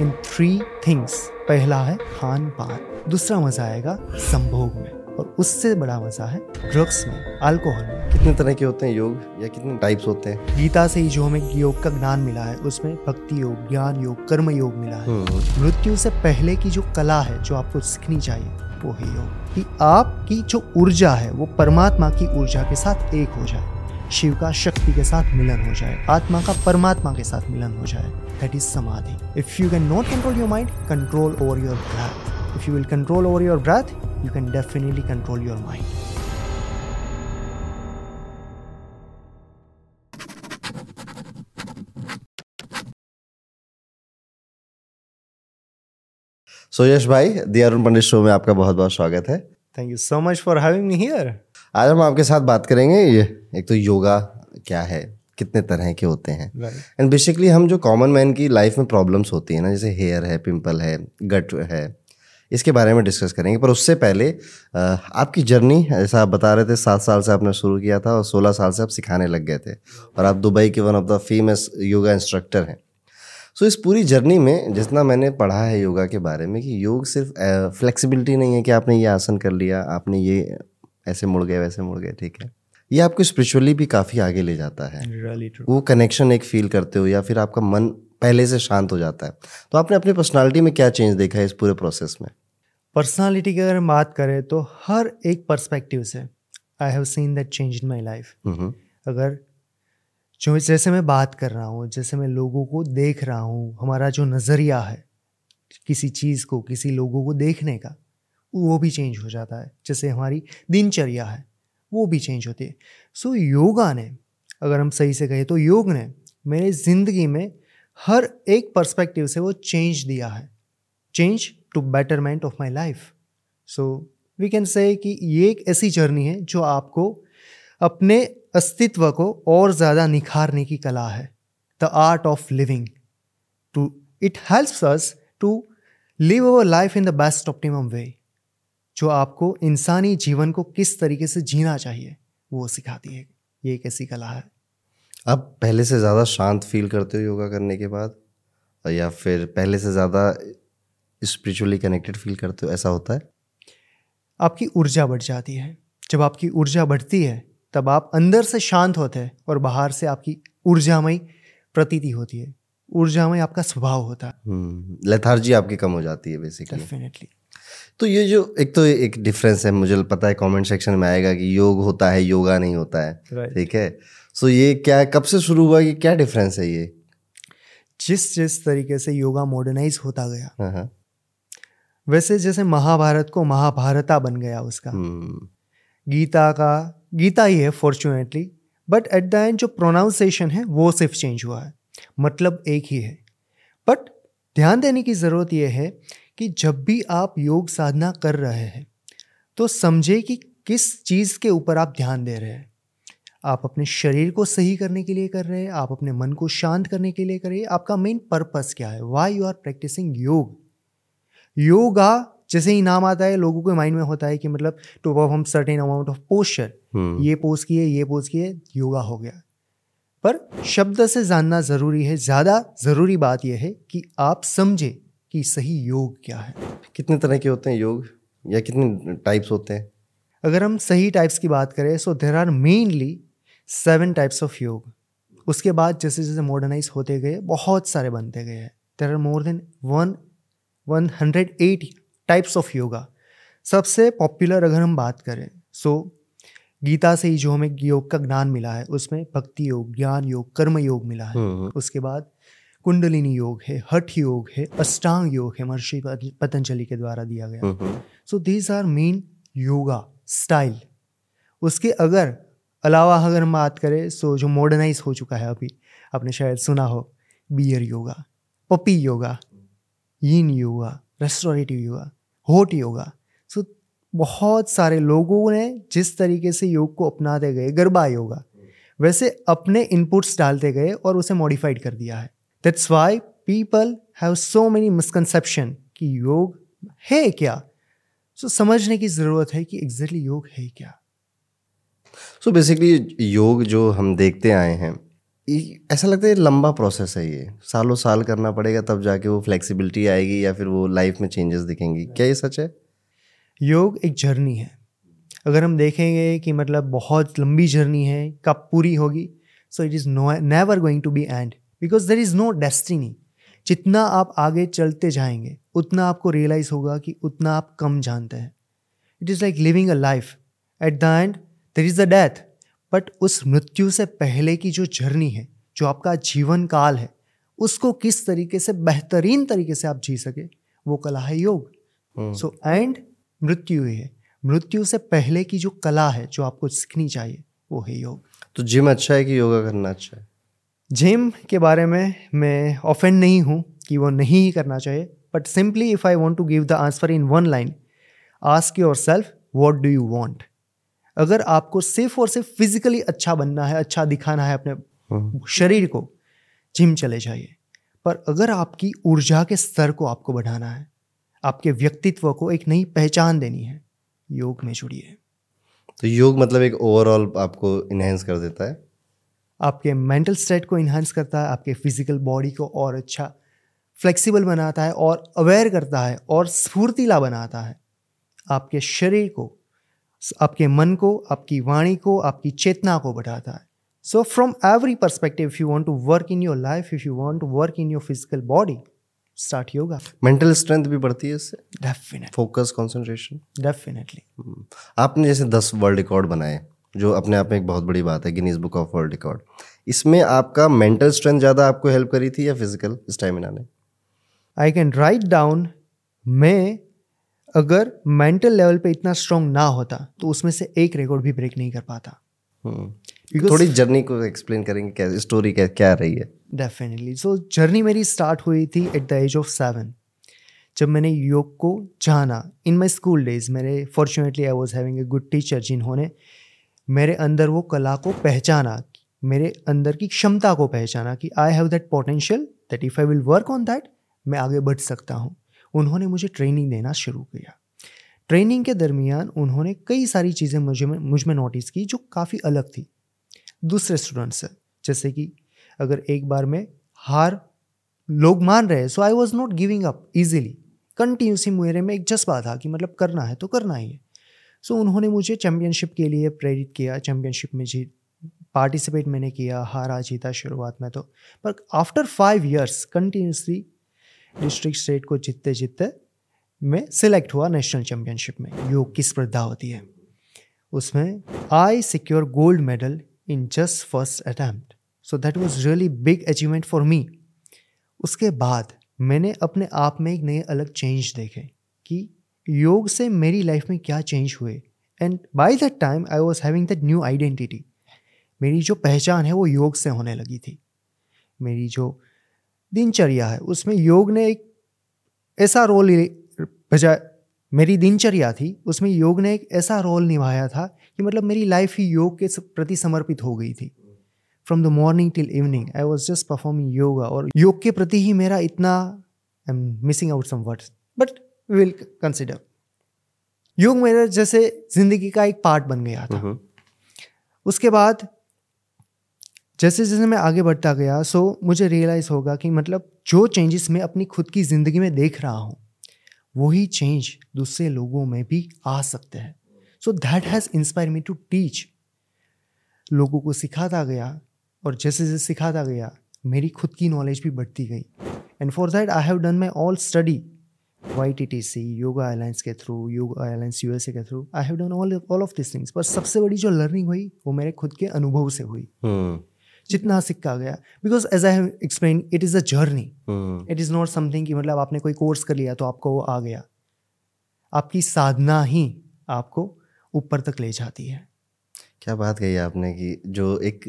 इन three things पहला है खान पान दूसरा मज़ा आएगा संभोग में और उससे बड़ा मज़ा है ड्रग्स में अल्कोहल में। कितने तरह के होते हैं योग या कितने टाइप्स होते हैं? गीता से ही जो हमें योग का ज्ञान मिला है उसमें भक्ति योग ज्ञान योग कर्म योग मिला है। हम्म, मृत्यु से पहले की जो कला है जो आपको सीखनी चाहिए वो है योग। कि आपकी जो ऊर्जा है वो परमात्मा की ऊर्जा के साथ एक हो जाए। शिव का शक्ति के साथ मिलन हो जाए आत्मा का परमात्मा के साथ मिलन हो जाए that is samadhi. If you can not control your mind control over your breath if you will control over your breath you can definitely control your mind so Yash भाई दी अरुण पंडित शो में आपका बहुत बहुत स्वागत है। Thank you so much for having me here आज हम आपके साथ बात करेंगे ये एक तो योगा क्या है कितने तरह के होते हैं। एंड बेसिकली हम जो कॉमन मैन की लाइफ में प्रॉब्लम्स होती है ना जैसे हेयर है पिंपल है गट है इसके बारे में डिस्कस करेंगे। पर उससे पहले आपकी जर्नी ऐसा आप बता रहे थे सात साल से आपने शुरू किया था और सोलह साल से आप सिखाने लग गए थे। और आप दुबई के one of the famous yoga instructor हैं। सो इस पूरी जर्नी में जितना मैंने पढ़ा है योगा के बारे में कि योग सिर्फ़ फ्लेक्सिबिलिटी नहीं है कि आपने ये आसन कर लिया आपने ये ऐसे मुड़ गए वैसे मुड़ गए ठीक है। ये आपको स्पिरिचुअली भी काफ़ी आगे ले जाता है। रियली ट्रू वो कनेक्शन एक फील करते हो या फिर आपका मन पहले से शांत हो जाता है। तो आपने अपनी पर्सनालिटी में क्या चेंज देखा है इस पूरे प्रोसेस में? पर्सनालिटी की अगर हम बात करें तो हर एक पर्सपेक्टिव से I have seen that change in my life अगर जो जैसे मैं बात कर रहा हूँ जैसे मैं लोगों को देख रहा हूँ हमारा जो नज़रिया है किसी चीज़ को किसी लोगों को देखने का वो भी चेंज हो जाता है। जैसे हमारी दिनचर्या है, वो भी चेंज होती है। सो योगा ने, अगर हम सही से कहें तो योग ने मेरे ज़िंदगी में हर एक पर्सपेक्टिव से वो चेंज दिया है। Change to betterment of my life so we can say कि ये एक ऐसी जर्नी है जो आपको अपने अस्तित्व को और ज़्यादा निखारने की कला है। The art of living to it helps us to live our life in the best optimum way जो आपको इंसानी जीवन को किस तरीके से जीना चाहिए वो सिखाती है। ये एक ऐसी कला है। आप पहले से ज़्यादा शांत फील करते हो योगा करने के बाद? या फिर पहले से ज़्यादा स्पिरिचुअली कनेक्टेड फील करते हो? ऐसा होता है? आपकी ऊर्जा बढ़ जाती है। जब आपकी ऊर्जा बढ़ती है तब आप अंदर से शांत होते हैं और बाहर से आपकी ऊर्जामयी प्रतीति होती है। ऊर्जामय आपका स्वभाव होता है। लेथार्जी आपकी कम हो जाती है बेसिकली डेफिनेटली तो ये जो एक तो एक डिफरेंस है मुझे पता है कमेंट सेक्शन में आएगा कि योग होता है योगा नहीं होता है Right. ठीक है? सो ये क्या कब से शुरू हुआ कि क्या डिफरेंस है ये? जिस जिस तरीके से योगा मॉडर्नाइज होता गया हाँ हाँ। वैसे जैसे महाभारत को महाभारता बन गया उसका। हम्म, गीता का गीता ही है fortunately but at the end जो प्रोनाउंसिएशन है वो सिर्फ़ चेंज हुआ है मतलब एक ही है। बट ध्यान देने की ज़रूरत यह है कि जब भी आप योग साधना कर रहे हैं तो समझे कि किस चीज़ के ऊपर आप ध्यान दे रहे हैं। आप अपने शरीर को सही करने के लिए कर रहे हैं आप अपने मन को शांत करने के लिए कर रहे हैं। आपका मेन पर्पस क्या है? वाई यू आर प्रैक्टिसिंग योग? योगा जैसे ही नाम आता है लोगों के माइंड में होता है कि मतलब to perform certain amount of posture ये पोज किए ये पोज किए योगा हो गया। पर शब्द से जानना ज़रूरी है। ज़्यादा ज़रूरी बात यह है कि आप समझे। कि सही योग क्या है? कितने तरह के होते हैं योग? या कितने टाइप्स होते हैं? अगर हम सही टाइप्स की बात करें so there are mainly seven types of yog. उसके बाद जैसे जैसे मॉडर्नाइज होते गए बहुत सारे बनते गए हैं। There are more than one one hundred eight types of yoga सबसे पॉपुलर अगर हम बात करें सो गीता से ही जो हमें योग का ज्ञान मिला है उसमें भक्ति योग ज्ञान योग कर्म योग मिला है। हम्म, उसके बाद कुंडलिनी योग है हठ योग है अष्टांग योग है महर्षि पतंजलि के द्वारा दिया गया। So these are main yoga style उसके अगर अलावा अगर हम बात करें सो जो मॉडर्नाइज हो चुका है अभी आपने शायद सुना हो beer yoga puppy yoga yin yoga restorative yoga hot yoga so बहुत सारे लोगों ने जिस तरीके से योग को अपनाते गए गरबा योगा वैसे अपने इनपुट्स डालते गए और उसे मॉडिफाइड कर दिया है। That's why people have so many misconception कि योग है क्या? सो so, समझने की ज़रूरत है कि एग्जैक्टली योग है क्या? सो so बेसिकली योग जो हम देखते आए हैं ऐसा लगता है लंबा प्रोसेस है ये। सालों साल करना पड़ेगा तब जाके वो फ्लेक्सिबिलिटी आएगी या फिर वो लाइफ में चेंजेस दिखेंगी। क्या ये सच है? योग एक जर्नी है। अगर हम देखेंगे कि मतलब बहुत लंबी जर्नी है कब पूरी होगी so it is no never going to be end because there is no destiny जितना आप आगे चलते जाएँगे उतना आपको रियलाइज़ होगा कि उतना आप कम जानते हैं। It is like living a life at the end there is the death but उस मृत्यु से पहले की जो जर्नी है जो आपका जीवन काल है उसको किस तरीके से बेहतरीन तरीके से आप जी सके वो कला है योग। सो एंड मृत्यु ही है। मृत्यु से पहले की जो कला है जो आपको सीखनी चाहिए वो है योग। तो जिम अच्छा है कि योगा करना अच्छा है? जिम के बारे में मैं ऑफेंड नहीं हूँ कि वो नहीं ही करना चाहिए but simply if I want to give the answer in one line ask yourself what do you want अगर आपको सिर्फ़ और सिर्फ़ फिजिकली अच्छा बनना है अच्छा दिखाना है अपने हम्म, शरीर को जिम चले जाइए। पर अगर आपकी ऊर्जा के स्तर को आपको बढ़ाना है आपके व्यक्तित्व को एक नई पहचान देनी है योग में जुड़िए। तो योग मतलब एक ओवरऑल आपको इन्हेंस कर देता है। आपके मेंटल स्टेट को इन्हांस करता है आपके फ़िज़िकल बॉडी को और अच्छा फ्लेक्सिबल बनाता है और अवेयर करता है और स्फूर्तिला बनाता है। आपके शरीर को आपके मन को आपकी वाणी को आपकी चेतना को बढ़ाता है। So from every perspective if you want to work in your life if you want to work in your physical body start yoga mental strength भी बढ़ती है इससे? डेफिनेट फोकस कंसंट्रेशन डेफिनेटली आपने जैसे दस वर्ल्ड रिकॉर्ड बनाए जो अपने आप में एक बहुत बड़ी बात है Guinness book of world record इसमें आपका मेंटल स्ट्रेंथ ज़्यादा आपको हेल्प करी थी या फ़िज़िकल स्टेमिना ने? आई कैन राइट डाउन मैं अगर मेंटल लेवल पे इतना स्ट्रांग ना होता तो उसमें से एक रिकॉर्ड भी ब्रेक नहीं कर पाता। हम्म। Because- थोड़ी जर्नी को एक्सप्लेन करेंगे क्या स्टोरी क्या क्या रही है? डेफिनेटली सो जर्नी मेरी स्टार्ट हुई थी at the age of seven जब मैंने योग को जाना। इन माई स्कूल डेज़ मेरे fortunately I was having a good teacher जिन्होंने मेरे अंदर वो कला को पहचाना, मेरे अंदर की क्षमता को पहचाना कि I have that potential that if I will work on that मैं आगे बढ़ सकता हूँ। उन्होंने मुझे ट्रेनिंग देना शुरू किया। ट्रेनिंग के दरमियान उन्होंने कई सारी चीज़ें मुझे मुझमें नोटिस की जो काफ़ी अलग थी। दूसरे स्टूडेंट से जैसे कि अगर एक बार में हार लोग मान रहे so I was not giving up easily continuously मेरे में एक जज्बा था कि मतलब करना है तो करना ही है। सो उन्होंने मुझे चैम्पियनशिप के लिए प्रेरित किया। चैम्पियनशिप में जीत पार्टिसिपेट मैंने किया, हारा, जीता शुरुआत में तो। पर after five years continuously district state को जीतते जीतते मैं सिलेक्ट हुआ नेशनल चैम्पियनशिप में। योग की स्पर्धा होती है। उसमें I secure gold medal in just first attempt so that was really big achievement for me उसके बाद मैंने अपने आप में एक नए अलग चेंज देखे कि योग से मेरी लाइफ में क्या चेंज हुए? And by that time I was having that new identity मेरी जो पहचान है, वो योग से होने लगी थी। मेरी जो दिनचर्या है, उसमें योग ने एक ऐसा रोल बजाय मेरी दिनचर्या थी, उसमें योग ने एक ऐसा रोल निभाया था कि मतलब मेरी लाइफ ही योग के प्रति समर्पित हो गई थी। From the morning till evening I was just performing yoga और योग के प्रति ही मेरा इतना I am missing out some words but will consider योग मेरे जैसे ज़िंदगी का एक पार्ट बन गया था। हम्म, उसके बाद जैसे जैसे मैं आगे बढ़ता गया सो मुझे रियलाइज़ होगा कि मतलब जो चेंजेस मैं अपनी खुद की ज़िंदगी में देख रहा हूँ वही चेंज दूसरे लोगों में भी आ सकते हैं। So that has inspire me to teach लोगों को सिखाता गया और जैसे जैसे सिखाता गया मेरी खुद की नॉलेज भी बढ़ती गई। And for that I have done my all study Y T T C yoga alliance के through yoga alliance U K through I have done all all of this things पर सबसे बड़ी जो लर्निंग हुई वो मेरे खुद के अनुभव से हुई। हम्म, जितना सिक्का गया। Because as I have explain it is a journey it is not something कि मतलब आपने कोई कोर्स कर लिया तो आपको वो आ गया। आपकी साधना ही आपको ऊपर तक ले जाती है। क्या बात कही आपने कि जो एक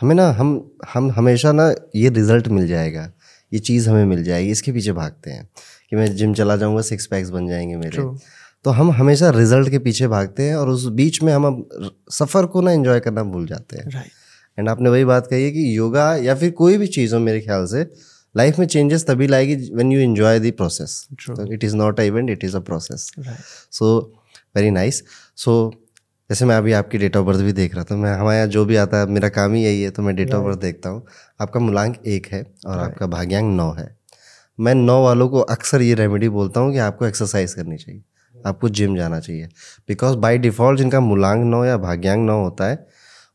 हमें ना हम हम हमेशा ना ये रिज़ल्ट मिल जाएगा। ये चीज़ हमें मिल जाएगी इसके पीछे भागते हैं कि मैं जिम चला जाऊँगा सिक्स पैक्स बन जाएँगे मेरे। True. तो हम हमेशा रिज़ल्ट के पीछे भागते हैं और उस बीच में हम अब सफ़र को ना इन्जॉय करना भूल जाते हैं। राइट एंड आपने वही बात कही है कि योगा या फिर कोई भी चीज़ हो मेरे ख्याल से लाइफ में चेंजेस तभी लाएगी when you enjoy the process it is not a event it is a process so very nice so जैसे मैं अभी आपकी डेट ऑफ़ बर्थ भी देख रहा था मैं हमारे यहाँ जो भी आता है मेरा काम ही यही है तो मैं डेट ऑफ़ बर्थ देखता हूँ। आपका मूलांक एक है और आपका भाग्यांक नौ है। मैं नौ वालों को अक्सर ये रेमेडी बोलता हूँ कि आपको एक्सरसाइज करनी चाहिए। आपको जिम जाना चाहिए। बिकॉज़ बाई डिफ़ॉल्ट जिनका मूलांक नौ या भाग्यांक नौ होता है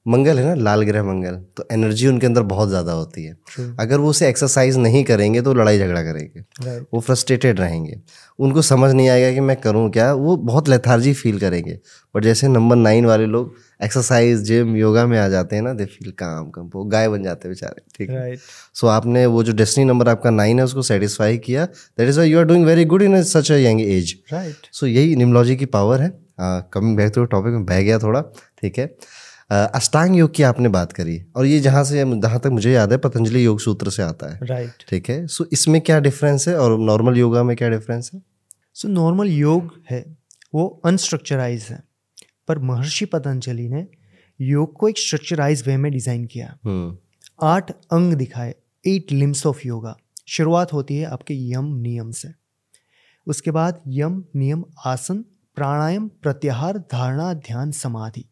मंगल है ना लाल ग्रह मंगल तो एनर्जी उनके अंदर बहुत ज़्यादा होती है। True. अगर वो उसे एक्सरसाइज नहीं करेंगे तो लड़ाई झगड़ा करेंगे। Right. वो फ्रस्ट्रेटेड रहेंगे। उनको समझ नहीं आएगा कि मैं करूँ क्या वो बहुत लेथार्जी फील करेंगे। बट जैसे नंबर नाइन वाले लोग एक्सरसाइज जिम योगा में आ जाते हैं ना दे फील काम कम वो गाय बन जाते हैं बेचारे ठीक है? Right. सो आपने वो जो डेस्टिनी नंबर आपका नाइन है उसको सेटिस्फाई किया that is why you are doing very good in such a young age right so यही निमोलॉजी की पावर है। कमिंग बैक टू टॉपिक में बह गया थोड़ा ठीक है? अष्टांग योग की आपने बात करी और ये जहाँ से जहाँ तक मुझे याद है पतंजलि योग सूत्र से आता है। Right. ठीक है? सो इसमें क्या डिफरेंस है और नॉर्मल योगा में क्या डिफरेंस है? सो नॉर्मल योग है वो अनस्ट्रक्चराइज है पर महर्षि पतंजलि ने योग को एक स्ट्रक्चराइज वे में डिज़ाइन किया। हम्म। आठ अंग दिखाए एट लिम्स ऑफ़ योगा शुरुआत होती है आपके यम नियम से। उसके बाद यम नियम आसन प्राणायाम प्रत्याहार धारणा ध्यान समाधि।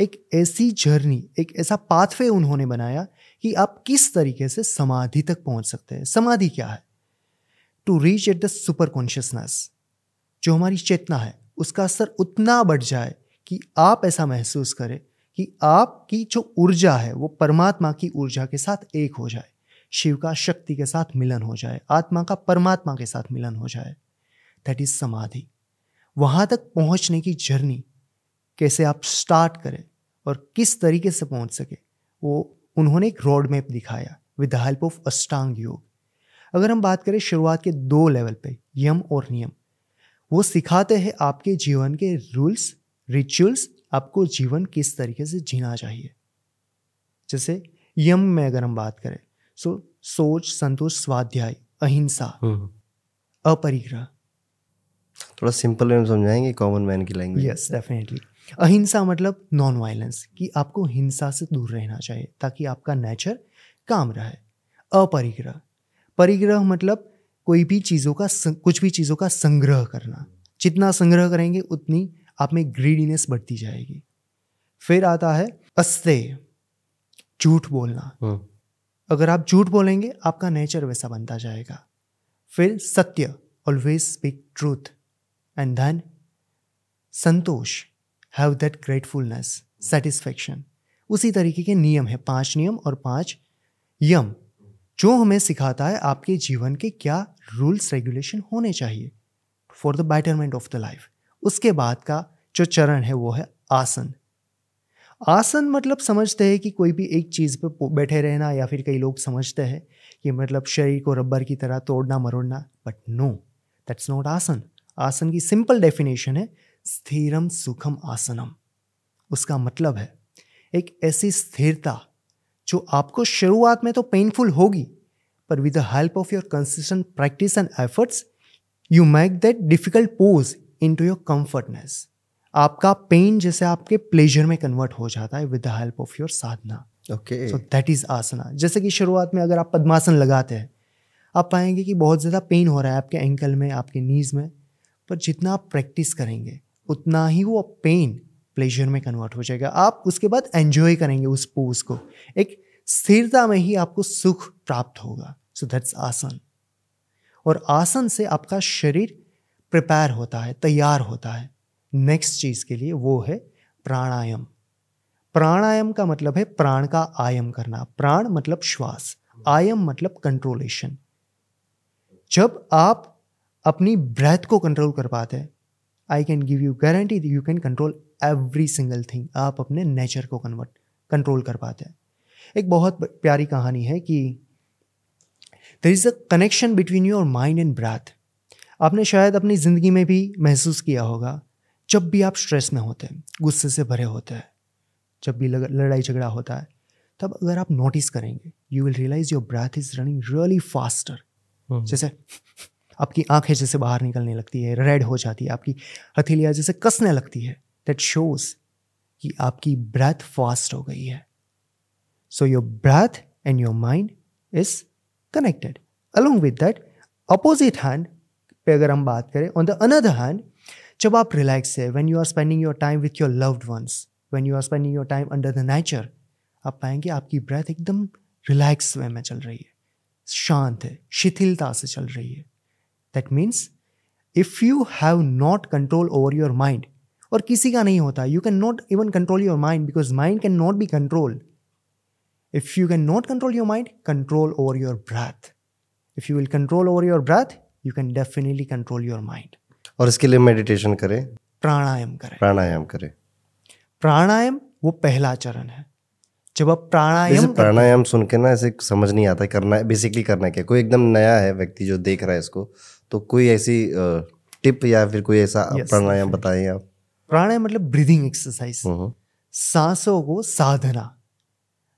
एक ऐसी जर्नी, एक ऐसा पाथवे उन्होंने बनाया कि आप किस तरीके से समाधि तक पहुँच सकते हैं। समाधि क्या है? To reach at the super consciousness जो हमारी चेतना है, उसका असर उतना बढ़ जाए कि आप ऐसा महसूस करें कि आपकी जो ऊर्जा है, वो परमात्मा की ऊर्जा के साथ एक हो जाए, शिव का शक्ति के साथ मिलन हो जाए, आत्मा का परमात्मा के साथ मिलन हो जाए। दैट इज़ समाधि। वहाँ तक पहुँचने की जर्नी कैसे आप स्टार्ट करें और किस तरीके से पहुँच सके वो उन्होंने एक रोड मैप दिखाया with the help of Ashtanga yoga अगर हम बात करें शुरुआत के दो लेवल पे यम और नियम वो सिखाते हैं आपके जीवन के रूल्स रिचुअल्स आपको जीवन किस तरीके से जीना चाहिए। जैसे यम में अगर हम बात करें सो सोच संतोष स्वाध्याय अहिंसा अपरिग्रह। थोड़ा सिंपल में समझाएँगे कॉमन मैन की लैंग्वेज यस डेफिनेटली अहिंसा मतलब नॉन वायलेंस कि आपको हिंसा से दूर रहना चाहिए ताकि आपका नेचर काम रहे। अपरिग्रह। परिग्रह मतलब कोई भी चीज़ों का कुछ भी चीज़ों का संग्रह करना। जितना संग्रह करेंगे उतनी आप में ग्रीडीनेस बढ़ती जाएगी। फिर आता है अस्तेय। झूठ बोलना। अगर आप झूठ बोलेंगे आपका नेचर वैसा बनता जाएगा। फिर सत्य always speak truth and then Santosh. Have that gratefulness satisfaction उसी तरीके के नियम है। पाँच नियम और पाँच यम। जो हमें सिखाता है आपके जीवन के क्या रूल्स रेगुलेशन होने चाहिए for the betterment of the life उसके बाद का जो चरण है वो है आसन। आसन मतलब समझते हैं कि कोई भी एक चीज़ पे बैठे रहना या फिर कई लोग समझते हैं कि मतलब शरीर को रबर की तरह तोड़ना मरोड़ना but no that's not asan. आसन की सिंपल डेफिनेशन है स्थिरम सुखम आसनम। उसका मतलब है एक ऐसी स्थिरता जो आपको शुरुआत में तो पेनफुल होगी पर with the help of your consistent practice and efforts you make that difficult pose into your comfortness आपका पेन जैसे आपके प्लेजर में कन्वर्ट हो जाता है with the help of your sadhana okay so that is asana जैसे कि शुरुआत में अगर आप पद्मासन लगाते हैं आप पाएँगे कि बहुत ज़्यादा पेन हो रहा है आपके एंकल में आपके नीज में पर जितना आप प्रैक्टिस करेंगे उतना ही वो पेन प्लेजर में कन्वर्ट हो जाएगा। आप उसके बाद एंजॉय करेंगे उस पोज को। एक स्थिरता में ही आपको सुख प्राप्त होगा। सो दैट्स आसन। और आसन से आपका शरीर प्रिपेयर होता है, तैयार होता है। नेक्स्ट चीज़ के लिए वो है प्राणायाम। प्राणायाम का मतलब है प्राण का आयम करना। प्राण मतलब श्वास, आयम मतलब कंट्रोलेशन जब आप अपनी ब्रेथ को कंट्रोल कर पाते हैं I can give you guarantee you can control every single thing आप अपने नेचर को कन्वर्ट कंट्रोल कर पाते हैं। एक बहुत प्यारी कहानी है कि there is a connection between your mind and breath आपने शायद अपनी ज़िंदगी में भी महसूस किया होगा जब भी आप स्ट्रेस में होते हैं गुस्से से भरे होते हैं जब भी लड़ाई झगड़ा होता है तब अगर आप नोटिस करेंगे you will realise your breath is running really faster जैसे आपकी आँखें जैसे बाहर निकलने लगती है रेड हो जाती है, आपकी हथेलियाँ जैसे कसने लगती है। दैट शोज़ कि आपकी ब्रेथ फास्ट हो गई है। So your breath and your mind is connected along with that opposite hand पे अगर हम बात करें ऑन द अनदर हैंड जब आप रिलैक्स है when you are spending your time with your loved ones when you are spending your time under the nature आप पाएँगे आपकी ब्रेथ एकदम रिलैक्स वे में चल रही है। शांत है, शिथिलता से चल रही है। That means if you have not control over your mind और किसी का नहीं होता you can not even control your mind because mind can not be control if you can not control your mind control over your breath if you will control over your breath you can definitely control your mind और इसके लिए meditation करें। प्राणायाम करें। प्राणायाम करें। प्राणायाम वो पहला चरण है। जब आप प्राणायाम प्राणायाम सुन के ना ऐसे समझ नहीं आता करना है बेसिकली करना है। क्या कोई एकदम नया है व्यक्ति जो देख रहा है इसको तो कोई ऐसी टिप या फिर कोई ऐसा Yes, प्राणायाम बताएँ आप? प्राणायाम मतलब ब्रीदिंग एक्सरसाइज हम्म, सांसों को साधना।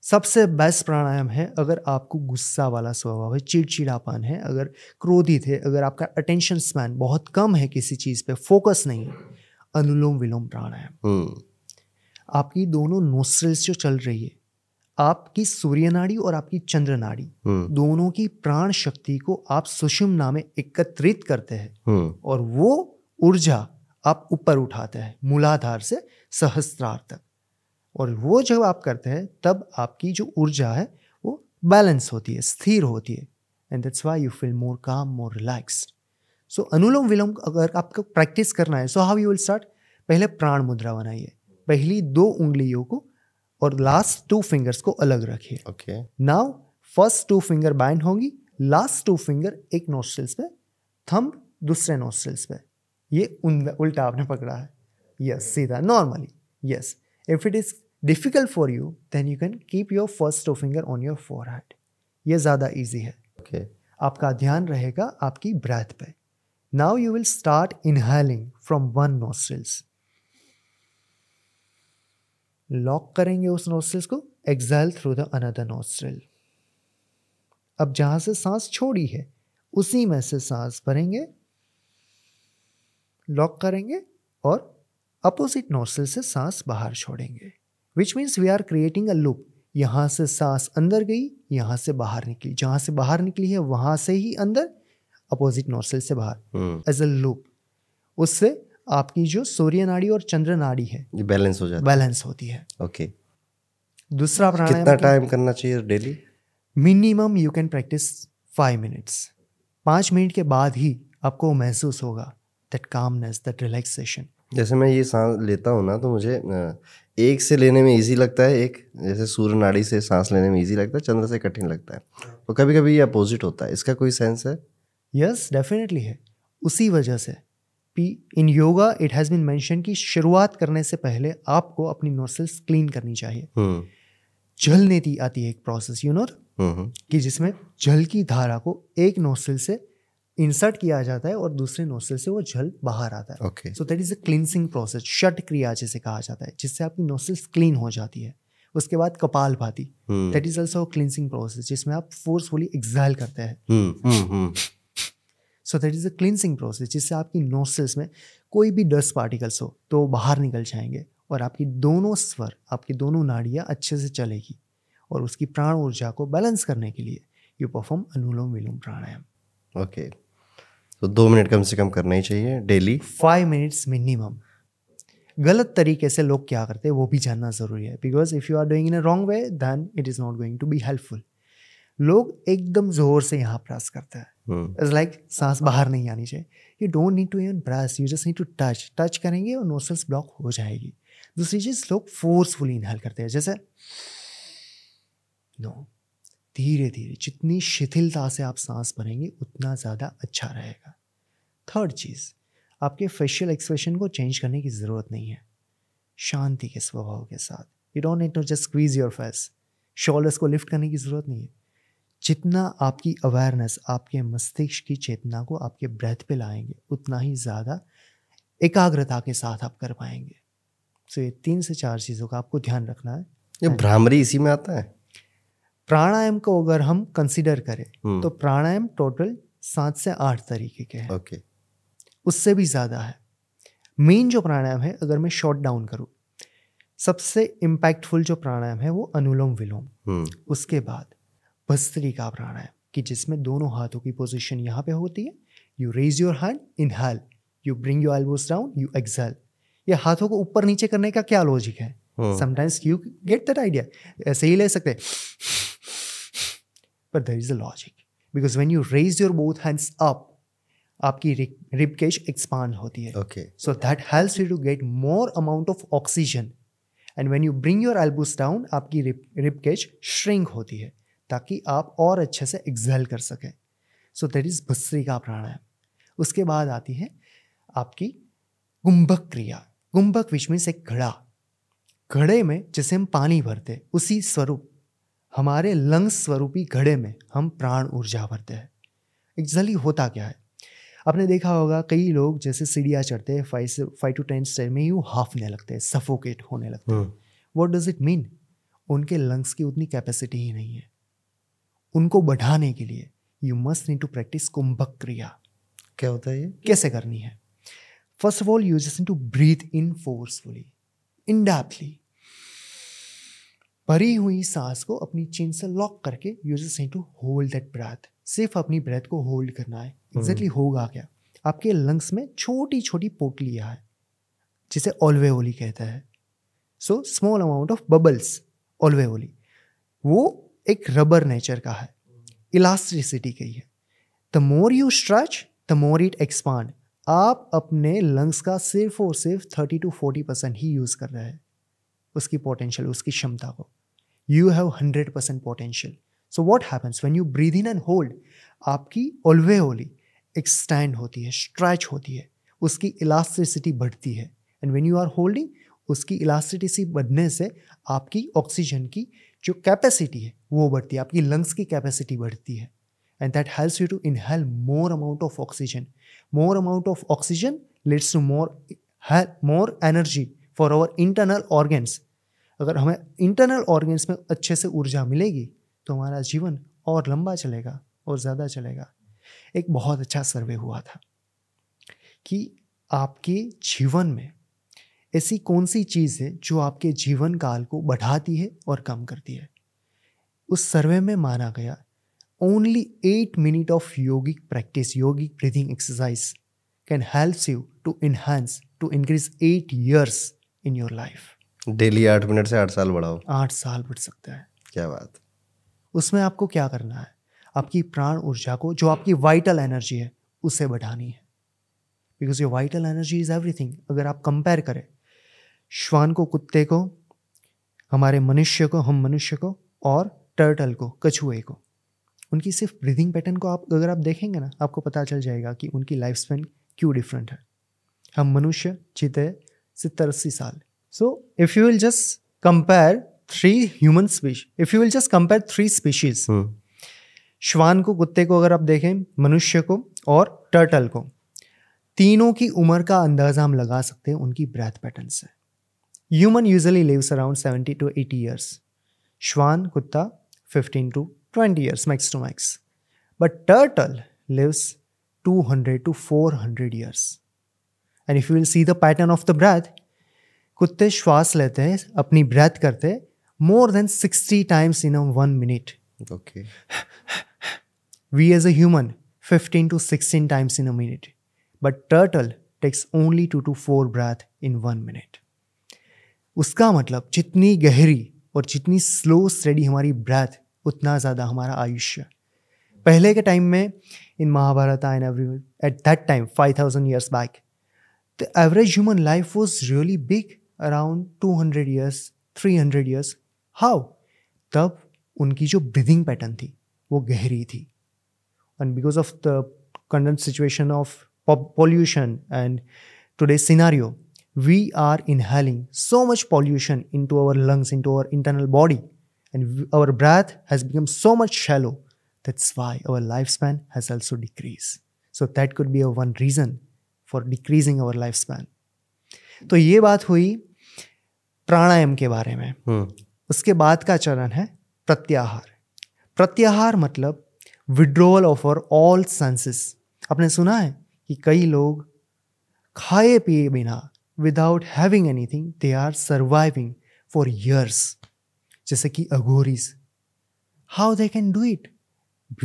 सबसे बेस्ट प्राणायाम है अगर आपको गुस्सा वाला स्वभाव है चिड़चिड़ापन है अगर क्रोधित है अगर आपका अटेंशन स्पैन बहुत कम है किसी चीज़ पे फोकस नहीं है अनुलोम विलोम प्राणायाम। हम्म, आपकी दोनों नोस्ट्रल्स जो चल रही है आपकी सूर्य नाड़ी और आपकी चंद्र नाड़ी। हम्म, दोनों की प्राण शक्ति को आप सुषुम्ना में एकत्रित करते हैं। हम्म, और वो ऊर्जा आप ऊपर उठाते हैं मूलाधार से सहस्त्रार तक। और वो जब आप करते हैं तब आपकी जो ऊर्जा है वो बैलेंस होती है स्थिर होती है। And that's why you feel more calm more relax सो अनुलोम विलोम अगर आपको प्रैक्टिस करना है so how you will start पहले प्राण मुद्रा बनाइए। पहली दो उंगलियों को और लास्ट टू फिंगर्स को अलग रखिए। Okay now first two finger bend होंगी लास्ट टू फिंगर एक नोस्ट्रल्स पे थंब दूसरे नोस्ट्रल्स पे। ये उल्टा आपने पकड़ा है। यस सीधा normally yes if it is difficult for you then you can keep your first two finger on your fore ये ज़्यादा ईजी है। ओके आपका ध्यान रहेगा आपकी ब्रेथ पे। Now you will start inhaling from one nostrils lock करेंगे उस नोस्ट्रल्स को exhale through the another nostril अब जहाँ से सांस छोड़ी है उसी में से सांस भरेंगे लॉक करेंगे और अपोजिट नोस्ट्रल से सांस बाहर छोड़ेंगे which means we are creating a loop यहाँ से सांस अंदर गई यहाँ से बाहर निकली। जहाँ से बाहर निकली है वहाँ से ही अंदर अपोजिट नोस्ट्रल से बाहर एज अ लूप उससे आपकी जो सूर्य नाड़ी और चंद्र नाड़ी है ये बैलेंस हो जाता बैलेंस होती है। ओके दूसरा प्राणायाम कितना टाइम करना चाहिए daily minimum you can practice five minutes पाँच मिनट के बाद ही आपको महसूस होगा दैट कामनेस दैट रिलैक्सेशन जैसे मैं ये सांस लेता हूँ ना तो मुझे एक से लेने में इजी लगता है एक जैसे सूर्य नाड़ी से सांस लेने में इजी लगता है चंद्र से कठिन लगता है। तो कभी कभी ये अपोजिट होता है। इसका कोई सेंस है? यस yes, डेफिनेटली है। उसी वजह से in yoga it has been mention कि शुरुआत करने से पहले आपको अपनी नोस्टल्स क्लीन करनी चाहिए। हम्म। जल नीति आती है एक प्रोसेस यू नो कि जिसमें जल की धारा को एक नोस्टल से इंसर्ट किया जाता है और दूसरे नोस्टल से वो जल बाहर आता है। Okay so that is a cleansing process shut क्रिया जिसे कहा जाता है जिससे आपकी नोस्टल्स क्लीन हो जाती है। उसके बाद कपाल भाती। That is also cleansing process जिसमें आप फोर्सफुली एग्जाइल करते हैं। Hmm hmm, so that is a cleansing process जिससे आपकी नोस्टल्स में कोई भी डस्ट पार्टिकल्स हो तो बाहर निकल जाएँगे और आपकी दोनों स्वर आपकी दोनों नाड़ियाँ अच्छे से चलेगी और उसकी प्राण ऊर्जा को बैलेंस करने के लिए you perform anulom vilom pranayam. Okay तो दो मिनट कम से कम करना ही चाहिए डेली फाइव मिनट्स मिनिमम गलत तरीके से लोग क्या करते हैं वो भी जानना ज़रूरी है। Because if you are doing in a wrong way then it is not going to be helpful लोग एकदम ज़ोर से यहाँ प्रयास करते हैं। हम्म इट्स लाइक सांस बाहर नहीं आनी चाहिए। You don't need to even press you just need to touch touch करेंगे और नोसल्स ब्लॉक हो जाएगी। दूसरी चीज़, लोग फोर्सफुली इनहेल करते हैं। जैसे नो धीरे धीरे, जितनी शिथिलता से आप सांस भरेंगे, उतना ज़्यादा अच्छा रहेगा। थर्ड चीज़, आपके फेशियल एक्सप्रेशन को चेंज करने की ज़रूरत नहीं है। शांति के स्वभाव के साथ। You don't need to just squeeze your face shoulders को लिफ्ट करने की ज़रूरत नहीं है। जितना आपकी अवेयरनेस आपके मस्तिष्क की चेतना को आपके ब्रेथ पे लाएँगे उतना ही ज़्यादा एकाग्रता के साथ आप कर पाएँगे। सो ये तीन से चार चीज़ों का आपको ध्यान रखना है। ये भ्रामरी इसी में आता है? प्राणायाम को अगर हम कंसिडर करें हम्म। तो प्राणायाम टोटल सात से आठ तरीके के हैं। ओके उससे भी ज़्यादा है। मेन जो प्राणायाम है अगर मैं शॉर्ट डाउन करूँ सबसे इम्पैक्टफुल जो प्राणायाम है वो अनुलोम विलोम हम्म। उसके बाद भस्त्रिका प्राणायाम कि जिसमें दोनों हाथों की पोजीशन यहाँ पे होती है। You raise your hand inhale you bring your elbows down you exhale ये हाथों को ऊपर नीचे करने का क्या लॉजिक है? Sometimes you get that idea ऐसे ही ले सकते हैं। पर there is a logic because when you raise your both hands up आपकी रिब केज एक्सपांड होती है। Okay So that helps you to get more amount of oxygen. And when you bring your elbows down, आपकी cage shrink होती है। ताकि आप और अच्छे से एक्सेल कर सकें। सो दैट इज़ भस्त्री का प्राणायाम। उसके बाद आती है आपकी कुंभक क्रिया। कुंभक विच मीन्स एक घड़ा। घड़े में जैसे हम पानी भरते उसी स्वरूप हमारे लंग्स स्वरूपी घड़े में हम प्राण ऊर्जा भरते हैं। एक्चुअली होता क्या है? आपने देखा होगा कई लोग जैसे सीढ़ियाँ चढ़ते हैं फाइव से फाइव टू टेन स्टेज में यूँ हाफने लगते हैं सफोकेट होने लगते हैं। वॉट डज इट मीन उनके लंग्स की उतनी कैपेसिटी ही नहीं है। उनको बढ़ाने के लिए you must need to practice kumbhak kriya क्या होता है ये? कैसे करनी है? First of all you just need to breathe in forcefully in depthly भरी हुई सांस को अपनी चिन से लॉक करके you just need to hold that breath सिर्फ़ अपनी ब्रेथ को होल्ड करना है। एग्जैक्टली होगा क्या? आपके लंग्स में छोटी छोटी पोटलियाँ है जिसे ओल्वेओली कहता है। So small amount of bubbles alveoli वो एक रबर नेचर का है। इलास्टिसिटी की है the more you stretch the more it expand आप अपने लंग्स का सिर्फ़ और सिर्फ़ थर्टी टू फोर्टी परसेंट ही यूज़ कर रहे हैं। उसकी पोटेंशियल उसकी क्षमता को। You have hundred percent potential so what happens when you breathe in and hold आपकी ओल्वेओली एक्सटैंड होती है स्ट्रैच होती है। उसकी इलास्टिसिटी बढ़ती है। And when you are holding उसकी इलास्टिसिटी बढ़ने से आपकी ऑक्सीजन की जो कैपेसिटी है, वो बढ़ती है, आपकी लंग्स की कैपेसिटी बढ़ती है। And that helps you to inhale more amount of oxygen more amount of oxygen leads to more more energy for our internal organs अगर हमें इंटरनल ऑर्गेन्स में अच्छे से ऊर्जा मिलेगी तो हमारा जीवन और लंबा चलेगा और ज़्यादा चलेगा। एक बहुत अच्छा सर्वे हुआ था कि आपके जीवन में ऐसी कौन सी चीज़ है जो आपके जीवन काल को बढ़ाती है और कम करती है? उस सर्वे में माना गया only eight minute of yogic practice yogic breathing exercise can helps you to enhance to increase eight years in your life daily आठ मिनट से आठ साल बढ़ाओ। आठ साल बढ़ सकता है। क्या बात। उसमें आपको क्या करना है? आपकी प्राण ऊर्जा को जो आपकी वाइटल एनर्जी है उसे बढ़ानी है। Because your vital energy is everything अगर आप कंपेयर करें श्वान को कुत्ते को हमारे मनुष्य को हम मनुष्य को और टर्टल को कछुए को। उनकी सिर्फ़ ब्रीदिंग पैटर्न को आप अगर आप देखेंगे ना आपको पता चल जाएगा कि उनकी लाइफ स्पैन क्यों डिफरेंट है। हम मनुष्य जीते सत्तर अस्सी साल so if you will just compare three human species if you will just compare three species श्वान को कुत्ते को अगर आप देखें मनुष्य को और टर्टल को तीनों की उम्र का अंदाज़ा हम लगा सकते हैं उनकी ब्रेथ पैटर्न से। Human usually lives around seventy to eighty years श्वान कुत्ता fifteen to twenty years max to max but turtle lives two hundred to four hundred years and if you will see the pattern of the breath कुत्ते श्वास लेते हैं अपनी breath करते हैं more than sixty times in a one minute okay We as a human, 15 to 16 times in a minute. But turtle takes only 2 to 4 breath in 1 minute. उसका मतलब जितनी गहरी और जितनी स्लो स्टडी हमारी ब्रेथ उतना ज़्यादा हमारा आयुष्य। पहले के टाइम में in Mahabharata and every at that time five thousand years back the average human life was really big around two hundred years three hundred years how तब उनकी जो ब्रीदिंग पैटर्न थी, वो गहरी थी। And because of the current situation of pollution and today's scenario we are inhaling so much pollution into our lungs into our internal body and our breath has become so much shallow that's why our lifespan has also decreased so that could be a one reason for decreasing our lifespan तो ये बात हुई प्राणायाम के बारे में हम्म, उसके बाद का चरण है प्रत्याहार प्रत्याहार मतलब withdrawal of our all senses आपने सुना है कि कई लोग खाए पिए बिना without having anything they are surviving for years जैसे कि Aghoris how they can do it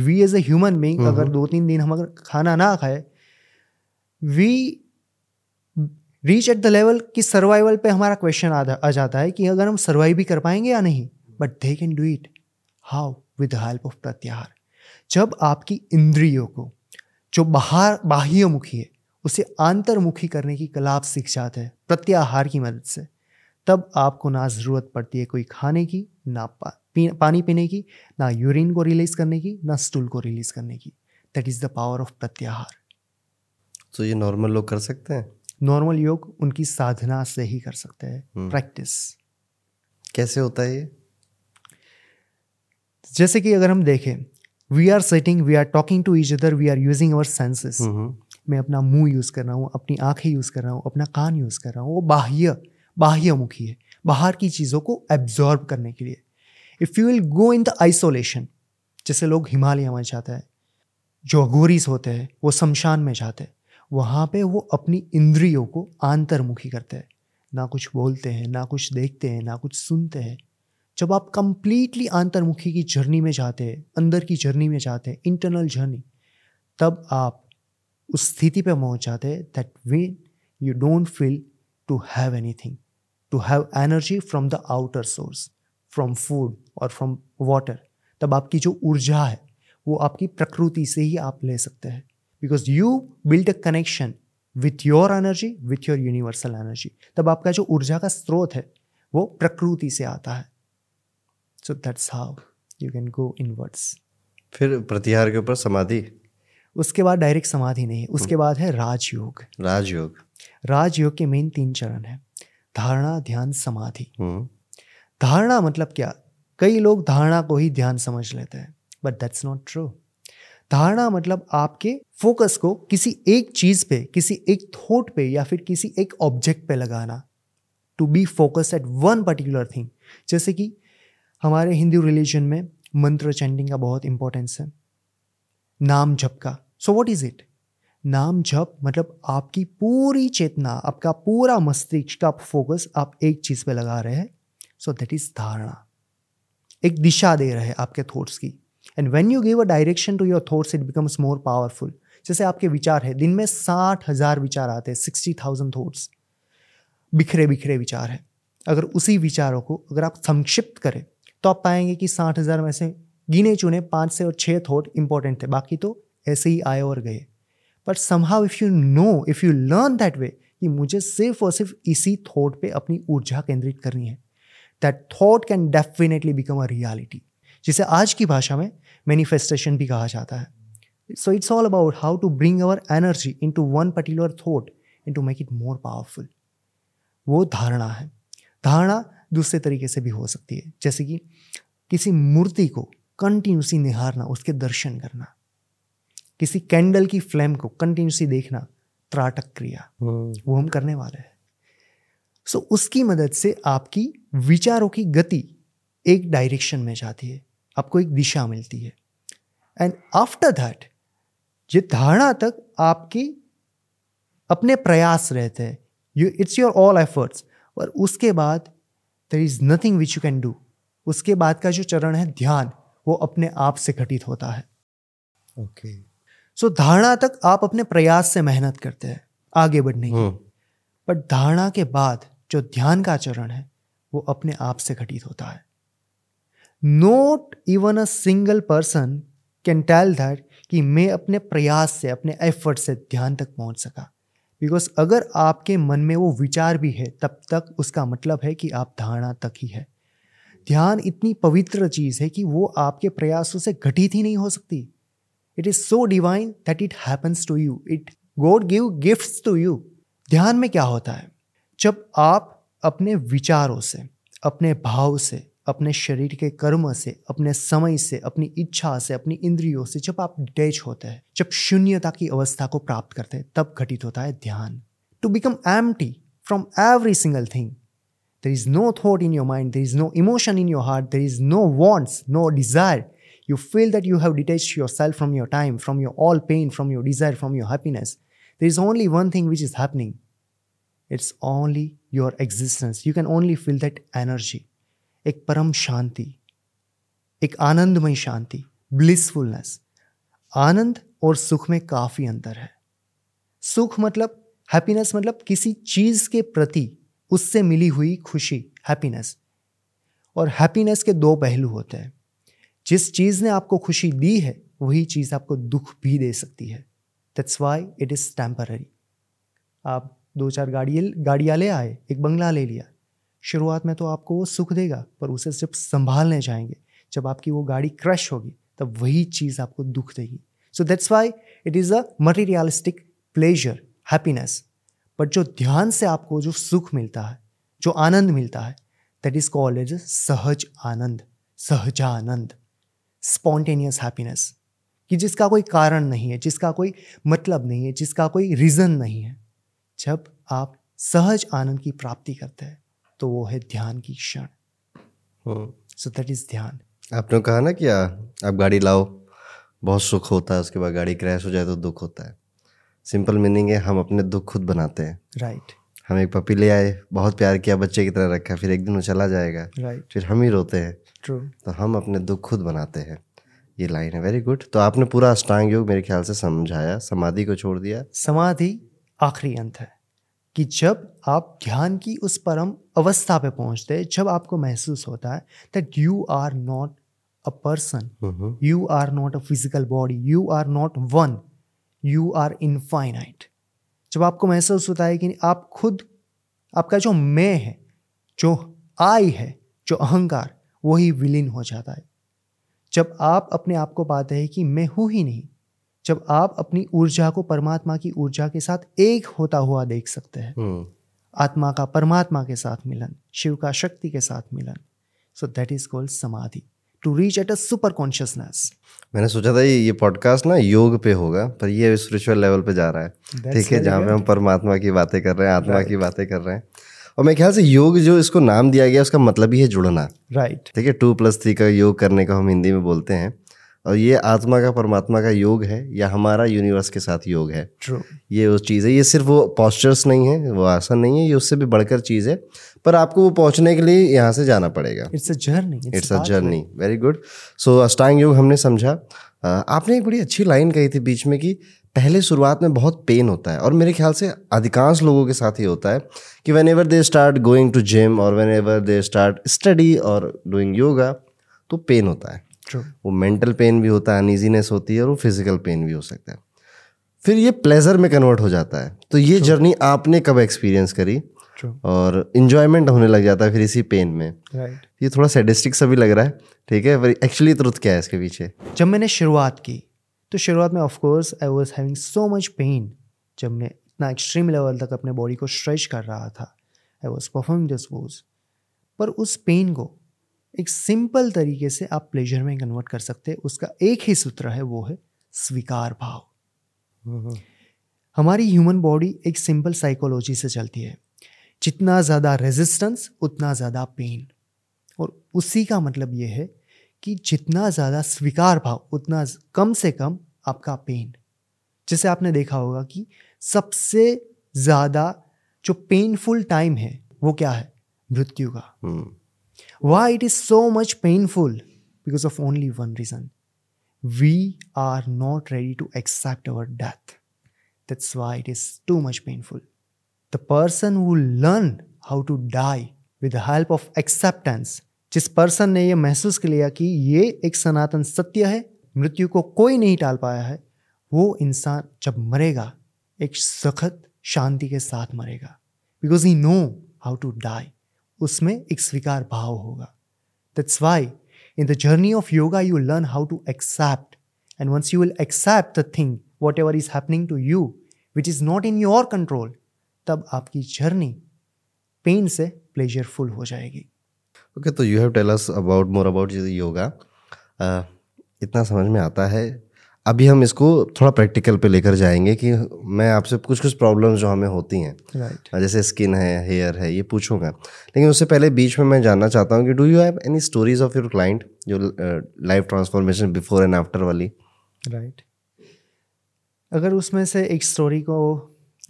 we as a human being अगर दो तीन दिन हम अगर खाना ना खाए we reach at the level कि सर्वाइवल पे हमारा क्वेश्चन आ, जाता है कि अगर हम सर्वाइव भी कर पाएँगे या नहीं but they can do it how with help of प्रत्याहार जब आपकी इंद्रियों को जो बाहर बाह्यमुखी है उसे आंतरमुखी करने की कला आप सीख जाते हैं प्रत्याहार की मदद से। तब आपको ना ज़रूरत पड़ती है कोई खाने की ना पा, पी, पानी पीने की ना यूरिन को रिलीज़ करने की ना स्टूल को रिलीज़ करने की। That is the power of प्रत्याहार। तो ये नॉर्मल लोग कर सकते हैं? नॉर्मल योग उनकी साधना से ही कर सकते हैं। Practice hmm. कैसे होता है ये? जैसे कि अगर हम देखें we are setting we are talking to each other we are using our senses मैं अपना मुँह यूज़ कर रहा हूँ, अपनी आँखें यूज़ कर रहा हूँ, अपना कान यूज़ कर रहा हूँ, वो बाह्य, बाह्यमुखी है। बाहर की चीज़ों को एब्जॉर्ब करने के लिए। If you will go in the isolation जैसे लोग हिमालय में जाते हैं, जो अघोरीस होते हैं, वो शमशान में जाते हैं, वहाँ पे वो अपनी इंद्रियों को आंतरमुखी करते हैं। ना कुछ बोलते हैं, ना कुछ देखते हैं, ना कुछ सुनते हैं। जब आप कंप्लीटली आंतरमुखी की जर्नी में जाते हैं, अंदर की जर्नी में जाते हैं इंटरनल जर्नी तब आप उस स्थिति पे पहुँच जाते हैं that way you don't feel to have any thing to have energy from the outer source from food और फ्रॉम वाटर तब आपकी जो ऊर्जा है, वो आपकी प्रकृति से ही आप ले सकते हैं। Because you build a connection with your energy with your universal energy तब आपका जो ऊर्जा का स्रोत है, वो प्रकृति से आता है। So that's how you can go inwards फिर प्रतिहार के ऊपर समाधि। उसके बाद डायरेक्ट समाधि नहीं है उसके बाद है राजयोग। राजयोग। राजयोग के मेन तीन चरण है धारणा ध्यान समाधि। हम्म। धारणा मतलब क्या? कई लोग धारणा को ही ध्यान समझ लेते हैं बट दैट्स नॉट ट्रू धारणा मतलब आपके फोकस को किसी एक चीज़ पे किसी एक थॉट पे या फिर किसी एक ऑब्जेक्ट पे लगाना to be focus at one particular thing जैसे कि हमारे हिंदू रिलीजन में मंत्र चैंटिंग का बहुत इंपॉर्टेंस है नाम जप का। सो वॉट इज़ इट नाम जप मतलब आपकी पूरी चेतना, आपका पूरा मस्तिष्क का फोकस आप एक चीज़ पे लगा रहे हैं। सो दैट इज़ धारणा। एक दिशा दे रहे हैं आपके थॉट्स की। And when you give a direction to your thoughts it becomes more powerful जैसे आपके विचार है, दिन में साठ हज़ार विचार आते हैं सिक्सटी थाउज़ेंड थॉट्स बिखरे बिखरे विचार है। अगर उसी विचारों को अगर आप संक्षिप्त करें तो आप पाएँगे कि साठ हज़ार में से गिने चुने पाँच से और छः थॉट इंपॉर्टेंट थे बाकी तो ऐसे ही आए और गए। But somehow if you know if you learn that way कि मुझे सिर्फ़ और सिर्फ़ इसी थॉट पे अपनी ऊर्जा केंद्रित करनी है। That thought can definitely become a reality जिसे आज की भाषा में मैनिफेस्टेशन भी कहा जाता है। So it's all about how to bring our energy into one particular thought in to make it more powerful वो धारणा है। धारणा दूसरे तरीके से भी हो सकती है। जैसे कि किसी मूर्ति को कंटिन्यूसली निहारना, उसके दर्शन करना। किसी कैंडल की फ्लेम को कंटिन्यूसली देखना त्राटक क्रिया। वो हम करने वाले हैं। सो so, उसकी मदद से आपकी विचारों की गति एक डायरेक्शन में जाती है आपको एक दिशा मिलती है। एंड आफ्टर दैट ये धारणा तक आपकी अपने प्रयास रहते हैं। You it's your all efforts और उसके बाद there is nothing which you can do उसके बाद का जो चरण है ध्यान वो अपने आप से घटित होता है। Okay okay. सो so, धारणा तक आप अपने प्रयास से मेहनत करते हैं आगे बढ़ने की बट. धारणा के बाद जो ध्यान का चरण है वो अपने आप से घटित होता है। Not even a single person can tell that कि मैं अपने प्रयास से अपने एफर्ट से ध्यान तक पहुँच सका। बिकॉज़ अगर आपके मन में वो विचार भी है तब तक उसका मतलब है कि आप धारणा तक ही है। ध्यान इतनी पवित्र चीज़ है कि वो आपके प्रयासों से घटित ही नहीं हो सकती। It is so divine that it happens to you it god give gifts to you ध्यान में क्या होता है? जब आप अपने विचारों से, अपने भाव से, अपने शरीर के कर्म से, अपने समय से, अपनी इच्छा से, अपनी इंद्रियों से जब आप डिटेच होते हैं, जब शून्यता की अवस्था को प्राप्त करते हैं, तब घटित होता है ध्यान. To become empty from every single thing there is no thought in your mind there is no emotion in your heart there is no wants no desire you feel that you have detached yourself from your time, from your all pain, from your desire, from your happiness. There is only one thing which is happening. It's only your existence. You can only feel that energy. एक परम शांति एक आनंदमय शांति blissfulness आनंद और सुख में काफ़ी अंतर है सुख मतलब हैप्पीनेस मतलब किसी चीज़ के प्रति उससे मिली हुई खुशी हैप्पीनेस और हैप्पीनेस के दो पहलू होते हैं जिस चीज़ ने आपको खुशी दी है, वही चीज़ आपको दुख भी दे सकती है। That's why it is temporary आप दो चार गाड़ी गाड़ियाँ ले आए, एक बंगला ले लिया। शुरुआत में तो आपको वो सुख देगा, पर उसे सिर्फ़ संभालने जाएँगे। जब आपकी वो गाड़ी क्रश होगी, तब वही चीज़ आपको दुख देगी। So that's why it is a materialistic pleasure happiness but जो ध्यान से आपको जो सुख मिलता है, जो आनंद मिलता है दैट इज़ कॉल्ड एज सहज आनंद, सहजानंद। स्पॉन्टेनियस हैप्पीनेस कि जिसका कोई कारण नहीं है जिसका कोई मतलब नहीं है जिसका कोई रीज़न नहीं है। जब आप सहज आनंद की प्राप्ति करते हैं तो वो है ध्यान की क्षण। सो दैट इज़ ध्यान। आपने कहा ना कि आप गाड़ी लाओ बहुत सुख होता है उसके बाद गाड़ी क्रैश हो जाए तो दुख होता है। सिंपल मीनिंग है हम अपने दुख खुद बनाते हैं। Right right. हम एक पपी ले आए बहुत प्यार किया बच्चे की तरह रखा फिर एक दिन वो चला जाएगा। Right right. फिर हम ही रोते हैं। ट्रू तो हम अपने दुख खुद बनाते हैं। ये लाइन है वेरी गुड तो आपने पूरा अष्टांग योग मेरे ख्याल से समझाया समाधि को छोड़ दिया। समाधि आखिरी अंत है कि जब आप ध्यान की उस परम अवस्था पे पहुँचते हैं जब आपको महसूस होता है that you are not a person you are not a physical body you are not one you are infinite जब आपको महसूस होता है कि आप खुद आपका जो मैं है जो आई है जो अहंकार वही विलीन हो जाता है। जब आप अपने आप को पाते हैं कि मैं हूँ ही नहीं जब आप अपनी ऊर्जा को परमात्मा की ऊर्जा के साथ एक होता हुआ देख सकते हैं। हम्म। आत्मा का परमात्मा के साथ मिलन शिव का शक्ति के साथ मिलन। सो दैट इज़ कॉल्ड समाधि। To reach at a super consciousness मैंने सोचा था ये पॉडकास्ट ना योग पे होगा पर ये स्पिरिचुअल लेवल पे जा रहा है। ठीक है जहाँ पे हम परमात्मा की बातें कर रहे हैं आत्मा की बातें कर रहे हैं। और मेरे ख्याल से योग जो इसको नाम दिया गया उसका मतलब ही है जुड़ना। राइट ठीक है टू प्लस थ्री का योग करने का हम हिंदी में बोलते हैं। और ये आत्मा का परमात्मा का योग है या हमारा यूनिवर्स के साथ योग है। True. ये उस चीज़ है ये सिर्फ़ वो पॉस्चर्स नहीं है वो आसन नहीं है ये उससे भी बढ़कर चीज़ है। पर आपको वो पहुँचने के लिए यहाँ से जाना पड़ेगा। It's a journey it's a journey very good so Ashtanga yoga हमने समझा। आपने एक बड़ी अच्छी लाइन कही थी बीच में कि पहले शुरुआत में बहुत पेन होता है और मेरे ख्याल से अधिकांश लोगों के साथ ही होता है कि whenever they start going to gym और whenever they start study और डूइंग योगा तो पेन होता है। True. वो मेंटल पेन भी होता है अनइजीनेस होती है और वो फ़िज़िकल पेन भी हो सकता है। फिर ये प्लेजर में कन्वर्ट हो जाता है। तो ये जर्नी आपने कब एक्सपीरियंस करी? True. और इन्जॉयमेंट होने लग जाता है फिर इसी पेन में। राइट ये थोड़ा सेडिस्टिक सा भी लग रहा है ठीक है? पर एक्चुअली ट्रुथ क्या है इसके पीछे? जब मैंने शुरुआत की तो शुरुआत में of course I was having so much pain जब मैं इतना एक्सट्रीम लेवल तक अपने बॉडी को स्ट्रेच कर रहा था। I was performing this pose पर उस पेन को एक सिंपल तरीके से आप प्लेजर में कन्वर्ट कर सकते हैं। उसका एक ही सूत्र है वो है स्वीकार भाव। हमारी ह्यूमन बॉडी एक सिंपल साइकोलॉजी से चलती है। जितना ज़्यादा रेजिस्टेंस उतना ज़्यादा पेन और उसी का मतलब ये है कि जितना ज़्यादा स्वीकार भाव उतना कम से कम आपका पेन जैसे आपने देखा होगा कि सबसे ज़्यादा जो पेनफुल टाइम है वो क्या है? मृत्यु का। Why it is so much painful because of only one reason we are not ready to accept our death that's why it is too much painful the person who learn how to die with the help of acceptance जिस person ने यह महसूस कर लिया कि ये एक सनातन सत्य है, मृत्यु को कोई नहीं टाल पाया है, वो इंसान जब मरेगा, एक सखत शांति के साथ मरेगा। Because he know how to die उसमें एक स्वीकार भाव होगा। That's why in the journey of yoga you learn how to accept and once you will accept the thing whatever is happening to you which is not in your control तब आपकी जर्नी pain से pleasureful हो जाएगी। Okay तो you have tell us about more about yoga इतना समझ में आता है. अभी हम इसको थोड़ा प्रैक्टिकल पे लेकर जाएँगे कि मैं आपसे कुछ कुछ प्रॉब्लम्स जो हमें होती हैं. Right. जैसे स्किन है हेयर है ये पूछूँगा. लेकिन उससे पहले बीच में मैं जानना चाहता हूँ कि do you have any stories of your client जो life transformation before and after वाली? Right right. अगर उसमें से एक स्टोरी को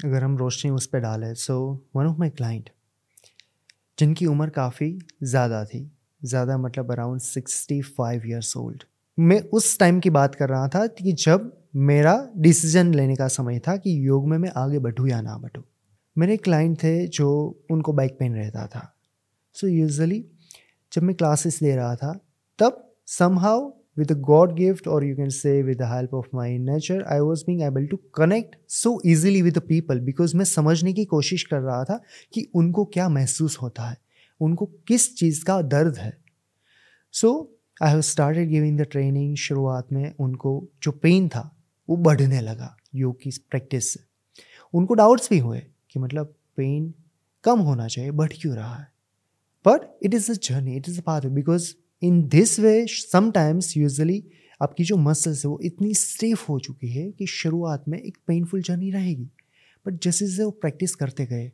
अगर हम रोशनी उस पर डालें so one of my client जिनकी उम्र काफ़ी ज़्यादा थी, ज़्यादा मतलब around sixty five years old मैं उस टाइम की बात कर रहा था कि जब मेरा डिसीज़न लेने का समय था कि योग में मैं आगे बढ़ूँ या ना बढ़ूँ। मेरे क्लाइंट थे जो उनको बाइक पेन रहता था। सो so यूजली जब मैं क्लासेस ले रहा था, तब somehow with a god gift, or you can say with the help of my nature, i was being able to connect so easily with the people, because मैं समझने की कोशिश कर रहा था कि उनको क्या महसूस होता है, उनको किस चीज़ का दर्द है। So I have started giving the training शुरुआत में उनको जो पेन था, वो बढ़ने लगा योग की प्रैक्टिस से। उनको डाउट्स भी हुए कि मतलब पेन कम होना चाहिए, बढ़ क्यों रहा है। But it is a journey it is a path because in this way sometimes usually आपकी जो मसल्स है, वो इतनी स्टेफ हो चुकी है कि शुरुआत में एक पेनफुल जर्नी रहेगी। बट जैसे जैसे वो प्रैक्टिस करते गए,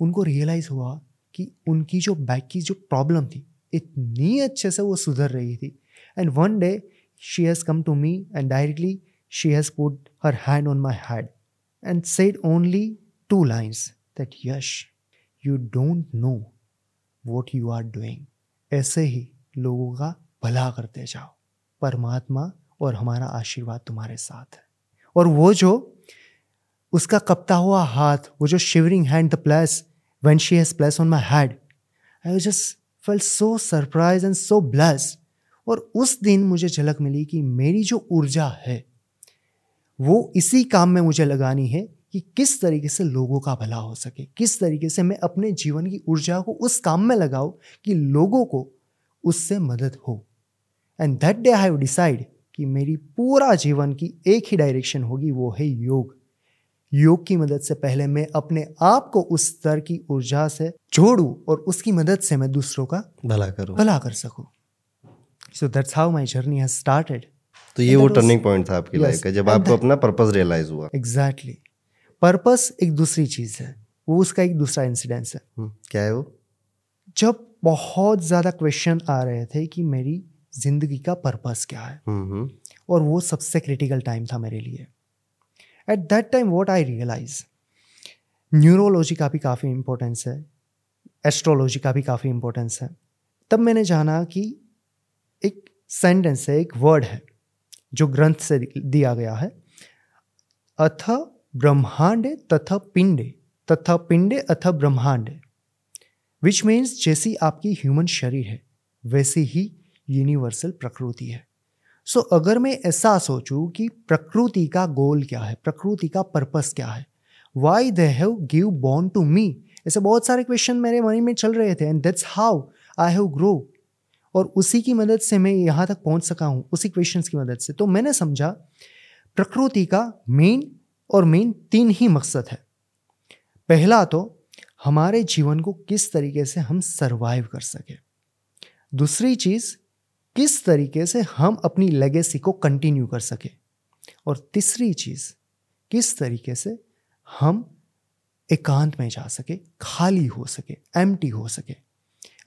उनको रियलाइज़ हुआ कि उनकी जो बैक की जो प्रॉब्लम थी, इतनी अच्छे से वो सुधर रही थी। And one day she has come to me and directly she has put her hand on my head and said only two lines that Yash you don't know what you are doing ऐसे ही लोगों का भला करते जाओ। परमात्मा और हमारा आशीर्वाद तुम्हारे साथ है। और वो जो उसका कपता हुआ हाथ, वो जो shivering hand the plus when she has plus on my head I just fell so surprise and so bless और उस दिन मुझे झलक मिली कि मेरी जो ऊर्जा है, वो इसी काम में मुझे लगानी है कि किस तरीके से लोगों का भला हो सके। किस तरीके से मैं अपने जीवन की ऊर्जा को उस काम में लगाऊँ कि लोगों को उससे मदद हो। And that day I have decide कि मेरी पूरा जीवन की एक ही डायरेक्शन होगी वो है योग। योग की मदद से पहले मैं अपने आप को उस स्तर की ऊर्जा से जोड़ू और उसकी मदद से मैं दूसरों का भला करूँ। भला कर सकूँ। So that's how my journey has started तो ये वो टर्निंग पॉइंट था आपकी लाइफ का जब आपको अपना पर्पस रियलाइज़ हुआ। Exactly exactly. पर्पस एक दूसरी चीज़ है। वो उसका एक दूसरा इंसिडेंस है। हम्म, क्या है वो? जब बहुत ज़्यादा क्वेश्चन आ रहे थे कि मेरी ज़िंदगी का पर्पस क्या है। और वो सबसे क्रिटिकल टाइम था मेरे लिए। At that time what I realise neurology का भी काफ़ी इम्पोर्टेंस है एस्ट्रोलॉजी का भी काफ़ी इम्पोर्टेंस है। तब मैंने जाना कि एक सेंटेंस है एक वर्ड है जो ग्रंथ से दिया गया है। अथ ब्रह्मांडे तथा पिंडे तथा पिंडे अथ ब्रह्मांडे। विच मीन्स जैसी आपकी ह्यूमन शरीर है वैसी ही यूनिवर्सल प्रकृति है। सो so, अगर मैं ऐसा सोचूं कि प्रकृति का गोल क्या है प्रकृति का पर्पस क्या है why they have give born to me ऐसे बहुत सारे क्वेश्चन मेरे मन में चल रहे थे and that's how I have grow और उसी की मदद से मैं यहाँ तक पहुँच सका हूँ उसी क्वेश्चंस की मदद से। तो मैंने समझा प्रकृति का मेन और मेन तीन ही मकसद है। पहला तो हमारे जीवन को किस तरीके से हम सरवाइव कर सके। दूसरी चीज़, किस तरीके से हम अपनी लेगेसी को कंटिन्यू कर सके। और तीसरी चीज़, किस तरीके से हम एकांत में जा सके, खाली हो सके एम हो सके।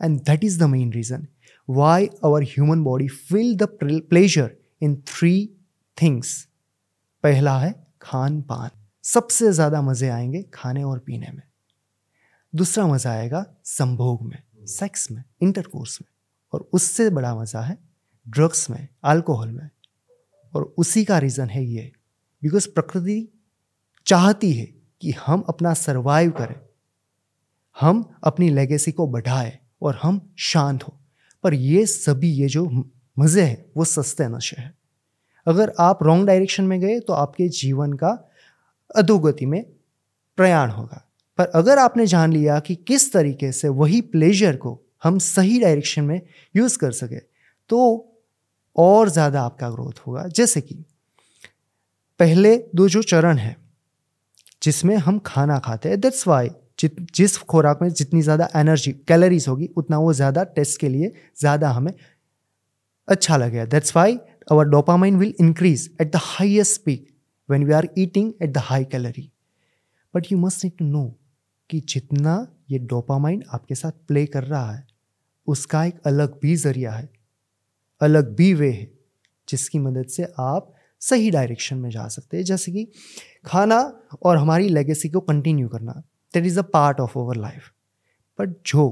And that is the main reason why our human body feel the pleasure in three things पहला है खान पान सबसे ज़्यादा मज़े आएँगे खाने और पीने में। दूसरा मज़ा आएगा संभोग में सेक्स में इंटरकोर्स में। और उससे बड़ा मज़ा है ड्रग्स में अल्कोहल में। और उसी का रीज़न है ये बिकॉज़ प्रकृति चाहती है कि हम अपना सरवाइव करें। हम अपनी लेगेसी को बढ़ाएँ और हम शांत हो। पर ये सभी, ये जो मज़े हैं, वो सस्ते नशे हैं। अगर आप रॉन्ग डायरेक्शन में गए तो आपके जीवन का अधोगति में प्रयाण होगा। पर अगर आपने जान लिया कि किस तरीके से वही प्लेजर को हम सही डायरेक्शन में यूज़ कर सके तो और ज़्यादा आपका ग्रोथ होगा। जैसे कि पहले दो जो चरण है, जिसमें हम खाना खाते हैं दैट्स वाई जित, जिस खुराक में जितनी ज़्यादा एनर्जी कैलोरीज होगी, उतना वो ज़्यादा टेस्ट के लिए ज़्यादा हमें अच्छा लगेगा। That's why our dopamine will increase at the highest speak when we are eating at the high calorie but you must need to know कि जितना ये डोपामाइन आपके साथ प्ले कर रहा है, उसका एक अलग भी ज़रिया है, अलग भी वे है, जिसकी मदद से आप सही डायरेक्शन में जा सकते हैं। जैसे कि खाना और हमारी लेगेसी को कंटिन्यू करना that is a part of our life but जो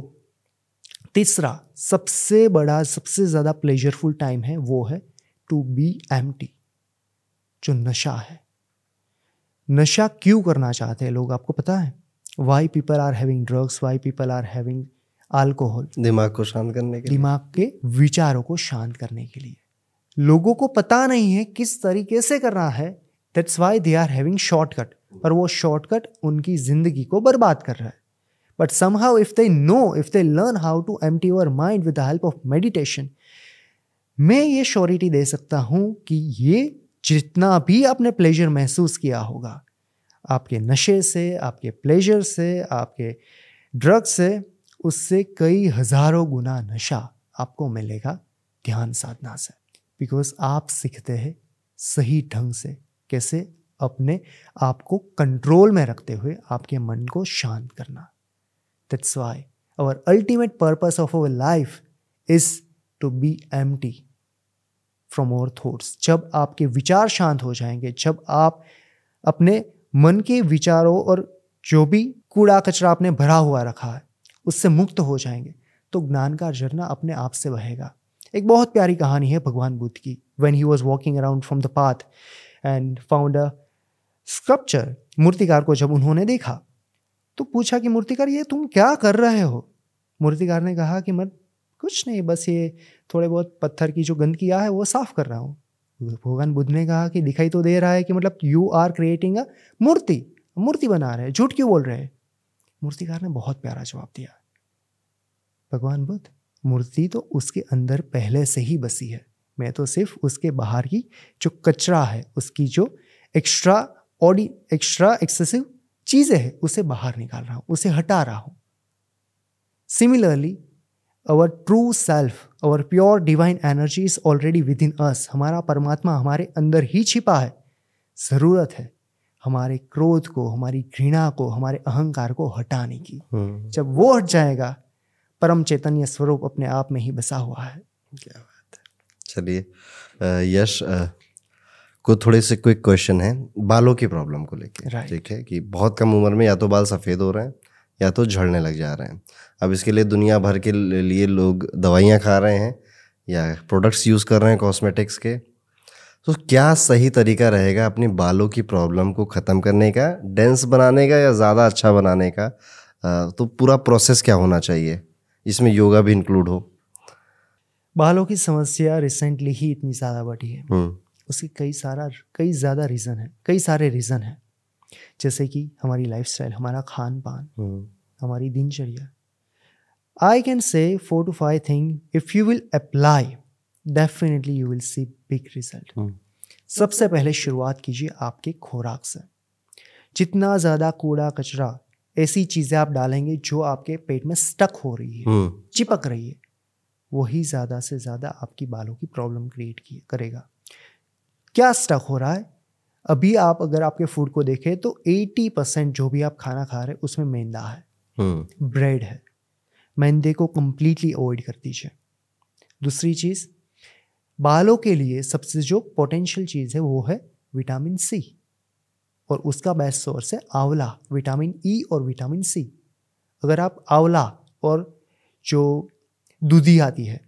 तीसरा सबसे बड़ा, सबसे ज़्यादा प्लेजरफुल टाइम है, वो है टू बी एम टी जो नशा है। नशा क्यों करना चाहते हैं लोग, आपको पता है? Why people are having drugs why people are having alcohol दिमाग को शांत करने के लिए। दिमाग के विचारों को शांत करने के लिए। लोगों को पता नहीं है किस तरीके से करना है। That's why they are having shortcut पर वो शॉर्टकट उनकी ज़िंदगी को बर्बाद कर रहा है। But somehow if they know if they learn how to empty your mind with the help of meditation मैं ये श्योरिटी दे सकता हूँ कि ये जितना भी आपने प्लेजर महसूस किया होगा आपके नशे से, आपके प्लेजर से, आपके ड्रग से, उससे कई हज़ारों गुना नशा आपको मिलेगा ध्यान साधना से। बिकॉज़ आप सीखते हैं सही ढंग से कैसे अपने आप को कंट्रोल में रखते हुए आपके मन को शांत करना। That's why our ultimate purpose of our life is to be empty from our thoughts जब आपके विचार शांत हो जाएँगे, जब आप अपने मन के विचारों और जो भी कूड़ा कचरा आपने भरा हुआ रखा है, उससे मुक्त हो जाएँगे तो ज्ञान का झरना अपने आप से बहेगा। एक बहुत प्यारी कहानी है भगवान बुद्ध की। When he was walking around from the path and found a sculpture मूर्तिकार को जब उन्होंने देखा तो पूछा कि, मूर्तिकार, ये तुम क्या कर रहे हो? मूर्तिकार ने कहा कि, मैं कुछ नहीं, बस ये थोड़े बहुत पत्थर की जो गंदगी है, वो साफ़ कर रहा हूँ। भगवान बुद्ध ने कहा कि दिखाई तो दे रहा है कि मतलब यू आर क्रिएटिंग अ मूर्ति मूर्ति बना रहे झूठ क्यों बोल रहे हैं? मूर्तिकार ने बहुत प्यारा जवाब दिया। भगवान बुद्ध, मूर्ति तो उसके अंदर पहले से ही बसी है। मैं तो सिर्फ़ उसके बाहर की जो कचरा है, उसकी जो एक्स्ट्रा ऑडी एक्स्ट्रा एक्सेसिव चीज़ें हैं, उसे बाहर निकाल रहा हूँ, उसे हटा रहा हूँ। Similarly our true self our pure divine energy is already within us हमारा परमात्मा हमारे अंदर ही छिपा है। ज़रूरत है हमारे क्रोध को हमारी घृणा को हमारे अहंकार को हटाने की। हम्म, जब वो हट जाएगा परम चैतन्य स्वरूप अपने आप में ही बसा हुआ है। क्या बात है। चलिए यश को थोड़े से क्विक क्वेश्चन है। बालों की प्रॉब्लम को लेके। Right. ठीक है कि बहुत कम उम्र में या तो बाल सफ़ेद हो रहे हैं या तो झड़ने लग जा रहे हैं। अब इसके लिए दुनिया भर के लिए लोग दवाइयाँ खा रहे हैं या प्रोडक्ट्स यूज़ कर रहे हैं कॉस्मेटिक्स के। तो क्या सही तरीका रहेगा अपनी बालों की प्रॉब्लम को ख़त्म करने का डेंस बनाने का या ज़्यादा अच्छा बनाने का? तो पूरा प्रोसेस क्या होना चाहिए? इसमें योगा भी इंक्लूड हो। बालों की समस्या रिसेंटली ही इतनी ज़्यादा बढ़ी है। हम्म। उसकी कई सारा कई ज़्यादा रीज़न है कई सारे रीज़न हैं। जैसे कि हमारी लाइफस्टाइल हमारा खान पान हम्म। हमारी दिनचर्या। I can say four to five thing if you will apply definitely you will see big result सबसे पहले शुरुआत कीजिए आपके खुराक से। जितना ज़्यादा कूड़ा कचरा ऐसी चीज़ें आप डालेंगे जो आपके पेट में स्टक हो रही है हम्म। चिपक रही है वही ज़्यादा से ज़्यादा आपकी बालों की प्रॉब्लम क्रिएट करेगा। क्या स्टक हो रहा है? अभी आप अगर आपके फ़ूड को देखें तो 80 परसेंट जो भी आप खाना खा रहे हैं उसमें मैदा है। हम्म। ब्रेड है। मैदे को कंप्लीटली अवॉइड कर दीजिए। दूसरी चीज़ बालों के लिए सबसे जो पोटेंशियल चीज़ है वो है विटामिन सी और उसका बेस्ट सोर्स है आंवला विटामिन ई e और विटामिन सी अगर आप आंवला और जो दूधी आती है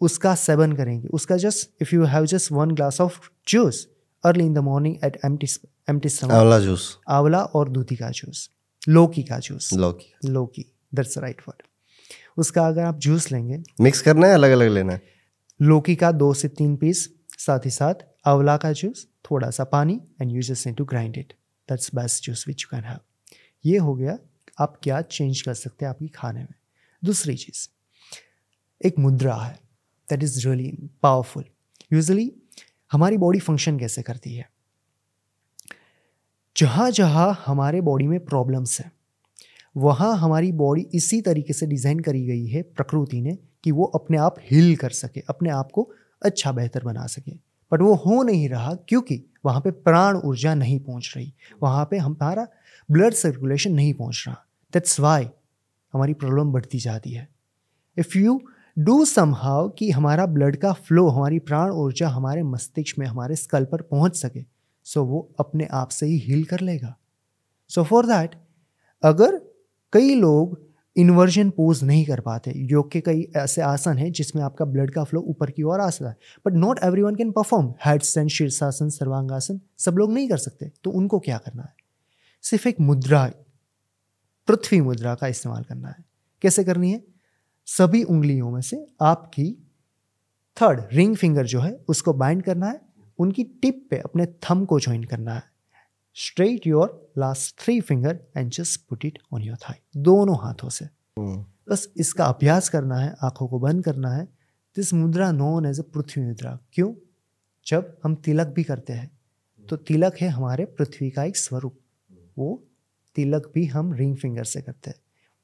उसका सेवन करेंगे उसका just if you have just one glass of juice early in the morning at empty empty आंवला जूस आंवला और दूधी का जूस लौकी का जूस लौकी लौकी दैट्स राइट वर्ड उसका अगर आप जूस लेंगे मिक्स करना है अलग अलग लेना है? लौकी का दो से तीन पीस साथ ही साथ आंवला का जूस थोड़ा सा पानी and you just to grind it that's best juice which you can have ये हो गया आप क्या चेंज कर सकते हैं आपकी खाने में? दूसरी चीज़. एक मुद्रा है. That is really powerful usually हमारी बॉडी फ़ंक्शन कैसे करती है? जहाँ जहाँ हमारे बॉडी में प्रॉब्लम्स हैं, वहाँ हमारी बॉडी इसी तरीके से डिज़ाइन करी गई है प्रकृति ने कि वो अपने आप हिल कर सके, अपने आप को अच्छा बेहतर बना सके। बट वो हो नहीं रहा क्योंकि वहाँ पे प्राण ऊर्जा नहीं पहुँच रही। वहाँ पे हमारा ब्लड सर्कुलेशन नहीं पहुँच रहा। दैट्स वाई हमारी प्रॉब्लम बढ़ती जाती है। इफ़ यू डू समहाउ कि हमारा ब्लड का फ्लो हमारी प्राण ऊर्जा हमारे मस्तिष्क में हमारे स्कल पर पहुँच सके। सो so, वो अपने आप से ही हील कर लेगा। सो फॉर दैट अगर कई लोग इन्वर्जन पोज नहीं कर पाते योग के कई ऐसे आसन हैं जिसमें आपका ब्लड का फ्लो ऊपर की ओर आ सकता है but not everyone can perform headstand शीर्षासन सर्वांगासन सब लोग नहीं कर सकते तो उनको क्या करना है? सिर्फ़ एक मुद्रा पृथ्वी मुद्रा का इस्तेमाल करना है। कैसे करनी है? सभी उंगलियों में से आपकी थर्ड रिंग फिंगर जो है उसको बाइंड करना है उनकी टिप पे अपने थम को ज्वाइन करना है। Straight your last three finger and just put it on your thigh दोनों हाथों से। हम्म, बस इसका अभ्यास करना है आँखों को बंद करना है। This mudra known as a Prithvi mudra क्यों? जब हम तिलक भी करते हैं तो तिलक है हमारे पृथ्वी का एक स्वरूप। वो तिलक भी हम रिंग फिंगर से करते हैं।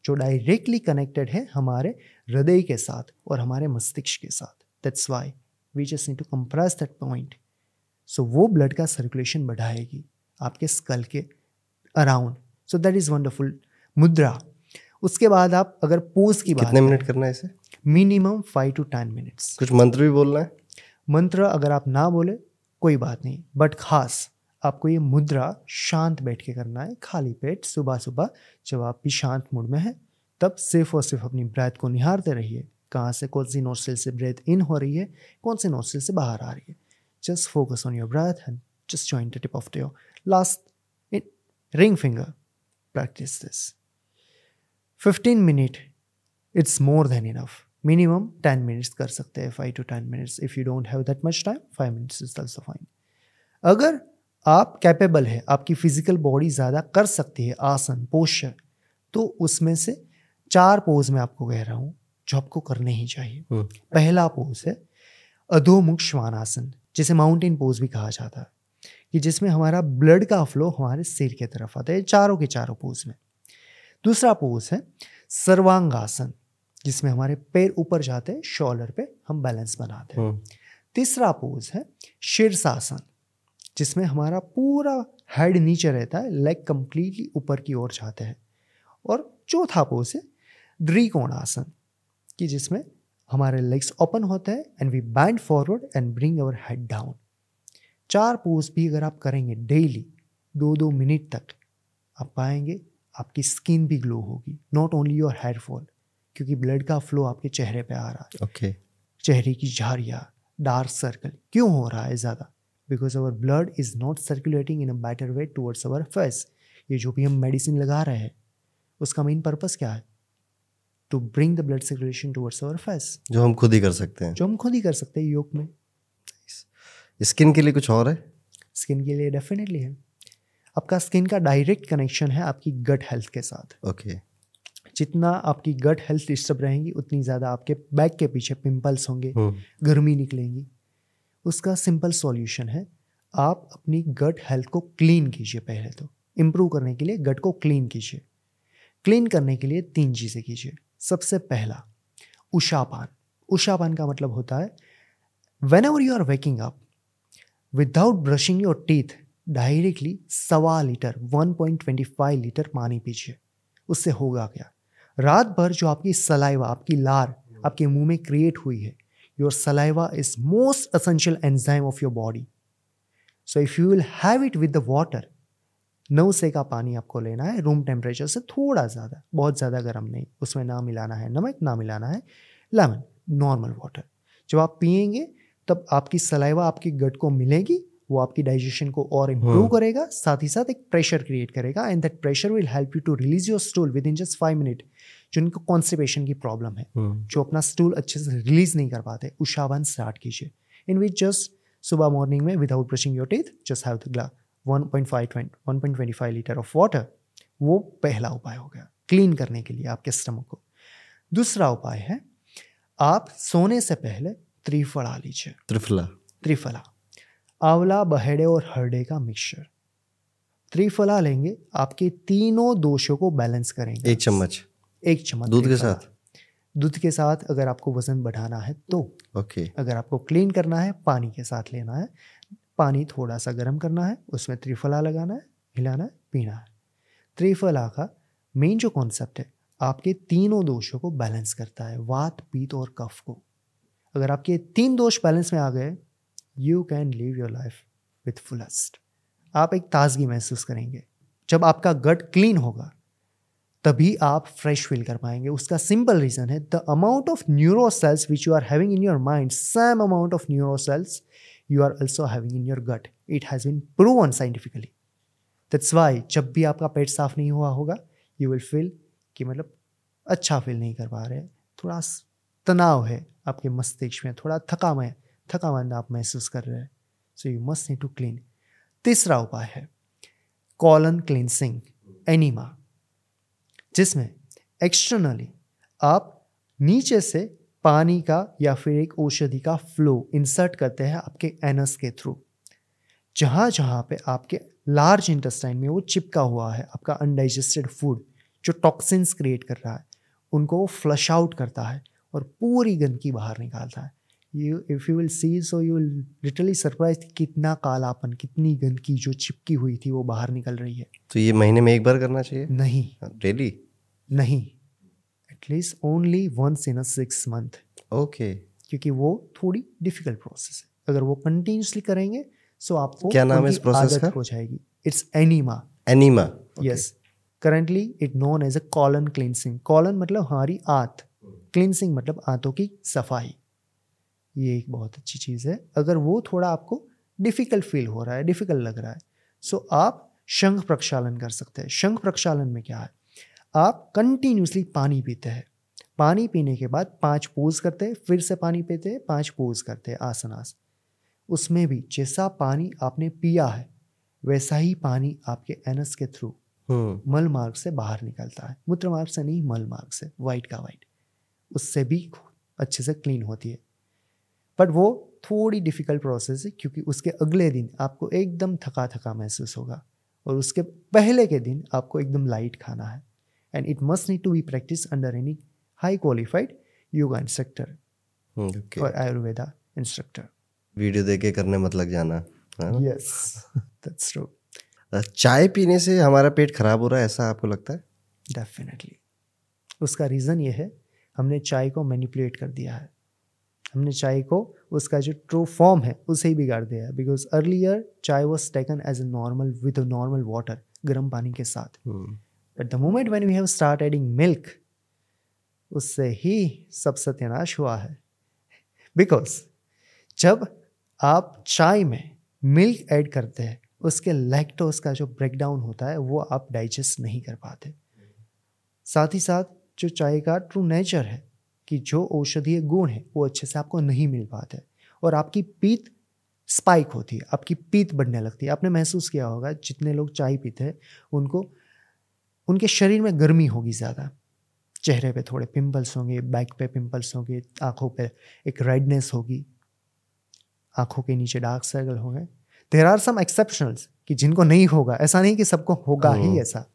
जो डायरेक्टली कनेक्टेड है हमारे हृदय के साथ और हमारे मस्तिष्क के साथ। That's why we just need to compress that point so वो ब्लड का सर्कुलेशन बढ़ाएगी आपके स्कल के around so that is wonderful मुद्रा। उसके बाद आप अगर पोज की बात कितने मिनट करना है इसे? Minimum five to ten minutes कुछ मंत्र भी बोलना है? मंत्र अगर आप ना बोले कोई बात नहीं। बट खास आपको ये मुद्रा शांत बैठ के करना है, खाली पेट, सुबह सुबह। जब आप भी शांत मूड में हैं, तब सिर्फ़ और सिर्फ़ अपनी ब्रेथ को निहारते रहिए। कहाँ से कौन सी नोस्ट्रिल से ब्रेथ इन हो रही है, कौन सी नोस्ट्रिल से बाहर आ रही है। Just focus on your breath and just join the tip of your last in ring finger practice this fifteen minute it's more than enough minimum ten minutes कर सकते हैं five to ten minutes if you don't have that much time five minutes is also fine अगर आप capable है आपकी physical body ज़्यादा कर सकती है आसन पोस्चर तो उसमें से चार पोज में आपको कह रहा हूँ जो आपको करने ही चाहिए। हम्म, पहला पोज है अधोमुख श्वानासन जिसे माउंटेन पोज भी कहा जाता है कि जिसमें हमारा ब्लड का फ्लो हमारे सिर के तरफ़ आता है चारों के चारों पोज में। दूसरा पोज है सर्वांगासन जिसमें हमारे पैर ऊपर जाते हैं शोल्डर पे हम बैलेंस बनाते हैं। हम्म, तीसरा पोज है शीर्षासन जिसमें हमारा पूरा हेड नीचे रहता है लेग कंप्लीटली ऊपर की ओर जाते हैं। और चौथा पोज है द्रिकोण आसन कि जिसमें हमारे लेग्स ओपन होते हैं and we bend forward and bring our head down चार पोज भी अगर आप करेंगे डेली दो दो मिनट तक आप पाएँगे आपकी स्किन भी ग्लो होगी। Not only your hair fall क्योंकि ब्लड का फ्लो आपके चेहरे पे आ रहा है। ओके चेहरे की झारियाँ डार्क सर्कल क्यों हो रहा है ज़्यादा? Because our blood is not circulating in a better way towards our face ये जो भी हम मेडिसिन लगा रहे हैं उसका मेन पर्पज़ क्या है? To bring the blood circulation towards our face जो हम खुद ही कर सकते हैं। जो हम खुद ही कर सकते हैं योग में। स्किन के लिए कुछ और है? स्किन के लिए डेफिनेटली है। आपका स्किन का डायरेक्ट कनेक्शन है आपकी गट हेल्थ के साथ। ओके जितना आपकी गट हेल्थ डिस्टर्ब रहेंगी उतनी ज़्यादा आपके बैक के पीछे पिंपल्स होंगे हम्म, गर्मी निकलेंगी। उसका सिंपल सॉल्यूशन है, आप अपनी गट हेल्थ को क्लीन कीजिए पहले तो। इम्प्रूव करने के लिए गट को क्लीन कीजिए। क्लीन करने के लिए तीन चीज़ें कीजिए। सबसे पहला, उषापान। उषापान का मतलब होता है whenever you are waking up without brushing your teeth directly सवा लीटर 1.25 लीटर पानी पीजिए। उससे होगा क्या? रात भर जो आपकी सलाइवा आपकी लार, आपके मुँह में क्रिएट हुई है your saliva is most essential enzyme of your body so if you will have it with the water नौ से का पानी आपको लेना है रूम टेम्परेचर से थोड़ा ज़्यादा बहुत ज़्यादा गर्म नहीं उसमें ना मिलाना है नमक ना मिलाना है लेमन नॉर्मल वाटर जब आप पियेंगे तब आपकी सलाइवा आपकी गट को मिलेगी वो आपकी डाइजेशन को और इम्प्रूव हम्म। करेगा साथ ही साथ एक प्रेशर क्रिएट करेगा and that pressure will help you to release your stool within just five minute जिनको कॉन्स्टिपेशन की प्रॉब्लम है हम्म, जो अपना स्टूल अच्छे से रिलीज़ नहीं कर पाते उषावन स्टार्ट कीजिए। इन विच जस्ट सुबह मॉर्निंग में without brushing your teeth just have the glass one point five one point twenty five litre of water वो पहला उपाय हो गया क्लीन करने के लिए आपके स्टमक को। दूसरा उपाय है आप सोने से पहले त्रिफला लीजिए। त्रिफला। त्रिफला। आंवला बहेड़े और हरडे का मिक्सचर त्रिफला लेंगे आपके तीनों दोषों को बैलेंस करेंगे। एक चम्मच। एक चम्मच दूध के साथ? दूध के साथ अगर आपको वज़न बढ़ाना है तो। ओके। अगर आपको क्लीन करना है पानी के साथ लेना है पानी थोड़ा सा गर्म करना है उसमें त्रिफला लगाना है हिलाना है पीना है। त्रिफला का मेन जो कॉन्सेप्ट है आपके तीनों दोषों को बैलेंस करता है वात पीत और कफ को। अगर आपके तीन दोष बैलेंस में आ गए you can live your life with fullest आप एक ताजगी महसूस करेंगे जब आपका गट क्लीन होगा। तभी आप फ्रेश फील कर पाएँगे। उसका सिंपल रीजन है the amount of neuro cells which you are having in your mind same amount of neuro cells you are also having in your gut it has been proven scientifically that's why जब भी आपका पेट साफ़ नहीं हुआ होगा you will feel कि मतलब अच्छा फील नहीं कर पा रहे थोड़ा तनाव है आपके मस्तिष्क में, थोड़ा थकामय थकावन आप महसूस कर रहे हैं। So you must need to clean तीसरा उपाय है कॉलन क्लिनसिंग एनिमा जिसमें एक्सटर्नली आप नीचे से पानी का या फिर एक औषधि का फ्लो इंसर्ट करते हैं आपके एनस के थ्रू जहाँ जहाँ पे आपके लार्ज इंटेस्टाइन में वो चिपका हुआ है, आपका अनडाइजेस्टेड फ़ूड जो टॉक्सिन्स क्रिएट कर रहा है, उनको वो फ्लश आउट करता है और पूरी गंदगी बाहर निकालता है। You if you will see so you will literally surprise कितना कालापन कितनी गंदगी जो चिपकी हुई थी वो बाहर निकल रही है। तो ये महीने में एक बार करना चाहिए? नहीं। डेली? नहीं। At least only once in a six month okay क्योंकि वो थोड़ी डिफ़िकल्ट प्रोसेस है। अगर वो कंटिन्यूसली करेंगे सो आपको क्या नाम है इस आदत का? हो जाएगी। It's enema enema yes currently it known as a colon cleansing colon मतलब हमारी आंत। क्लिनसिंग मतलब आंतों की सफ़ाई। ये एक बहुत अच्छी चीज़ है। अगर वो थोड़ा आपको डिफ़िकल्ट फील हो रहा है डिफ़िकल्ट लग रहा है सो आप शंख प्रक्षालन कर सकते हैं। शंख प्रक्षालन में क्या है? आप कंटिन्यूसली पानी पीते हैं। पानी पीने के बाद पाँच पोज करते हैं फिर से पानी पीते हैं पाँच पोज करते हैं आसन आसन उसमें भी जैसा पानी आपने पिया है वैसा ही पानी आपके एनस के थ्रू हम्म। मल मार्ग से बाहर निकलता है। मूत्र मार्ग से नहीं मल मार्ग से वाइट का वाइट उससे भी अच्छे से क्लीन होती है। बट वो थोड़ी डिफ़िकल्ट प्रोसेस है क्योंकि उसके अगले दिन आपको एकदम थका थका महसूस होगा। और उसके पहले के दिन आपको एकदम लाइट खाना है। And it must need to be practice under any high qualified yoga instructor और आयुर्वेदा इंस्ट्रक्टर वीडियो देख के करने मत लग जाना यस दैट्स ट्रू चाय पीने से हमारा पेट खराब हो रहा है ऐसा आपको लगता है? डेफिनेटली उसका रीज़न ये है हमने चाय को मैनिपुलेट कर दिया है। हमने चाय को उसका जो ट्रू फॉर्म है उसे ही बिगाड़ दिया है। Because earlier chai was taken as a normal with normal water गर्म पानी के साथ। But the moment when we have start adding milk उससे ही सब सत्यानाश हुआ है। बिकॉज़ जब आप चाय में मिल्क ऐड करते हैं उसके लैक्टोज का जो ब्रेकडाउन होता है वो आप डाइजेस्ट नहीं कर पाते। साथ ही साथ जो चाय का ट्रू नेचर है कि जो औषधीय गुण है वो अच्छे से आपको नहीं मिल पाते और आपकी पीत स्पाइक होती है आपकी पीत बढ़ने लगती है। आपने महसूस किया होगा जितने लोग चाय पीते हैं उनको उनके शरीर में गर्मी होगी ज़्यादा। चेहरे पे थोड़े पिंपल्स होंगे बैक पे पिंपल्स होंगे आँखों पे एक रेडनेस होगी। आँखों के नीचे डार्क सर्कल होंगे। देर आर सम एक्सेप्शनल्स कि जिनको नहीं होगा। ऐसा नहीं कि सबको होगा ही। ऐसा।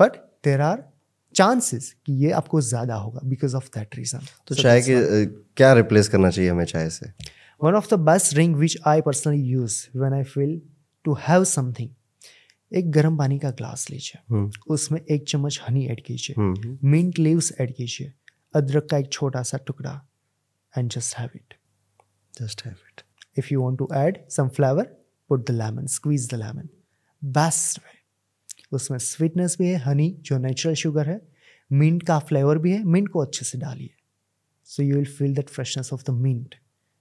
बट देर आर चांसेस कि ये आपको ज़्यादा होगा बिकॉज़ ऑफ़ दैट रीज़न तो so चाय के क्या रिप्लेस करना चाहिए हमें चाय से? One of the best drink which I personally use when I feel to have something. एक गर्म पानी का ग्लास लीजिए। हम्म, उसमें एक चम्मच हनी ऐड कीजिए। मिंट लीव्स ऐड कीजिए। अदरक का एक छोटा सा टुकड़ा and just have it just have it if you want to add some flavour put the lemon squeeze the lemon best way उसमें स्वीटनेस भी है हनी जो नेचुरल शुगर है मिंट का फ्लेवर भी है मिंट को अच्छे से डालिए। So you will feel that freshness of the mint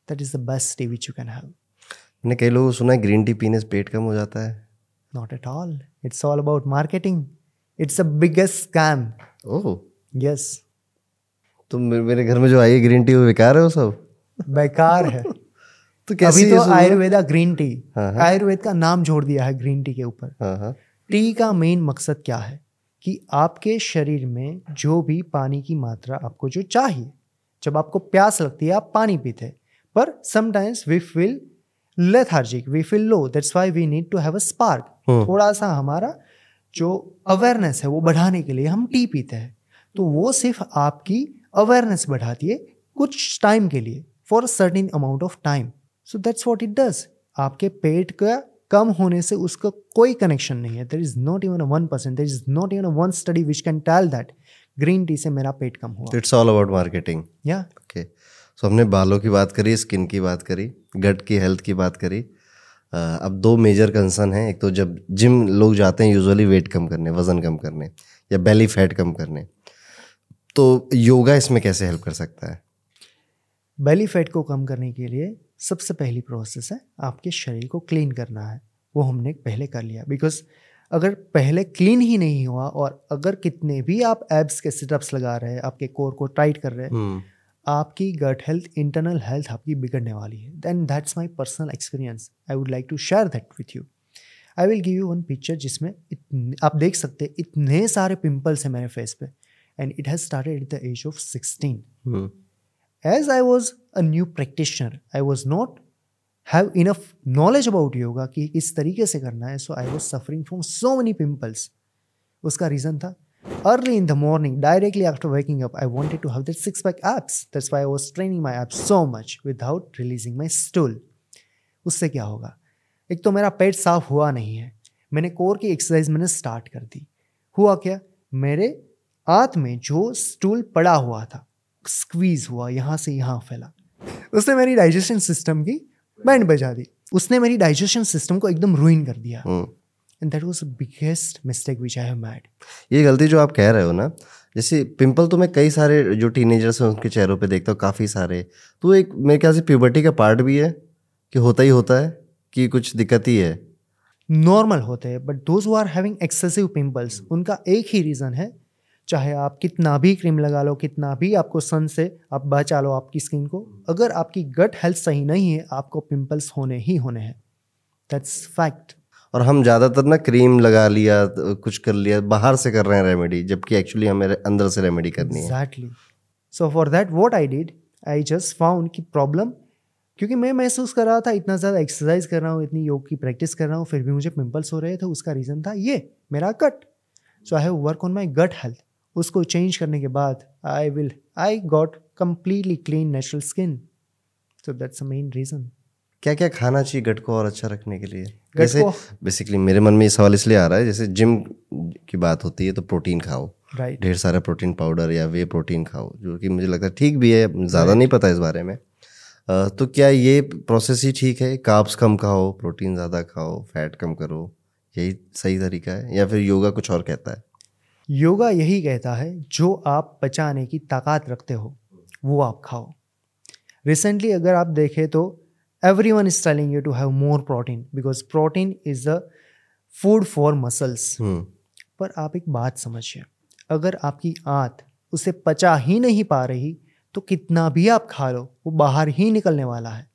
that is the best tea which you can have मैंने कई लोगों सुना है ग्रीन टी पीने से पेट कम हो जाता है। Not at all. It's all about marketing. It's the biggest scam. Oh Yes. तो मेरे घर में जो आई ग्रीन टी वो बेकार है वो सब? बेकार है। तो कैसे अभी तो आयुर्वेदा ग्रीन टी हाँ, हाँ। आयुर्वेद का नाम जोड़ दिया है ग्रीन टी के ऊपर। हाँ हाँ। टी का मेन मकसद क्या है? कि आपके शरीर में जो भी पानी की मात्रा आपको जो चाहिए जब आपको प्यास लगती है आप पानी पीते हैं। पर sometimes we feel lethargic we feel low that's why we need to have a spark. थोड़ा सा हमारा जो अवेयरनेस है वो बढ़ाने के लिए हम टी पीते हैं। तो वो सिर्फ़ आपकी अवेयरनेस बढ़ाती है कुछ टाइम के लिए for a certain amount of time so that's what it does आपके पेट का कम होने से उसका कोई कनेक्शन नहीं है। There is not even a one percent there is not even one study which can tell that green tea से मेरा पेट कम हुआ। इट्स ऑल अबाउट मार्केटिंग या ओके सो हमने बालों की बात करी स्किन की बात करी गट की हेल्थ की बात करी। अब दो मेजर कंसर्न हैं। एक तो जब जिम लोग जाते हैं यूजुअली वेट कम करने वज़न कम करने या बेली फैट कम करने। तो योगा इसमें कैसे हेल्प कर सकता है? बेली फैट को कम करने के लिए सबसे पहली प्रोसेस है आपके शरीर को क्लीन करना है। वो हमने पहले कर लिया। बिकॉज़ अगर पहले क्लीन ही नहीं हुआ और अगर कितने भी आप एब्स के सिटअप्स लगा रहे हैं आपके कोर को टाइट कर रहे हैं हम्म। आपकी गट हेल्थ इंटरनल हेल्थ आपकी बिगड़ने वाली है। Then that's my personal experience I would like to share that with you I will give you one picture जिसमें आप देख सकते हैं इतने सारे पिम्पल्स हैं मेरे फेस पे। And it has started at the age of sixteen age I was a new practitioner I was not have enough knowledge about yoga कि किस तरीके से करना है so I was suffering from so many pimples उसका reason था early in the morning directly after working up I wanted to have that six pack abs that's why was training my abs so much without releasing my stool उससे क्या होगा? एक तो मेरा पेट साफ़ हुआ नहीं है। मैंने कोर की एक्सरसाइज मैंने स्टार्ट कर दी। हुआ क्या? मेरे आँत में जो स्टूल पड़ा हुआ था स्क्वीज हुआ यहाँ से यहाँ फैला। उसने मेरी डाइजेशन सिस्टम की बैंड बजा दी। उसने मेरी डाइजेशन सिस्टम को एकदम रुइन कर दिया। And that was the biggest mistake which I have made ये गलती जो आप कह रहे हो ना जैसे पिंपल तो मैं कई सारे जो टीनेजर्स हैं उनके चेहरों पे देखता हूँ काफ़ी सारे। तो एक मेरे ख्याल से प्यूबर्टी का पार्ट भी है कि होता ही होता है कि कुछ दिक्कत ही है। नॉर्मल होते हैं but those who are having excessive pimples उनका एक ही रीज़न है चाहे आप कितना भी क्रीम लगा लो कितना भी आपको सन से आप बचा लो आपकी स्किन को अगर आपकी गट हेल्थ सही नहीं है आपको पिंपल्स होने ही होने हैं। दैट्स फैक्ट और हम ज़्यादातर ना क्रीम लगा लिया कुछ कर लिया बाहर से कर रहे हैं रेमेडी जबकि एक्चुअली हमें अंदर से रेमेडी करनी है। Exactly so for that what I did I just found कि प्रॉब्लम क्योंकि मैं महसूस कर रहा था इतना ज़्यादा एक्सरसाइज कर रहा हूँ इतनी योग की प्रैक्टिस कर रहा हूँ फिर भी मुझे पिंपल्स हो रहे थे उसका रीज़न था ये मेरा gut so I have work on my gut health उसको चेंज करने के बाद I will I got completely clean natural skin so that's main reason क्या क्या खाना चाहिए गट को और अच्छा रखने के लिए? जैसे बेसिकली मेरे मन में ये सवाल इसलिए आ रहा है जैसे जिम की बात होती है तो प्रोटीन खाओ। राइट ढेर सारा प्रोटीन पाउडर या वे प्रोटीन खाओ जो कि मुझे लगता है ठीक भी है ज़्यादा नहीं पता इस बारे में। अ, तो क्या ये प्रोसेस ही ठीक है? काप्स कम खाओ प्रोटीन ज़्यादा खाओ फैट कम करो यही सही तरीका है? या फिर योगा कुछ और कहता है? योगा यही कहता है जो आप पचाने की ताकत रखते हो वो आप खाओ. रिसेंटली अगर आप देखें तो everyone is telling you to have more protein because protein is the food for muscles पर आप एक बात समझिए अगर आपकी आंत उसे पचा ही नहीं पा रही तो कितना भी आप खा लो वो बाहर ही निकलने वाला है।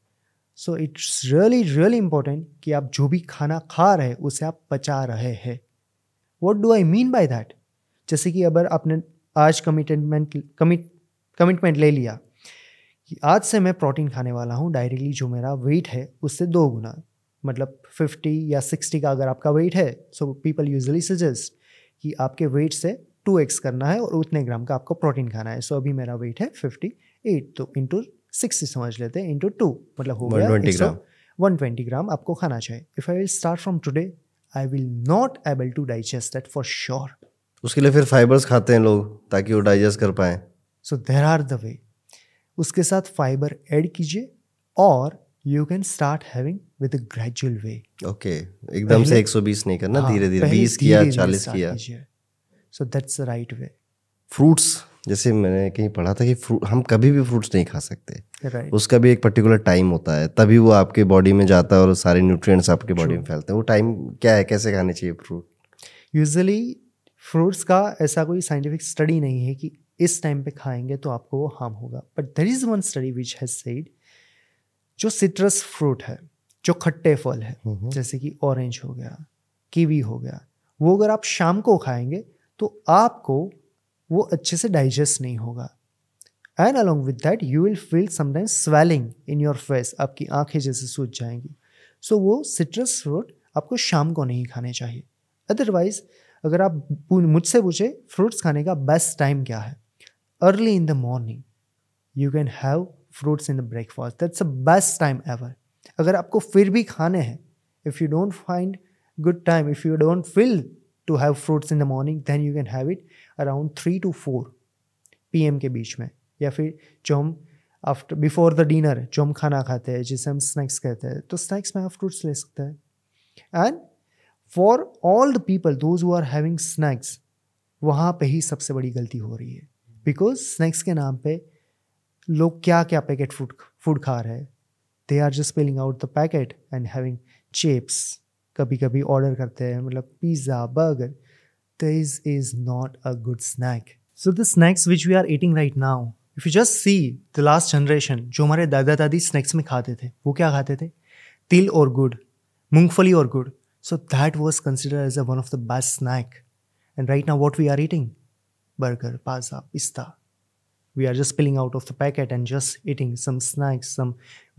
So it's really really important कि आप जो भी खाना खा रहे उसे आप पचा रहे हैं। What do I mean by that जैसे कि अगर आपने आज कमिटमेंट कमिट कमिटमेंट ले लिया कि आज से मैं प्रोटीन खाने वाला हूँ डायरेक्टली जो मेरा वेट है उससे दो गुना मतलब 50 या 60 का अगर आपका वेट है सो पीपल यूजली सजेस्ट कि आपके वेट से 2x करना है और उतने ग्राम का आपको प्रोटीन खाना है। सो so, अभी मेरा वेट है 58 तो इंटू सिक्सटी समझ लेते हैं इंटू टू मतलब हो गया वन ट्वेंटी ग्राम। आपको खाना चाहिए। If I will start from today I will not able to digest that for sure उसके लिए फिर फाइबर्स खाते हैं लोग ताकि वो डाइजेस्ट कर पाएँ। So there are the way उसके साथ फाइबर ऐड कीजिए और you can start having with gradual way okay एकदम से 120 नहीं करना धीरे धीरे 20 किया 40 किया। So that's the right way fruits जैसे मैंने कहीं पढ़ा था कि फ्रूट हम कभी भी फ्रूट्स नहीं खा सकते। राइट उसका भी एक पर्टिकुलर टाइम होता है तभी वो आपके बॉडी में जाता है और सारे न्यूट्रिएंट्स आपके बॉडी में फैलते हैं। वो टाइम क्या है? कैसे खाने चाहिए फ्रूट यूजुअली फ्रूट्स का ऐसा कोई साइंटिफिक स्टडी नहीं है कि इस टाइम पे खाएँगे तो आपको वो हार्म होगा। But there is one study which has said जो सिट्रस फ्रूट है जो खट्टे फल है जैसे कि ऑरेंज हो गया कीवी हो गया वो अगर आप शाम को खाएँगे तो आपको वो अच्छे से डाइजेस्ट नहीं होगा। And along with that you will feel sometimes swelling in your face आपकी आँखें जैसे सूझ जाएँगी। सो so, वो सिट्रस फ्रूट आपको शाम को नहीं खाने चाहिए। अदरवाइज़ अगर आप मुझसे पूछे फ्रूट्स खाने का बेस्ट टाइम क्या है? Early in the morning you can have fruits in the breakfast that's the best time ever अगर आपको फिर भी खाने हैं if you don't find good time if you don't feel to have fruits in the morning then you can have it around three to four P के बीच में. या फिर जो हम आफ्टर बिफोर द डिनर जो हम खाना खाते हैं, जिसे हम स्नैक्स कहते हैं तो स्नैक्स में आप फ्रूट्स ले सकते हैं. And for all the people those who are having snacks वहाँ पे ही सबसे बड़ी गलती हो रही है। बिकॉज़ स्नैक्स के नाम पे लोग क्या क्या पैकेट फ़ूड फ़ूड खा रहे हैं। They are just peeling out the packet and having chips कभी कभी ऑर्डर करते हैं मतलब pizza burger this is not a good snack so the snacks which we are eating right now if you just see the last generation जो हमारे दादा दादी snacks में खाते थे, वो क्या खाते थे? तिल और गुड़, मूंगफली और गुड़। So that was consider as a one of the best snack and right now what we are eating burger, pizza, pista. We are just spilling out of the packet and just eating some snacks, some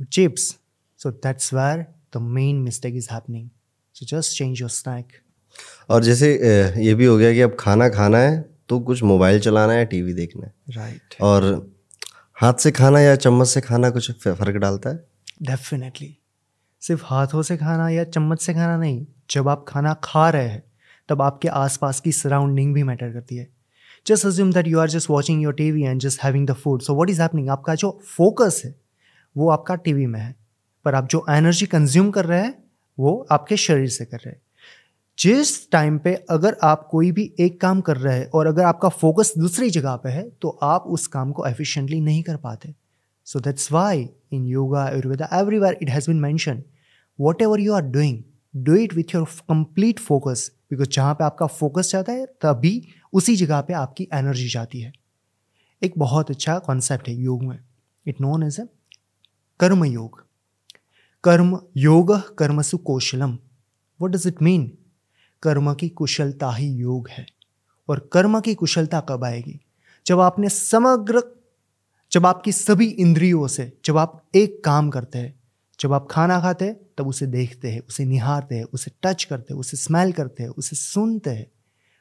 chips. So that's where the main mistake is happening. So just change your snack. और जैसे ये भी हो गया कि अब खाना खाना है तो कुछ मोबाइल चलाना है टीवी देखना है राइट right. और हाथ से खाना या चम्मच से खाना कुछ फ़र्क डालता है डेफिनेटली सिर्फ़ हाथों से खाना या चम्मच से खाना नहीं जब आप खाना खा रहे हैं, तब आपके आसपास की सराउंडिंग भी मैटर करती है। Just assume that you are just watching your T V and just having the food so what is happening आपका जो फोकस है, वो आपका टी वी में है। पर आप जो एनर्जी कंज्यूम कर रहे हैं, वो आपके शरीर से कर रहे हैं। जिस टाइम पे अगर आप कोई भी एक काम कर रहे हैं और अगर आपका फोकस दूसरी जगह पे है तो आप उस काम को एफिशिएंटली नहीं कर पाते। So that's why in yoga Ayurveda everywhere it has been mention whatever you are doing do it with your complete focus because जहाँ पे आपका फोकस जाता है, तभी उसी जगह पे आपकी एनर्जी जाती है। एक बहुत अच्छा कॉन्सेप्ट है योग में। It known as a karma yoga. कर्म योग, कर्मसु कौशलम। वट डज इट मीन कर्म की कुशलता ही योग है। और कर्म की कुशलता कब आएगी? जब आपने समग्र, जब आपकी सभी इंद्रियों से, जब आप एक काम करते हैं, जब आप खाना खाते हैं तब उसे देखते हैं उसे निहारते हैं उसे टच करते हैं उसे स्मेल करते हैं उसे सुनते हैं।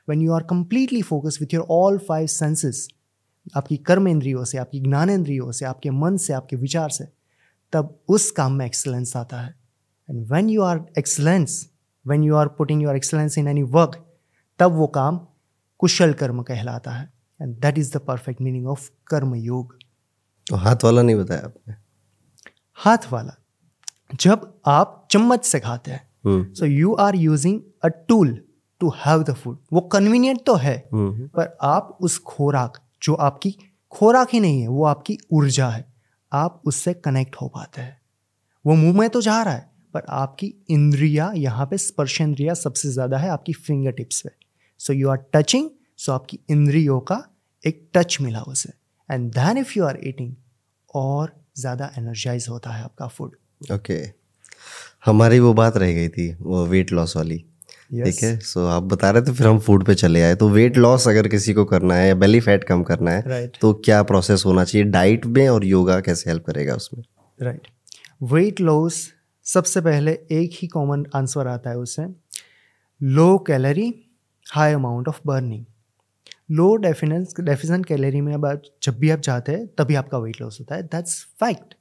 When you are completely focus with your all five senses आपकी कर्म इंद्रियों से आपकी ज्ञान इंद्रियों से आपके मन से आपके विचार से तब उस काम में एक्सलेंस आता है। And when you are excellence when you are putting your excellence in any work तब वो काम कुशल कर्म कहलाता है। And that is the perfect meaning of karma yoga. तो हाथ वाला नहीं बताया आपने? हाथ वाला। जब आप चम्मच से खाते हैं so you are using a tool to have the food वो कन्वीनियंट तो है पर आप उस खोराक जो आपकी खोराक ही नहीं है वो आपकी ऊर्जा है आप उससे कनेक्ट हो पाते हैं। वो मुँह में तो जा रहा है पर आपकी इंद्रिया यहाँ पे स्पर्श इंद्रिया सबसे ज़्यादा है आपकी फिंगर टिप्स पे। So you are touching so आपकी इंद्रियों का एक टच मिला उसे। And then if you are eating और ज़्यादा एनर्जाइज होता है आपका फ़ूड ओके। okay. हमारी वो बात रह गई थी वो वेट लॉस वाली। ठीक है? सो आप बता रहे थे फिर हम फ़ूड पे चले आए। तो वेट लॉस अगर किसी को करना है या बेली फैट कम करना है right. तो क्या प्रोसेस होना चाहिए? डाइट में और योगा कैसे हेल्प करेगा उसमें? राइट वेट लॉस सबसे पहले एक ही कॉमन आंसर आता है उससे। Low calorie high amount of burning low डेफिनेंस deficit calorie में अब जब भी आप जाते हैं तभी आपका वेट लॉस होता है। दैट्स फैक्ट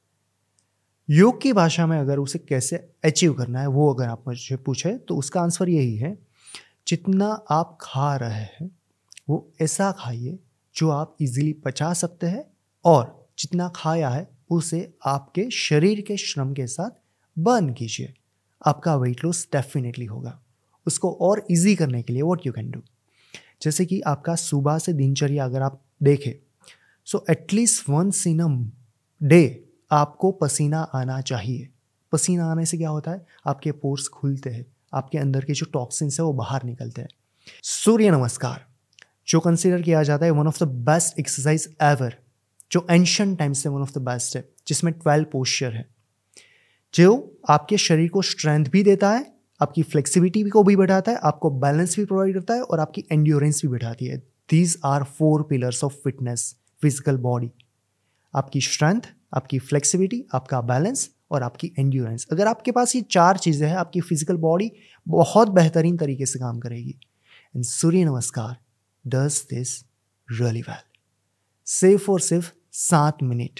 योग की भाषा में अगर उसे कैसे अचीव करना है, वो अगर आप मुझे पूछे तो उसका आंसर यही है, जितना आप खा रहे हैं, वो ऐसा खाइए जो आप इजीली पचा सकते हैं और जितना खाया है, उसे आपके शरीर के श्रम के साथ बर्न कीजिए। आपका वेट लॉस डेफिनेटली होगा। उसको और इजी करने के लिए व्हाट यू कैन डू जैसे कि आपका सुबह से दिनचर्या अगर आप देखें so at least once in a day आपको पसीना आना चाहिए। पसीना आने से क्या होता है? आपके पोर्स खुलते हैं। आपके अंदर के जो टॉक्सिन्स है वो बाहर निकलते हैं। सूर्य नमस्कार, जो कंसिडर किया जाता है one of the best exercise ever जो एंशन टाइम से वन ऑफ़ द बेस्ट है, जिसमें ट्वेल्व पोस्चर है। जो आपके शरीर को स्ट्रेंथ भी देता है, आपकी फ्लेक्सिबिलिटी को भी बढ़ाता है, आपको बैलेंस भी प्रोवाइड करता है और आपकी एंड्योरेंस भी बढ़ाती है। These are four pillars of fitness physical body आपकी स्ट्रेंथ आपकी फ्लेक्सिबिलिटी आपका बैलेंस और आपकी एंड्योरेंस अगर आपके पास ये चार चीज़ें हैं, आपकी फ़िज़िकल बॉडी बहुत बेहतरीन तरीके से काम करेगी। And Surya Namaskar does this really well सिर्फ़ और सिर्फ़ सात मिनट।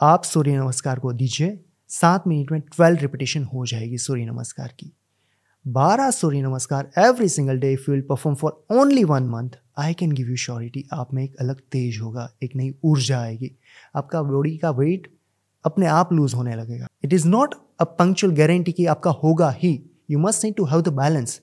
आप सूर्य नमस्कार को दीजिए, सात मिनट में ट्वेल्व रिपीटेशन हो जाएगी सूर्य नमस्कार की। बारह सूर्य नमस्कार every single day if you will perform for only one month I can give you surety आप में एक अलग तेज होगा एक नई ऊर्जा आएगी। आपका बॉडी का वेट अपने आप लूज होने लगेगा। It is not a punctual guarantee कि आपका होगा ही। You must need to have the balance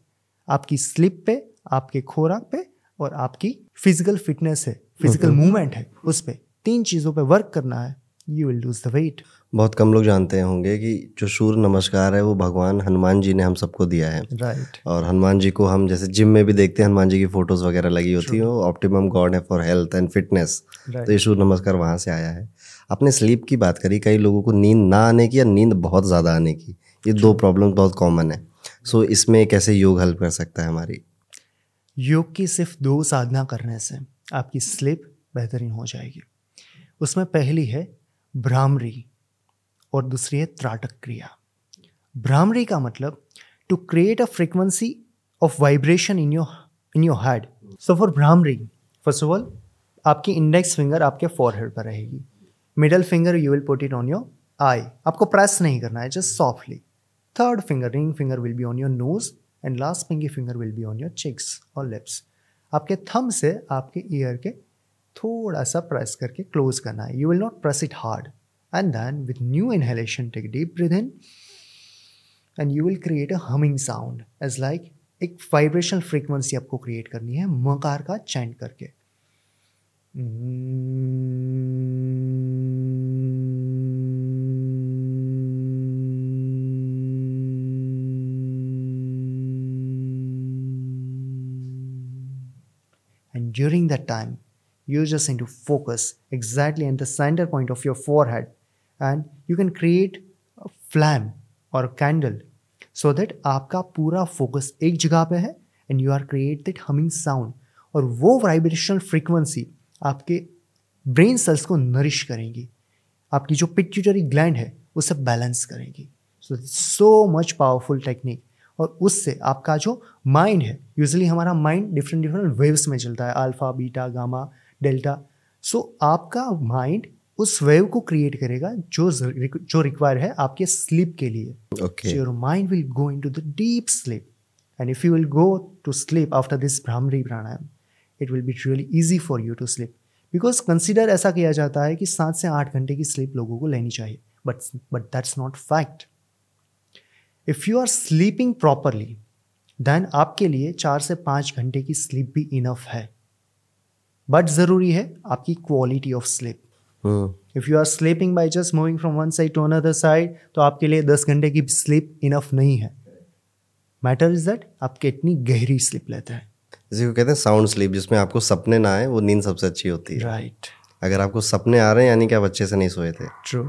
आपकी स्लिप पे आपके खोराक पे और आपकी फ़िज़िकल फिटनेस है। फ़िज़िकल मूवमेंट है उस पर तीन चीज़ों पर वर्क करना है। You will lose the weight बहुत कम लोग जानते होंगे कि जो सूर्य नमस्कार है वो भगवान हनुमान जी ने हम सबको दिया है। Right right. और हनुमान जी को हम जैसे जिम में भी देखते हैं हनुमान जी की फ़ोटोज़ वगैरह लगी होती है वो ऑप्टिमम गॉड है फॉर हेल्थ एंड फिटनेस तो ये सूर्य नमस्कार वहाँ से आया है। आपने स्लीप की बात करी कई लोगों को नींद ना आने की या नींद बहुत ज़्यादा आने की ये दो प्रॉब्लम बहुत कॉमन है। सो इसमें कैसे योग हेल्प कर सकता है हमारी? योग की सिर्फ़ दो साधना करने से आपकी स्लीप बेहतरीन हो जाएगी। उसमें पहली है भ्रामरी और दूसरी है त्राटक क्रिया। भ्रामरी का मतलब to create a frequency of vibration in your in your head so for bhramari first of all आपकी इंडेक्स फिंगर आपके फोरहेड पर रहेगी। Middle finger you will put it on your eye आपको प्रेस नहीं करना है just softly third finger ring finger will be on your nose and last pinky finger will be on your cheeks और lips आपके thumb से आपके year के थोड़ा सा प्रेस करके क्लोज करना है। You will not press it hard and then with new inhalation take deep breath in and you will create a humming sound as like एक वाइब्रेशनल फ्रीक्वेंसी आपको क्रिएट करनी है मकार का चैंट करके And during that time, you just need to focus exactly at the center point of your forehead and you can create flame और candle so that आपका पूरा फोकस एक जगह पे है and you are create that humming sound और वो vibrational frequency आपके ब्रेन सेल्स को नरिश करेंगी। आपकी जो पिट्यूटरी ग्लैंड है उसे बैलेंस करेंगी। So so much powerful technique और उससे आपका जो माइंड है यूजली हमारा माइंड डिफरेंट डिफरेंट वेव्स में चलता है alpha beta gamma delta so आपका माइंड उस वेव को क्रिएट करेगा जो जो रिक्वायर है आपके स्लीप के लिए। Your mind will go in to the deep sleep and if you will go to sleep after this bhramari pranayama it will be really easy for you to sleep because consider ऐसा किया जाता है कि सात से आठ घंटे की स्लीप लोगों को लेनी चाहिए। But but that's not fact if you are sleeping properly then आपके लिए चार से पाँच घंटे की स्लीप भी इनफ है। बट ज़रूरी है आपकी quality of sleep if you are sleeping by just moving from one side to another side तो आपके लिए दस घंटे की स्लीप इनफ नहीं है। मैटर इज़ दैट आप कितनी गहरी स्लीप लेते हैं। जिसको कहते हैं साउंड स्लीप जिसमें आपको सपने ना आए वो नींद सबसे अच्छी होती है। Right right. अगर आपको सपने आ रहे हैं यानी कि आप अच्छे से नहीं सोए थे। ट्रू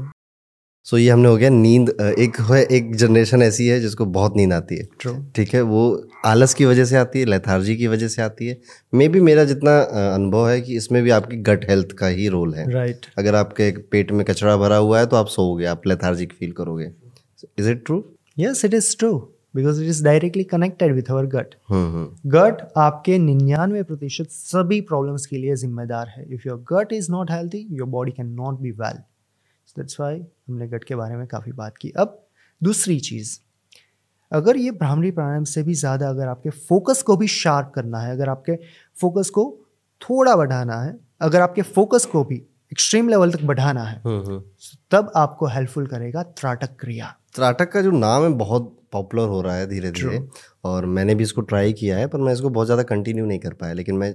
सो ये हमने हो गया नींद एक है एक जनरेशन ऐसी है जिसको बहुत नींद आती है। ठीक है? वो आलस की वजह से आती है लेथार्जी की वजह से आती है। मे भी मेरा जितना अनुभव है कि इसमें भी आपकी गट हेल्थ का ही रोल है। राइट अगर आपके पेट में कचरा भरा हुआ है तो आप सोओगे आप लेथार्जिक फील करोगे। Is it true yes it is true because it is directly connected with our gut gut आपके निन्यानवे प्रतिशत सभी प्रॉब्लम्स के लिए जिम्मेदार है। If your gut is not healthy your body can not be well that's why हमने gut के बारे में काफ़ी बात की। अब दूसरी चीज़ अगर ये ब्राह्मणी प्राणायाम से भी ज़्यादा अगर आपके फोकस को भी शार्प करना है अगर आपके फोकस को थोड़ा बढ़ाना है अगर आपके फोकस को भी एक्सट्रीम लेवल तक बढ़ाना है हम्म हम्म। तब आपको हेल्पफुल करेगा त्राटक क्रिया त्राटक का जो नाम है बहुत पॉपुलर हो रहा है धीरे धीरे और मैंने भी इसको ट्राई किया है पर मैं इसको बहुत ज़्यादा कंटिन्यू नहीं कर पाया लेकिन मैं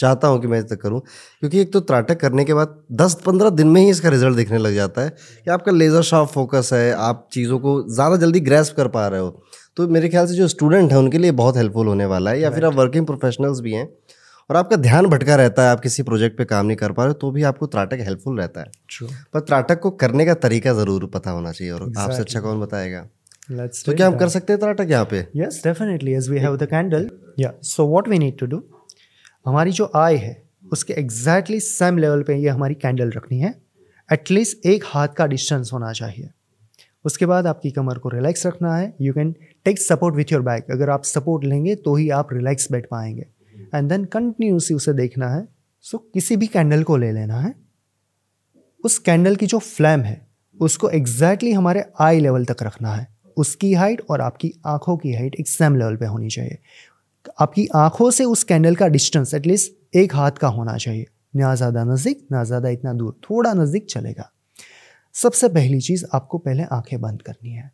चाहता हूँ कि मैं इस तक करूँ क्योंकि एक तो त्राटक करने के बाद 10-15 दिन में ही इसका रिज़ल्ट दिखने लग जाता है कि आपका लेज़र शार्प फोकस है आप चीज़ों को ज़्यादा जल्दी ग्रेस्प कर पा रहे हो। तो मेरे ख्याल से जो स्टूडेंट हैं उनके लिए बहुत हेल्पफुल होने वाला है या फिर आप वर्किंग प्रोफेशनल्स भी हैं और आपका ध्यान भटका रहता है आप किसी प्रोजेक्ट पे काम नहीं कर पा रहे तो भी आपको त्राटक हेल्पफुल रहता है। ट्रू पर त्राटक को करने का तरीका ज़रूर पता होना चाहिए और exactly. आपसे अच्छा कौन बताएगा? तो क्या हम कर सकते हैं त्राटक यहाँ पे? Yes definitely as we have the candle. Yeah. So what we need to do? हमारी जो आय है उसके एग्जैक्टली सेम लेवल पे ये हमारी कैंडल रखनी है। एटलीस्ट एक हाथ का डिस्टेंस होना चाहिए। उसके बाद आपकी कमर को रिलैक्स रखना है। You can take support with your back अगर आप सपोर्ट लेंगे तो ही आप रिलैक्स बैठ पाएँगे। एंड देन कंटिन्यूसली उसे देखना है। सो so, किसी भी कैंडल को ले लेना है। उस कैंडल की जो फ्लैम है उसको एग्जैक्टली exactly हमारे आई लेवल तक रखना है। उसकी हाइट और आपकी आँखों की हाइट एक सेम लेवल पे होनी चाहिए। आपकी आँखों से उस कैंडल का डिस्टेंस एटलीस्ट एक हाथ का होना चाहिए। ना ज़्यादा नज़दीक, ना ज़्यादा इतना दूर, थोड़ा नज़दीक चलेगा। सबसे पहली चीज़ आपको पहले आँखें बंद करनी है।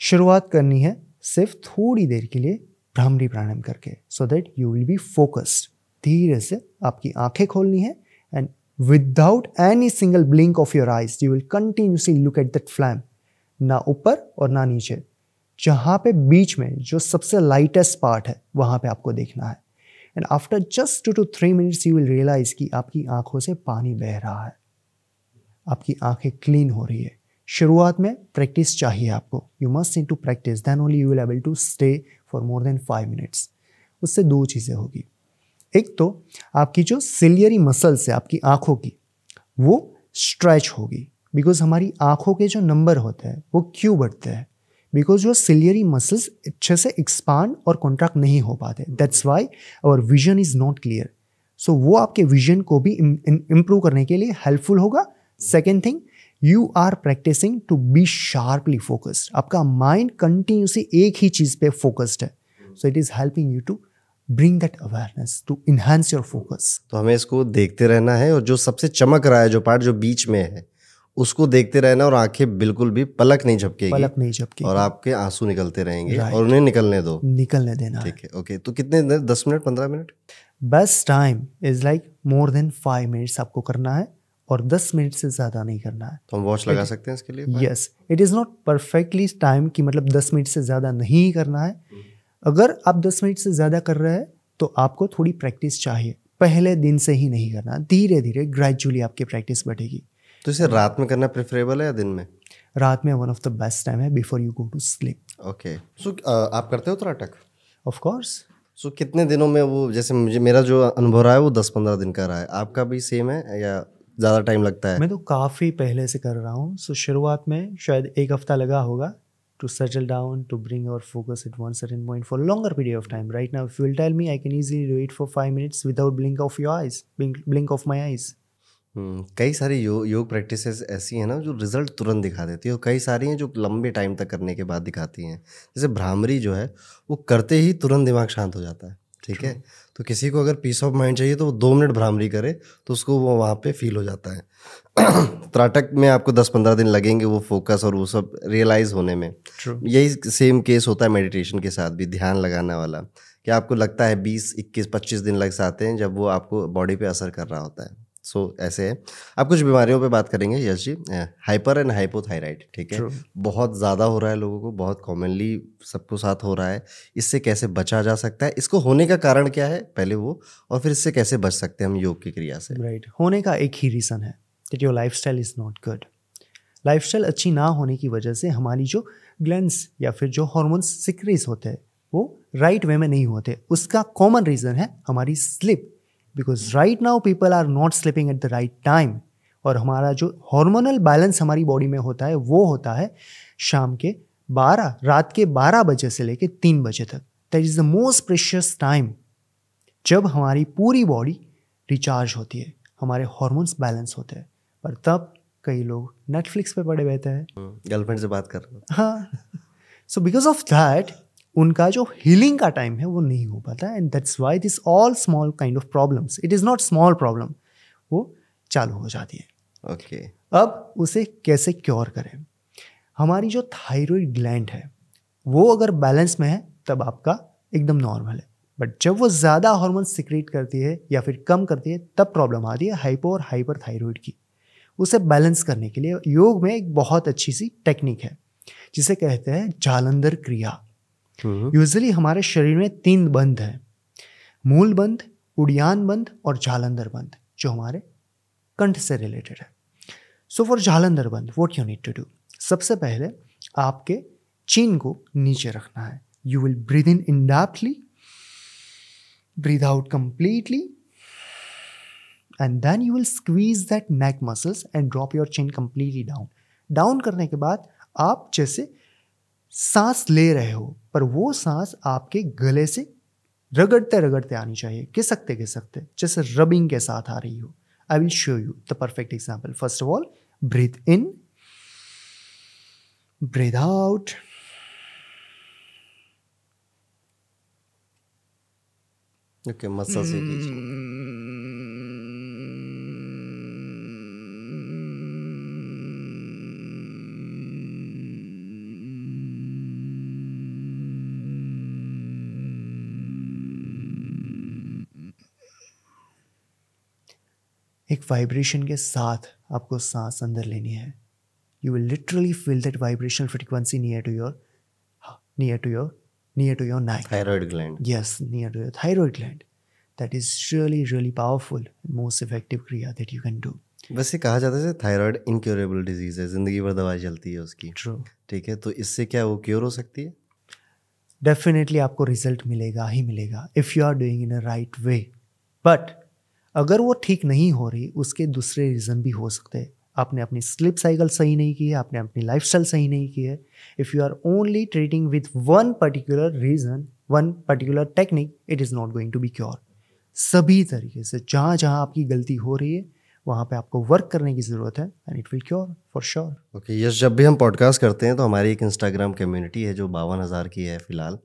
शुरुआत करनी है सिर्फ़ थोड़ी देर के लिए भ्रामरी प्राणायाम करके so that you will be focused धीरे से आपकी आँखें खोलनी है and without any single blink of your eyes you will continuously look at that flame ना ऊपर और ना नीचे। जहाँ पे बीच में जो सबसे लाइटेस्ट पार्ट है, वहाँ पे आपको देखना है। And after just two two three minutes you will realize कि आपकी आँखों से पानी बह रहा है। आपकी आँखें क्लीन हो रही है। शुरुआत में प्रैक्टिस चाहिए आपको। You must in to practice then only you will able to stay for more than five minutes उससे दो चीज़ें होगी। एक तो आपकी जो सिलियरी मसल्स है, आपकी आँखों की, वो स्ट्रेच होगी। बिकॉज़ हमारी आँखों के जो नंबर होते हैं, वो क्यों बढ़ते हैं? बिकॉज़ जो सिलियरी मसल्स अच्छे से एक्सपांड और कॉन्ट्रैक्ट नहीं हो पाते। That's why our vision is not clear so वो आपके विजन को भी इम्प्रूव करने के लिए हेल्पफुल होगा। Second thing you are practicing to be sharply focused आपका माइंड कंटिन्यूसली एक ही चीज़ पे फोकस्ड है। So it is helping you to bring that awareness to enhance your focus तो हमें इसको देखते रहना है और जो सबसे चमक रहा है, जो पार्ट जो बीच में है उसको देखते रहना और आँखें बिल्कुल भी पलक नहीं झपकेगी। पलक नहीं झपकेगी। और आपके आँसू निकलते रहेंगे और उन्हें निकलने दो। निकलने देना। ठीक है ओके तो कितने दस मिनट पंद्रह minute? Best time is like more than five minutes आपको करना है और दस मिनट से ज़्यादा नहीं करना है। तो हम वॉच लगा सकते हैं इसके लिए yes it is not perfectly time कि मतलब दस मिनट से ज़्यादा नहीं करना है। अगर आप दस मिनट से ज़्यादा कर रहे हैं तो आपको थोड़ी प्रैक्टिस चाहिए। पहले दिन से ही नहीं करना धीरे धीरे ग्रेजुअली आपकी प्रैक्टिस बढ़ेगी। तो इसे रात में करना प्रेफरेबल है या दिन में? रात में one of the best time है before you go to sleep okay so आप करते हो त्राटक ऑफ़ कोर्स सो कितने दिनों में वो जैसे मुझे मेरा जो अनुभव रहा है वो दस पंद्रह दिन का रहा है। आपका भी सेम है या ज़्यादा टाइम लगता है? मैं तो काफ़ी पहले से कर रहा हूँ। सो शुरुआत में शायद एक हफ़्ता लगा होगा to settle down to bring और focus it on certain point for longer period of time right now if tell me I can easily do it for five minutes without blink of your eyes blink of my eyes कई सारी यो, योग practices ऐसी हैं ना जो result तुरंत दिखा देती है और कई सारी हैं जो लंबे टाइम तक करने के बाद दिखाती हैं। जैसे भ्रामरी जो है वो करते ही तुरंत दिमाग शांत हो जाता है ठीक है? तो किसी को अगर पीस ऑफ़ माइंड चाहिए तो वो दो मिनट भ्रामरी करे तो उसको वो वहाँ पे फील हो जाता है। त्राटक में आपको दस पंद्रह दिन लगेंगे वो फोकस और वो सब रियलाइज़ होने में। True. यही सेम केस होता है मेडिटेशन के साथ भी ध्यान लगाने वाला। कि आपको लगता है बीस इक्कीस पच्चीस दिन लग जाते हैं जब वो आपको बॉडी पे असर कर रहा होता है। सो so, ऐसे है। आप कुछ बीमारियों पे बात करेंगे Yash ji. Hyper and hypothyroid ठीक है? True. बहुत ज़्यादा हो रहा है लोगों को बहुत कॉमनली सबको साथ हो रहा है। इससे कैसे बचा जा सकता है? इसको होने का कारण क्या है? पहले वो और फिर इससे कैसे बच सकते हैं हम योग की क्रिया से? Right right. होने का एक ही रीज़न है that your life style is not good life अच्छी ना होने की वजह से हमारी जो ग्लैंड्स या फिर जो हॉर्मोन्स सिक्रीज होते हैं वो राइट right वे में नहीं होते। उसका कॉमन रीज़न है हमारी sleep because right now people are not sleeping at the right time और हमारा जो हार्मोनल बैलेंस हमारी बॉडी में होता है वो होता है शाम के 12 रात के 12 बजे से लेके 3 बजे तक। That is the most precious time जब हमारी पूरी बॉडी रिचार्ज होती है हमारे हॉर्मोन्स बैलेंस होते हैं। पर तब कई लोग नेटफ्लिक्स पे पड़े रहते हैं। गर्लफ्रेंड से बात कर रहे हैं। हाँ। सो बिकॉज़ ऑफ़ दैट उनका जो हीलिंग का टाइम है वो नहीं हो पाता। And that's why this all small kind of problems it is not small problem वो चालू हो जाती है। Okay okay. अब उसे कैसे क्योर करें? हमारी जो थायराइड ग्लैंड है वो अगर बैलेंस में है तब आपका एकदम नॉर्मल है। बट जब वो ज़्यादा हार्मोन सिक्रेट करती है या फिर कम करती है तब प्रॉब्लम आती है हाइपो और हाइपर थायराइड की। उसे बैलेंस करने के लिए योग में एक बहुत अच्छी सी टेक्निक है जिसे कहते हैं जालंधर क्रिया। यूजुअली हमारे शरीर में तीन बंध हैं। मूल बंध, उड़ियान बंध और जालंधर बंध, जो हमारे कंठ से रिलेटेड है। So for Jalandhar bandh what you need to do सबसे पहले आपके चीन को नीचे रखना है। यू विल ब्रीद इन इंडाप्टली breathe out completely, and then you will squeeze that neck muscles and drop your chin completely down down करने के बाद आप जैसे सांस ले रहे हो पर वो सांस आपके गले से रगड़ते रगड़ते आनी चाहिए। घिसकते घिसकते जैसे रबिंग के साथ आ रही हो। I will show you the perfect example first of all breathe in breathe out okay muscle एक वाइब्रेशन के साथ आपको सांस अंदर लेनी है। You will literally feel that vibrational frequency near to your near to your near to your thyroid gland yes near to your thyroid gland. That is really really powerful and most effective kriya that you can do. वैसे कहा जाता है thyroid incurable disease है ज़िंदगी भर दवाई चलती है उसकी। ट्रू ठीक है तो इससे क्या वो क्योर हो सकती है? डेफिनेटली आपको रिज़ल्ट मिलेगा ही मिलेगा if you are doing in a right way but अगर वो ठीक नहीं हो रही उसके दूसरे रीज़न भी हो सकते हैं। आपने अपनी स्लिप साइकिल सही नहीं की है आपने अपनी लाइफ सही नहीं की है। If you are only treating with one particular reason one particular technique it is not going to be cure सभी तरीके से जहाँ जहाँ आपकी गलती हो रही है वहाँ पे आपको वर्क करने की ज़रूरत है and it will cure for sure okay yes जब भी हम पॉडकास्ट करते हैं तो हमारी एक इंस्टाग्राम कम्युनिटी है जो बावन हज़ार की है फ़िलहाल।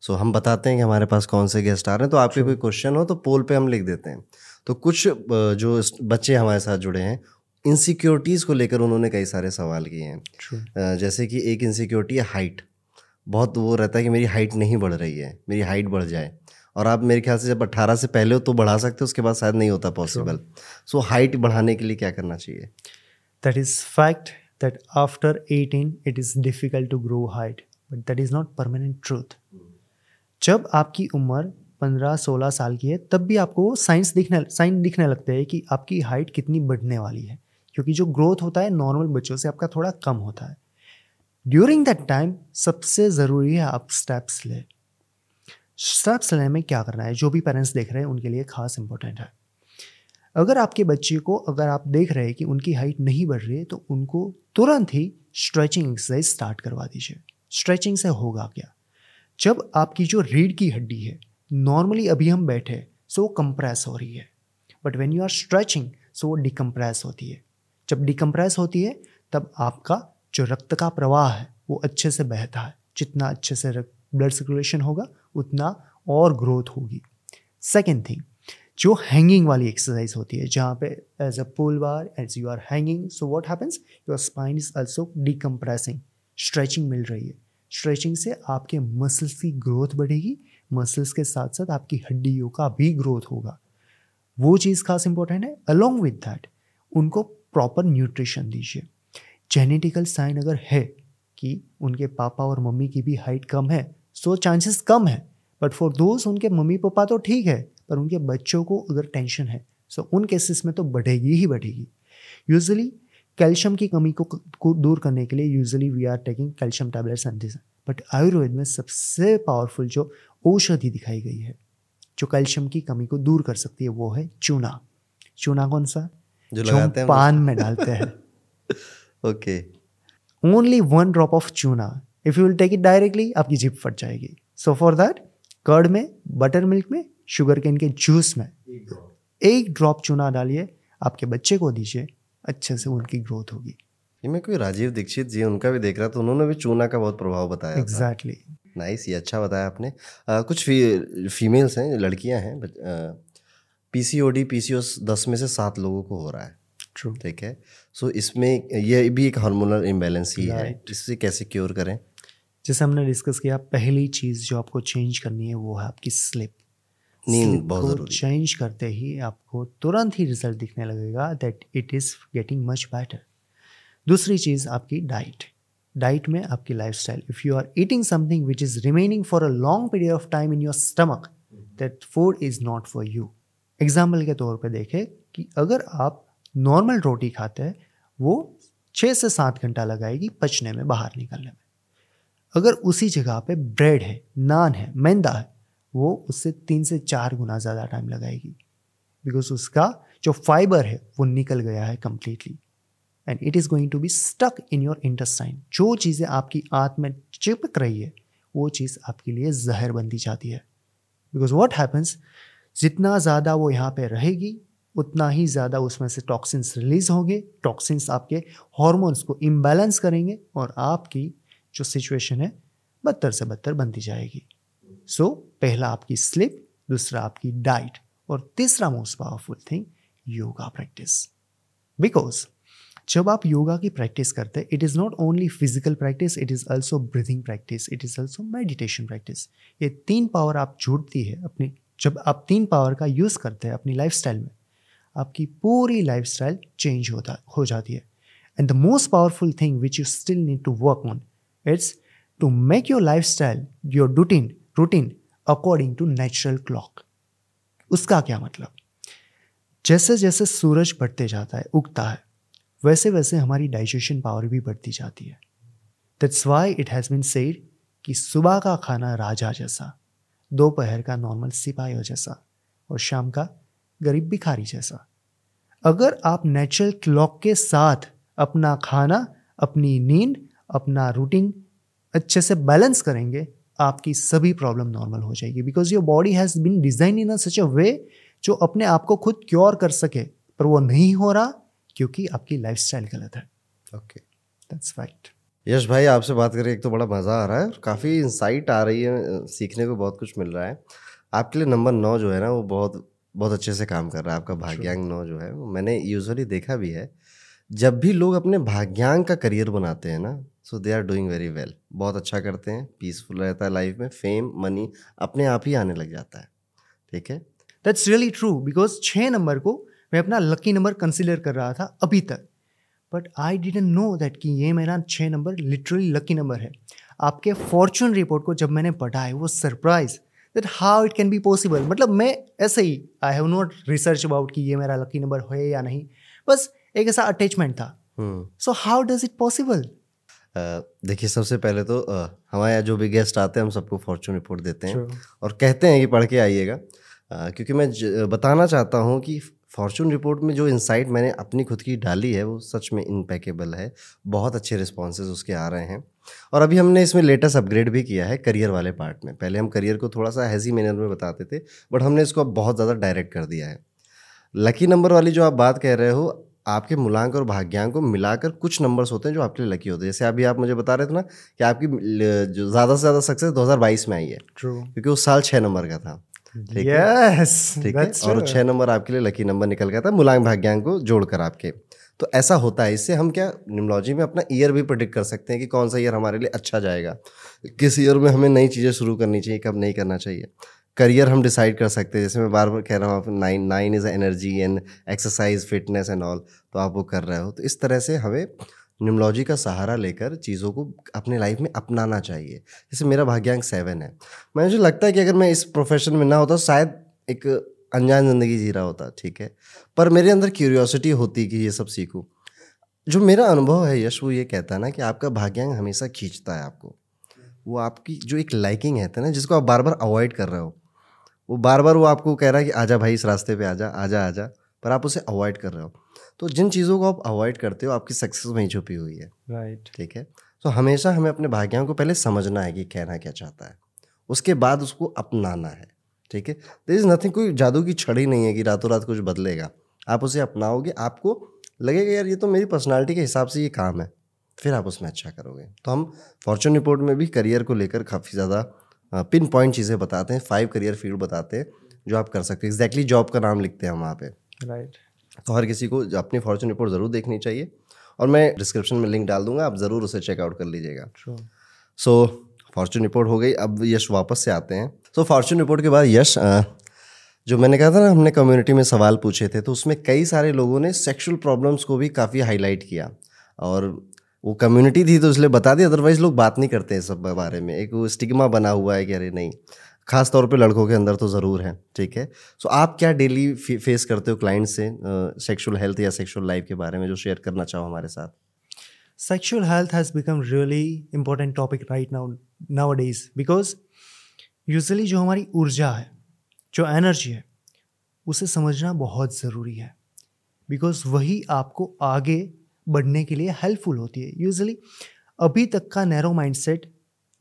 सो so, हम बताते हैं कि हमारे पास कौन से गेस्ट आ रहे हैं। तो आपके कोई क्वेश्चन हो तो पोल पे हम लिख देते हैं। तो कुछ जो बच्चे हमारे साथ जुड़े हैं इनसिक्योरिटीज़ को लेकर उन्होंने कई सारे सवाल किए हैं। जैसे कि एक इनसिक्योरिटी है हाइट बहुत वो रहता है कि मेरी हाइट नहीं बढ़ रही है मेरी हाइट बढ़ जाए। और आप मेरे ख्याल से जब 18 से पहले हो तो बढ़ा सकते हो उसके बाद शायद नहीं होता पॉसिबल सो हाइट बढ़ाने के लिए क्या करना चाहिए? That is fact that after 18 it is difficult to grow height but that is not permanent truth. जब आपकी उम्र 15-16 साल की है, तब भी आपको साइंस दिखने साइन दिखने लगते हैं कि आपकी हाइट कितनी बढ़ने वाली है। क्योंकि जो ग्रोथ होता है नॉर्मल बच्चों से आपका थोड़ा कम होता है। ड्यूरिंग दैट टाइम सबसे ज़रूरी है आप स्टेप्स लें। स्टेप्स लेने में क्या करना है? जो भी पेरेंट्स देख रहे हैं, उनके लिए खास इंपॉर्टेंट है। अगर आपके बच्चे को, अगर आप देख रहे हैं कि उनकी हाइट नहीं बढ़ रही है तो उनको तुरंत ही स्ट्रेचिंग एक्सरसाइज स्टार्ट करवा दीजिए। स्ट्रेचिंग से होगा क्या? जब आपकी जो रीढ़ की हड्डी है नॉर्मली अभी हम बैठे सो वो कंप्रेस हो रही है। But when you are stretching so वो डिकम्प्रेस होती है। जब डिकम्प्रेस होती है, तब आपका जो रक्त का प्रवाह है, वो अच्छे से बहता है। जितना अच्छे से रक्त ब्लड सर्कुलेशन होगा, उतना और ग्रोथ होगी। सेकेंड थिंग जो हैंगिंग वाली एक्सरसाइज होती है, जहाँ पे as a pull bar as you are hanging so what happens your spine is also decompressing stretching मिल रही है। स्ट्रेचिंग से आपके मसल्स की ग्रोथ बढ़ेगी मसल्स के साथ साथ आपकी हड्डियों का भी ग्रोथ होगा। वो चीज़ खास इंपॉर्टेंट है अलोंग विद दैट उनको प्रॉपर न्यूट्रिशन दीजिए। जेनेटिकल साइन अगर है कि उनके पापा और मम्मी की भी हाइट कम है सो चांसेस कम है। बट फॉर दोज उनके मम्मी पापा तो ठीक है पर उनके बच्चों को अगर टेंशन है सो उन केसेस में तो बढ़ेगी ही बढ़ेगी। यूजुअली कैल्शियम की कमी को, दूर करने के लिए usually we are taking calcium tablets and but Ayurveda में सबसे पावरफुल जो औषधि दिखाई गई है जो कैल्शियम की कमी को दूर कर सकती है वो है चूना। चूना कौन सा? जो जो हम हैं पान में डालते हैं। Okay only one drop of चूना। If you will take it directly आपकी जीप फट जाएगी। सो फॉर दैट कर्ड में बटर मिल्क में शुगर केन के जूस में एक ड्रॉप चूना डालिए आपके बच्चे को दीजिए अच्छे से उनकी ग्रोथ होगी। ये मैं कोई राजीव दीक्षित जी उनका भी देख रहा था उन्होंने भी चूना का बहुत प्रभाव बताया एग्जैक्टली नाइस ये अच्छा बताया आपने। अ, कुछ फ़ी, फीमेल्स हैं लड़कियाँ हैं पीसीओडी पीसीओएस दस में से सात लोगों को हो रहा है। ट्रू ठीक है? सो so, इसमें ये भी एक हार्मोनल इम्बैलेंस ही है। इससे कैसे क्योर करें? जैसे हमने डिस्कस किया पहली चीज़ जो आपको चेंज करनी है वो है आपकी स्लिप नींद बहुत ज़रूरी चेंज करते ही आपको तुरंत ही रिज़ल्ट दिखने लगेगा that it is getting much better दूसरी चीज़ आपकी डाइट डाइट में आपकी lifestyle if you are eating something which is remaining for a long period of time in your stomach that food is not for you example के तौर पे देखें कि अगर आप नॉर्मल रोटी खाते हैं, वो छः से सात घंटा लगाएगी पचने में, बाहर निकलने में। अगर उसी जगह पे ब्रेड है नान है, मैदा है, वो उससे तीन से चार गुना ज़्यादा टाइम लगाएगी। बिकॉज़ उसका जो फाइबर है, वो निकल गया है completely and it is going to be stuck in your intestine जो चीज़ें आपकी आंत में चिपक रही है वो चीज़ आपके लिए जहर बनती जाती है। बिकॉज़ वॉट हैपन्स जितना ज़्यादा वो यहाँ पे रहेगी उतना ही ज़्यादा उसमें से टॉक्सिन्स रिलीज़ होंगे। टॉक्सिन्स आपके हॉर्मोन्स को इम्बैलेंस करेंगे और आपकी जो सिचुएशन है बदतर से बदतर बनती जाएगी। सो so, पहला आपकी स्लिप दूसरा आपकी डाइट और तीसरा most powerful thing yoga practice because जब आप योगा की प्रैक्टिस करते हैं it is not only physical practice it is also breathing practice it is also meditation practice ये तीन पावर आप जुड़ती है अपनी, जब आप तीन पावर का यूज़ करते हैं अपनी लाइफ में, आपकी पूरी लाइफ चेंज होता, हो जाती है। And the most powerful thing which you still need to work on it's to make your lifestyle your routine routine according to natural clock उसका क्या मतलब? जैसे जैसे सूरज बढ़ते जाता है, उगता है वैसे वैसे हमारी डाइजेशन पावर भी बढ़ती जाती है। That's why it has been said कि सुबह का खाना राजा जैसा, दोपहर का नॉर्मल सिपाही जैसा, और शाम का गरीब भिखारी जैसा। अगर आप नेचुरल क्लॉक के साथ अपना खाना, अपनी नींद, अपना रूटीन अच्छे से बैलेंस करेंगे, आपकी सभी प्रॉब्लम नॉर्मल हो जाएगी। Because your body has been design in a such a way जो अपने आप को खुद क्योर कर सके, पर वो नहीं हो रहा क्योंकि आपकी लाइफ गलत है। ओके दैट्स राइट यश भाई आपसे बात करें एक तो बड़ा मज़ा आ रहा है और काफ़ी इंसाइट आ रही है सीखने को बहुत कुछ मिल रहा है। आपके लिए नंबर नौ जो है ना वो बहुत बहुत अच्छे से काम कर रहा है आपका भाग्यांग नौ जो है मैंने यूजुअली देखा भी है। जब भी लोग अपने भाग्यांग का करियर बनाते हैं ना so they are doing very well बहुत अच्छा करते हैं पीसफुल रहता है लाइफ में फेम मनी अपने आप ही आने लग जाता है। ठीक है? दैट्स रियली ट्रू बिकॉज़ छः नंबर को मैं अपना लकी नंबर कंसिडर कर रहा था अभी तक। But I didn't know that कि ये मेरा छः नंबर लिटरली लकी नंबर है। आपके फॉर्चून रिपोर्ट को जब मैंने पढ़ा है वो surprise that how it can be possible मतलब मैं ऐसे ही I have not research about कि ये मेरा लकी नंबर है या नहीं। बस एक ऐसा अटैचमेंट था। So how does it possible देखिए सबसे पहले तो uh, हमारे यहाँ जो भी गेस्ट आते हैं हम सबको फॉर्चून रिपोर्ट देते हैं। Sure. और कहते हैं कि पढ़ के आइएगा। uh, क्योंकि मैं ज, बताना चाहता हूँ कि फॉर्चून रिपोर्ट में जो इंसाइट मैंने अपनी खुद की डाली है वो सच में इनपेकेबल है। बहुत अच्छे रिस्पॉन्सेज उसके आ रहे हैं। और अभी हमने इसमें लेटेस्ट अपग्रेड भी किया है करियर वाले पार्ट में। पहले हम करियर को थोड़ा सा हैज़ी मैनर में बताते थे बट हमने इसको अब बहुत ज़्यादा डायरेक्ट कर दिया है। लकी नंबर वाली जो आप बात कह रहे हो आपके मूलांक और भाग्यांक को मिलाकर कुछ नंबर्स होते हैं जो आपके लिए लकी होते हैं। जैसे अभी आप मुझे बता रहे थे ना कि आपकी जो ज़्यादा से ज़्यादा सक्सेस 2022 में आई है। क्योंकि उस साल छः नंबर का था। Yes, ठीक है? और छः नंबर आपके लिए लकी नंबर निकल गया था मूलांक भाग्यांक को जोड़कर आपके। तो ऐसा होता है इससे हम क्या निमोलॉजी में अपना ईयर भी प्रोडिक्ट कर सकते हैं कि कौन सा ईयर हमारे लिए अच्छा जाएगा। किस ईयर में हमें नई चीज़ें शुरू करनी चाहिए कब नहीं करना चाहिए। करियर हम डिसाइड कर सकते हैं जैसे मैं बार बार कह रहा हूँ आप nine nine is energy and exercise fitness and all तो आप वो कर रहे हो। तो इस तरह से हमें न्यूमोलॉजी का सहारा लेकर चीज़ों को अपने लाइफ में अपनाना चाहिए। जैसे मेरा भाग्यांक सेवन है। मैं मुझे लगता है कि अगर मैं इस प्रोफेशन में ना होता, शायद एक अनजान ज़िंदगी जी रहा होता, ठीक है? पर मेरे अंदर क्यूरियोसिटी होती कि ये सब सीखूँ। जो मेरा अनुभव है, यश, वो ये कहता है ना कि आपका भाग्यांक हमेशा खींचता है आपको। वो आपकी जो एक लाइकिंग है ना, जिसको आप बार बार अवॉइड कर रहे हो, वो बार बार वो आपको कह रहा है कि आजा भाई, इस रास्ते पे आजा आजा आजा, पर आप उसे अवॉइड कर रहे हो। तो जिन चीज़ों को आप अवॉइड करते हो आपकी सक्सेस वहीं छुपी हुई है। Right right. ठीक है? तो हमेशा हमें अपने भाग्यों को पहले समझना है कि कहना क्या चाहता है। उसके बाद उसको अपनाना है। ठीक है? देर इज़ नथिंग कोई जादू की छड़ी नहीं है कि रातों रात कुछ बदलेगा। आप उसे अपनाओगे आपको लगेगा यार ये तो मेरी पर्सनालिटी के हिसाब से ये काम है। फिर आप उसमें अच्छा करोगे। तो हम फॉर्चून रिपोर्ट में भी करियर को लेकर काफ़ी ज़्यादा पिन पॉइंट चीज़ें बताते हैं फाइव करियर फ़ील्ड बताते हैं जो आप कर सकते हैं। एग्जैक्टली जॉब का नाम लिखते हैं हम वहाँ पे। राइट तो हर किसी को अपनी फॉर्चून रिपोर्ट ज़रूर देखनी चाहिए। और मैं डिस्क्रिप्शन में लिंक डाल दूँगा आप ज़रूर उसे चेकआउट कर लीजिएगा। सो फॉर्चून रिपोर्ट हो गई अब यश वापस से आते हैं। सो फॉर्चून रिपोर्ट के बाद यश जो मैंने कहा था ना हमने कम्युनिटी में सवाल पूछे थे तो उसमें कई सारे लोगों ने सेक्सुअल प्रॉब्लम्स को भी काफ़ी हाईलाइट किया। और वो कम्युनिटी थी तो इसलिए बता दी अदरवाइज़ लोग बात नहीं करते हैं सब बारे में। एक वो स्टिग्मा बना हुआ है कि अरे नहीं। खास तौर पे लड़कों के अंदर तो ज़रूर है ठीक है? सो so, आप क्या डेली फेस करते हो क्लाइंट से सेक्सुअल हेल्थ या सेक्सुअल लाइफ के बारे में जो शेयर करना चाहो हमारे साथ? Sexual health has become really important topic right now nowadays because usually जो हमारी ऊर्जा है जो एनर्जी है उसे समझना बहुत ज़रूरी है। बिकॉज़ वही आपको आगे बढ़ने के लिए हेल्पफुल होती है। यूजली अभी तक का नैरो माइंडसेट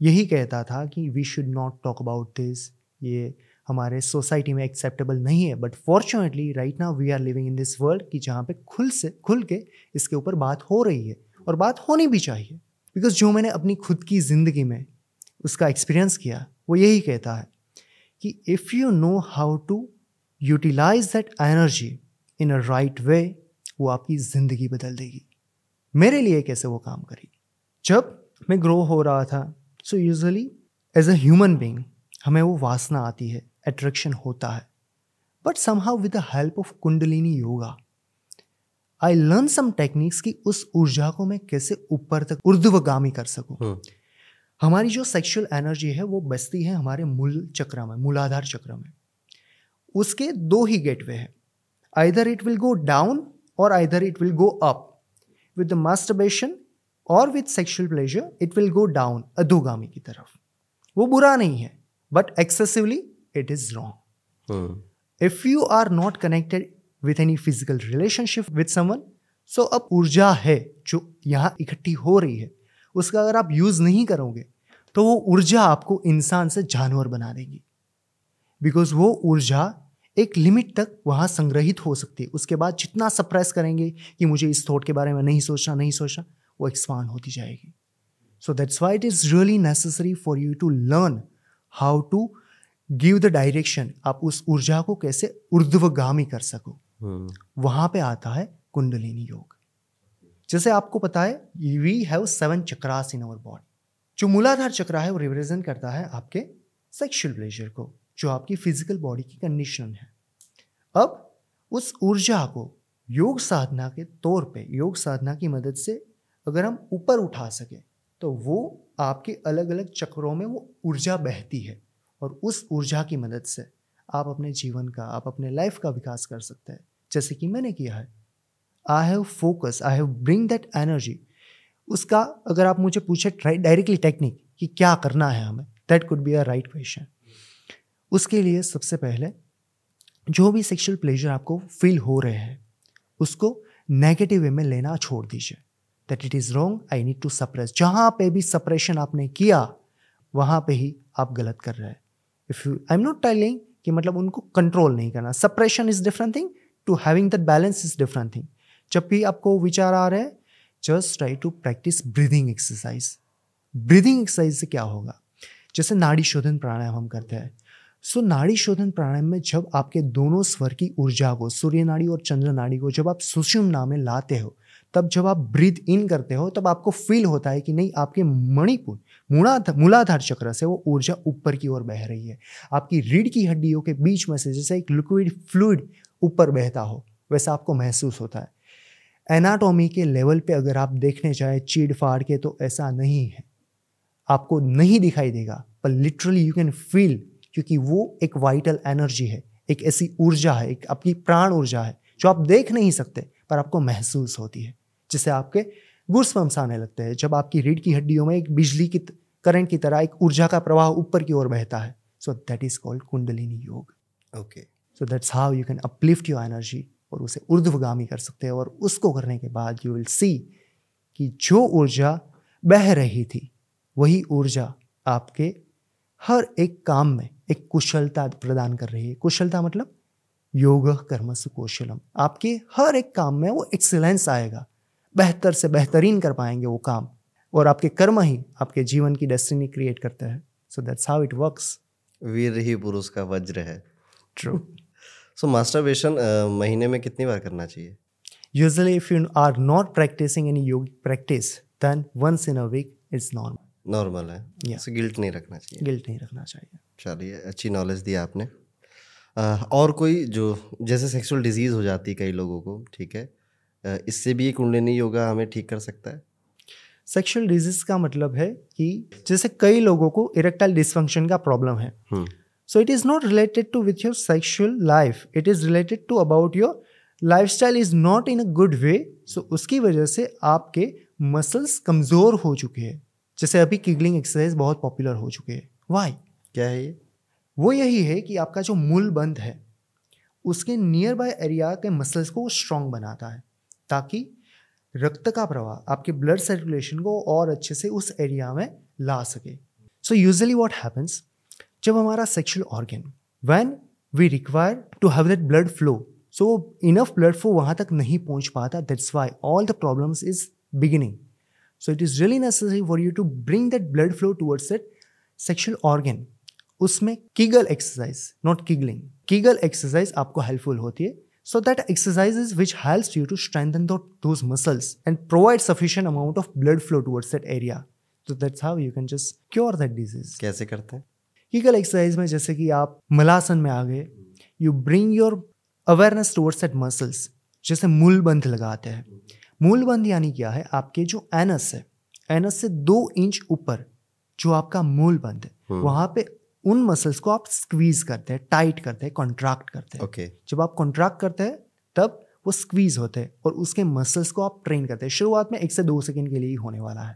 यही कहता था कि we should not talk about this ये हमारे सोसाइटी में एक्सेप्टेबल नहीं है but fortunately right now we are living in this world कि जहाँ पे खुल से, खुल के इसके ऊपर बात हो रही है और बात होनी भी चाहिए। बिकॉज़ जो मैंने अपनी खुद की ज़िंदगी में उसका एक्सपीरियंस किया, वो यही कहता है कि if you know how to utilize that energy in a right way वो आपकी ज़िंदगी बदल देगी। मेरे लिए कैसे वो काम करी जब मैं ग्रो हो रहा था so usually as a human being हमें वो वासना आती है अट्रैक्शन होता है। But somehow with the help of kundalini yoga I learn some techniques कि उस ऊर्जा को मैं कैसे ऊपर तक ऊर्ध्वगामी कर सकूँ। हम्म, हमारी जो सेक्सुअल एनर्जी है वो बसती है हमारे मूल चक्र में मूलाधार चक्र में। उसके दो ही गेटवे हैं। Either it will go down और either it will go up with the masturbation और with sexual pleasure it will go down अधोगामी की तरफ़ वो बुरा नहीं है but excessively it is wrong if you are not connected with any physical relationship with someone so अब ऊर्जा है जो यहाँ इकट्ठी हो रही है उसका अगर आप यूज़ नहीं करोगे तो वो ऊर्जा आपको इंसान से जानवर बना देगी। बिकॉज़ वो ऊर्जा एक लिमिट तक वहाँ संग्रहित हो सकती है। उसके बाद जितना सप्रेस करेंगे कि मुझे इस थॉट के बारे में नहीं सोचना नहीं सोचना वो एक्सपांड होती जाएगी। So that's why it is really necessary for you to learn how to give the direction आप उस ऊर्जा को कैसे ऊर्ध्वगामी कर सको। हम्म, वहाँ पे आता है कुंडलिनी योग। जैसे आपको पता है we have seven chakras in our body जो मूलाधार चक्र है वो रिप्रेजेंट करता है आपके सेक्सुअल प्लेजर को जो आपकी फ़िज़िकल बॉडी की कंडीशन है। अब उस ऊर्जा को योग साधना के तौर पे योग साधना की मदद से अगर हम ऊपर उठा सकें तो वो आपके अलग अलग चक्रों में वो ऊर्जा बहती है और उस ऊर्जा की मदद से आप अपने जीवन का, आप अपने लाइफ का विकास कर सकते हैं। जैसे कि मैंने किया है। I have focus I have bring that energy उसका अगर आप मुझे पूछे डायरेक्टली टेक्निक कि क्या करना है हमें that could be a right question उसके लिए सबसे पहले जो भी सेक्सुअल प्लेजर आपको फील हो रहे हैं, उसको नेगेटिव वे में लेना छोड़ दीजिए। That it is wrong I need to suppress जहाँ पे भी सप्रेशन आपने किया, वहाँ पे ही आप गलत कर रहे हैं। If you I am not telling कि मतलब उनको कंट्रोल नहीं करना। Suppression is different thing to having that balance is different thing जब भी आपको विचार आ रहे हैं just try to practice breathing exercise breathing exercise से क्या होगा? जैसे नाड़ी शोधन प्राणायाम हम करते हैं। सो नाड़ी शोधन प्राणायाम में जब आपके दोनों स्वर की ऊर्जा को, सूर्य नाड़ी और चंद्र नाड़ी को जब आप सुषुम्ना में लाते हो तब जब आप ब्रीथ इन करते हो, तब आपको फील होता है कि नहीं, आपके मणिपुर मूलाधार मूलाधार चक्र से वो ऊर्जा ऊपर की ओर बह रही है। आपकी रीढ़ की हड्डियों के बीच में से जैसे एक लिक्विड फ्लूड ऊपर बहता हो, वैसा आपको महसूस होता है। एनाटॉमी के लेवल पे अगर आप देखने जाए, चीड़ फाड़ के तो ऐसा नहीं है। आपको नहीं दिखाई देगा, पर लिटरली यू कैन फील क्योंकि वो एक वाइटल एनर्जी है, एक ऐसी ऊर्जा है, एक आपकी प्राण ऊर्जा है, जो आप देख नहीं सकते। पर आपको महसूस होती है जिससे आपके गुस्पम्स आने लगते हैं। जब आपकी रीढ़ की हड्डियों में एक बिजली की करंट की तरह एक ऊर्जा का प्रवाह ऊपर की ओर बहता है। So that is called kundalini yoga okay so that's how you can uplift your energy और उसे ऊर्ध्वगामी कर सकते हैं और उसको करने के बाद यू विल सी कि जो ऊर्जा बह रही थी वही ऊर्जा आपके हर एक काम में एक कुशलता प्रदान कर रही है। कुशलता मतलब योग कर्म से कौशलम आपके हर एक काम में वो एक्सीलेंस आएगा। बेहतर से बेहतरीन कर पाएँगे वो काम। और आपके कर्म ही आपके जीवन की डेस्टिनी क्रिएट करते हैं। So that's how it works वीर ही पुरुष का वज्र है। ट्रू सो मास्टरबेशन महीने में कितनी बार करना चाहिए? Usually, if you are not practicing any yogic practice, then once in a week is normal. Normal है। Yeah. सो गिल्ट नहीं रखना चाहिए। Guilt नहीं रखना चाहिए। चलिए अच्छी नॉलेज दी आपने। अ, और कोई जो जैसे सेक्सुअल डिज़ीज़ हो जाती है कई लोगों को ठीक है? इससे भी ये कुंडलिनी योगा हमें ठीक कर सकता है? सेक्सुअल डिज़ीज़ का मतलब है कि जैसे कई लोगों को इरेक्टाइल डिसफंक्शन का प्रॉब्लम है। So it is not related to with your sexual life it is related to about your lifestyle is not in a good way so उसकी वजह से आपके मसल्स कमज़ोर हो चुके हैं। जैसे अभी किगलिंग एक्सरसाइज बहुत पॉपुलर हो चुके हैं। वाई क्या है ये? वो यही है कि आपका जो मूल बंद है, उसके नियर बाय एरिया के मसल्स को स्ट्रांग बनाता है, ताकि रक्त का प्रवाह आपके ब्लड सर्कुलेशन को और अच्छे से उस एरिया में ला सके। सो यूजली वॉट हैपन्स जब हमारा sexual organ when we require to have that blood flow so enough blood flow वहाँ तक नहीं पहुँच पाता that's why all the problems is beginning so it is really necessary for you to bring that blood flow towards that sexual organ उसमें kegel exercise not kegeling kegel exercise आपको helpful होती है। So that exercises which helps you to strengthen those muscles and provide sufficient amount of blood flow towards that area तो that's how you can just cure that disease कैसे करते हैं? किगल exercise में जैसे कि आप मलासन में आ गए you bring your awareness towards that muscles जैसे मूल बंध लगाते हैं। मूलबंध यानी क्या है? आपके जो एनस है एनस से दो इंच ऊपर जो आपका मूलबंध है हम्म। वहाँ पे उन मसल्स को आप स्क्वीज करते हैं टाइट करते हैं कॉन्ट्रैक्ट करते हैं। ओके जब आप कॉन्ट्रैक्ट करते हैं तब वो स्क्वीज होते हैं और उसके मसल्स को आप ट्रेन करते हैं। शुरुआत में एक से दो सेकंड के लिए ही होने वाला है।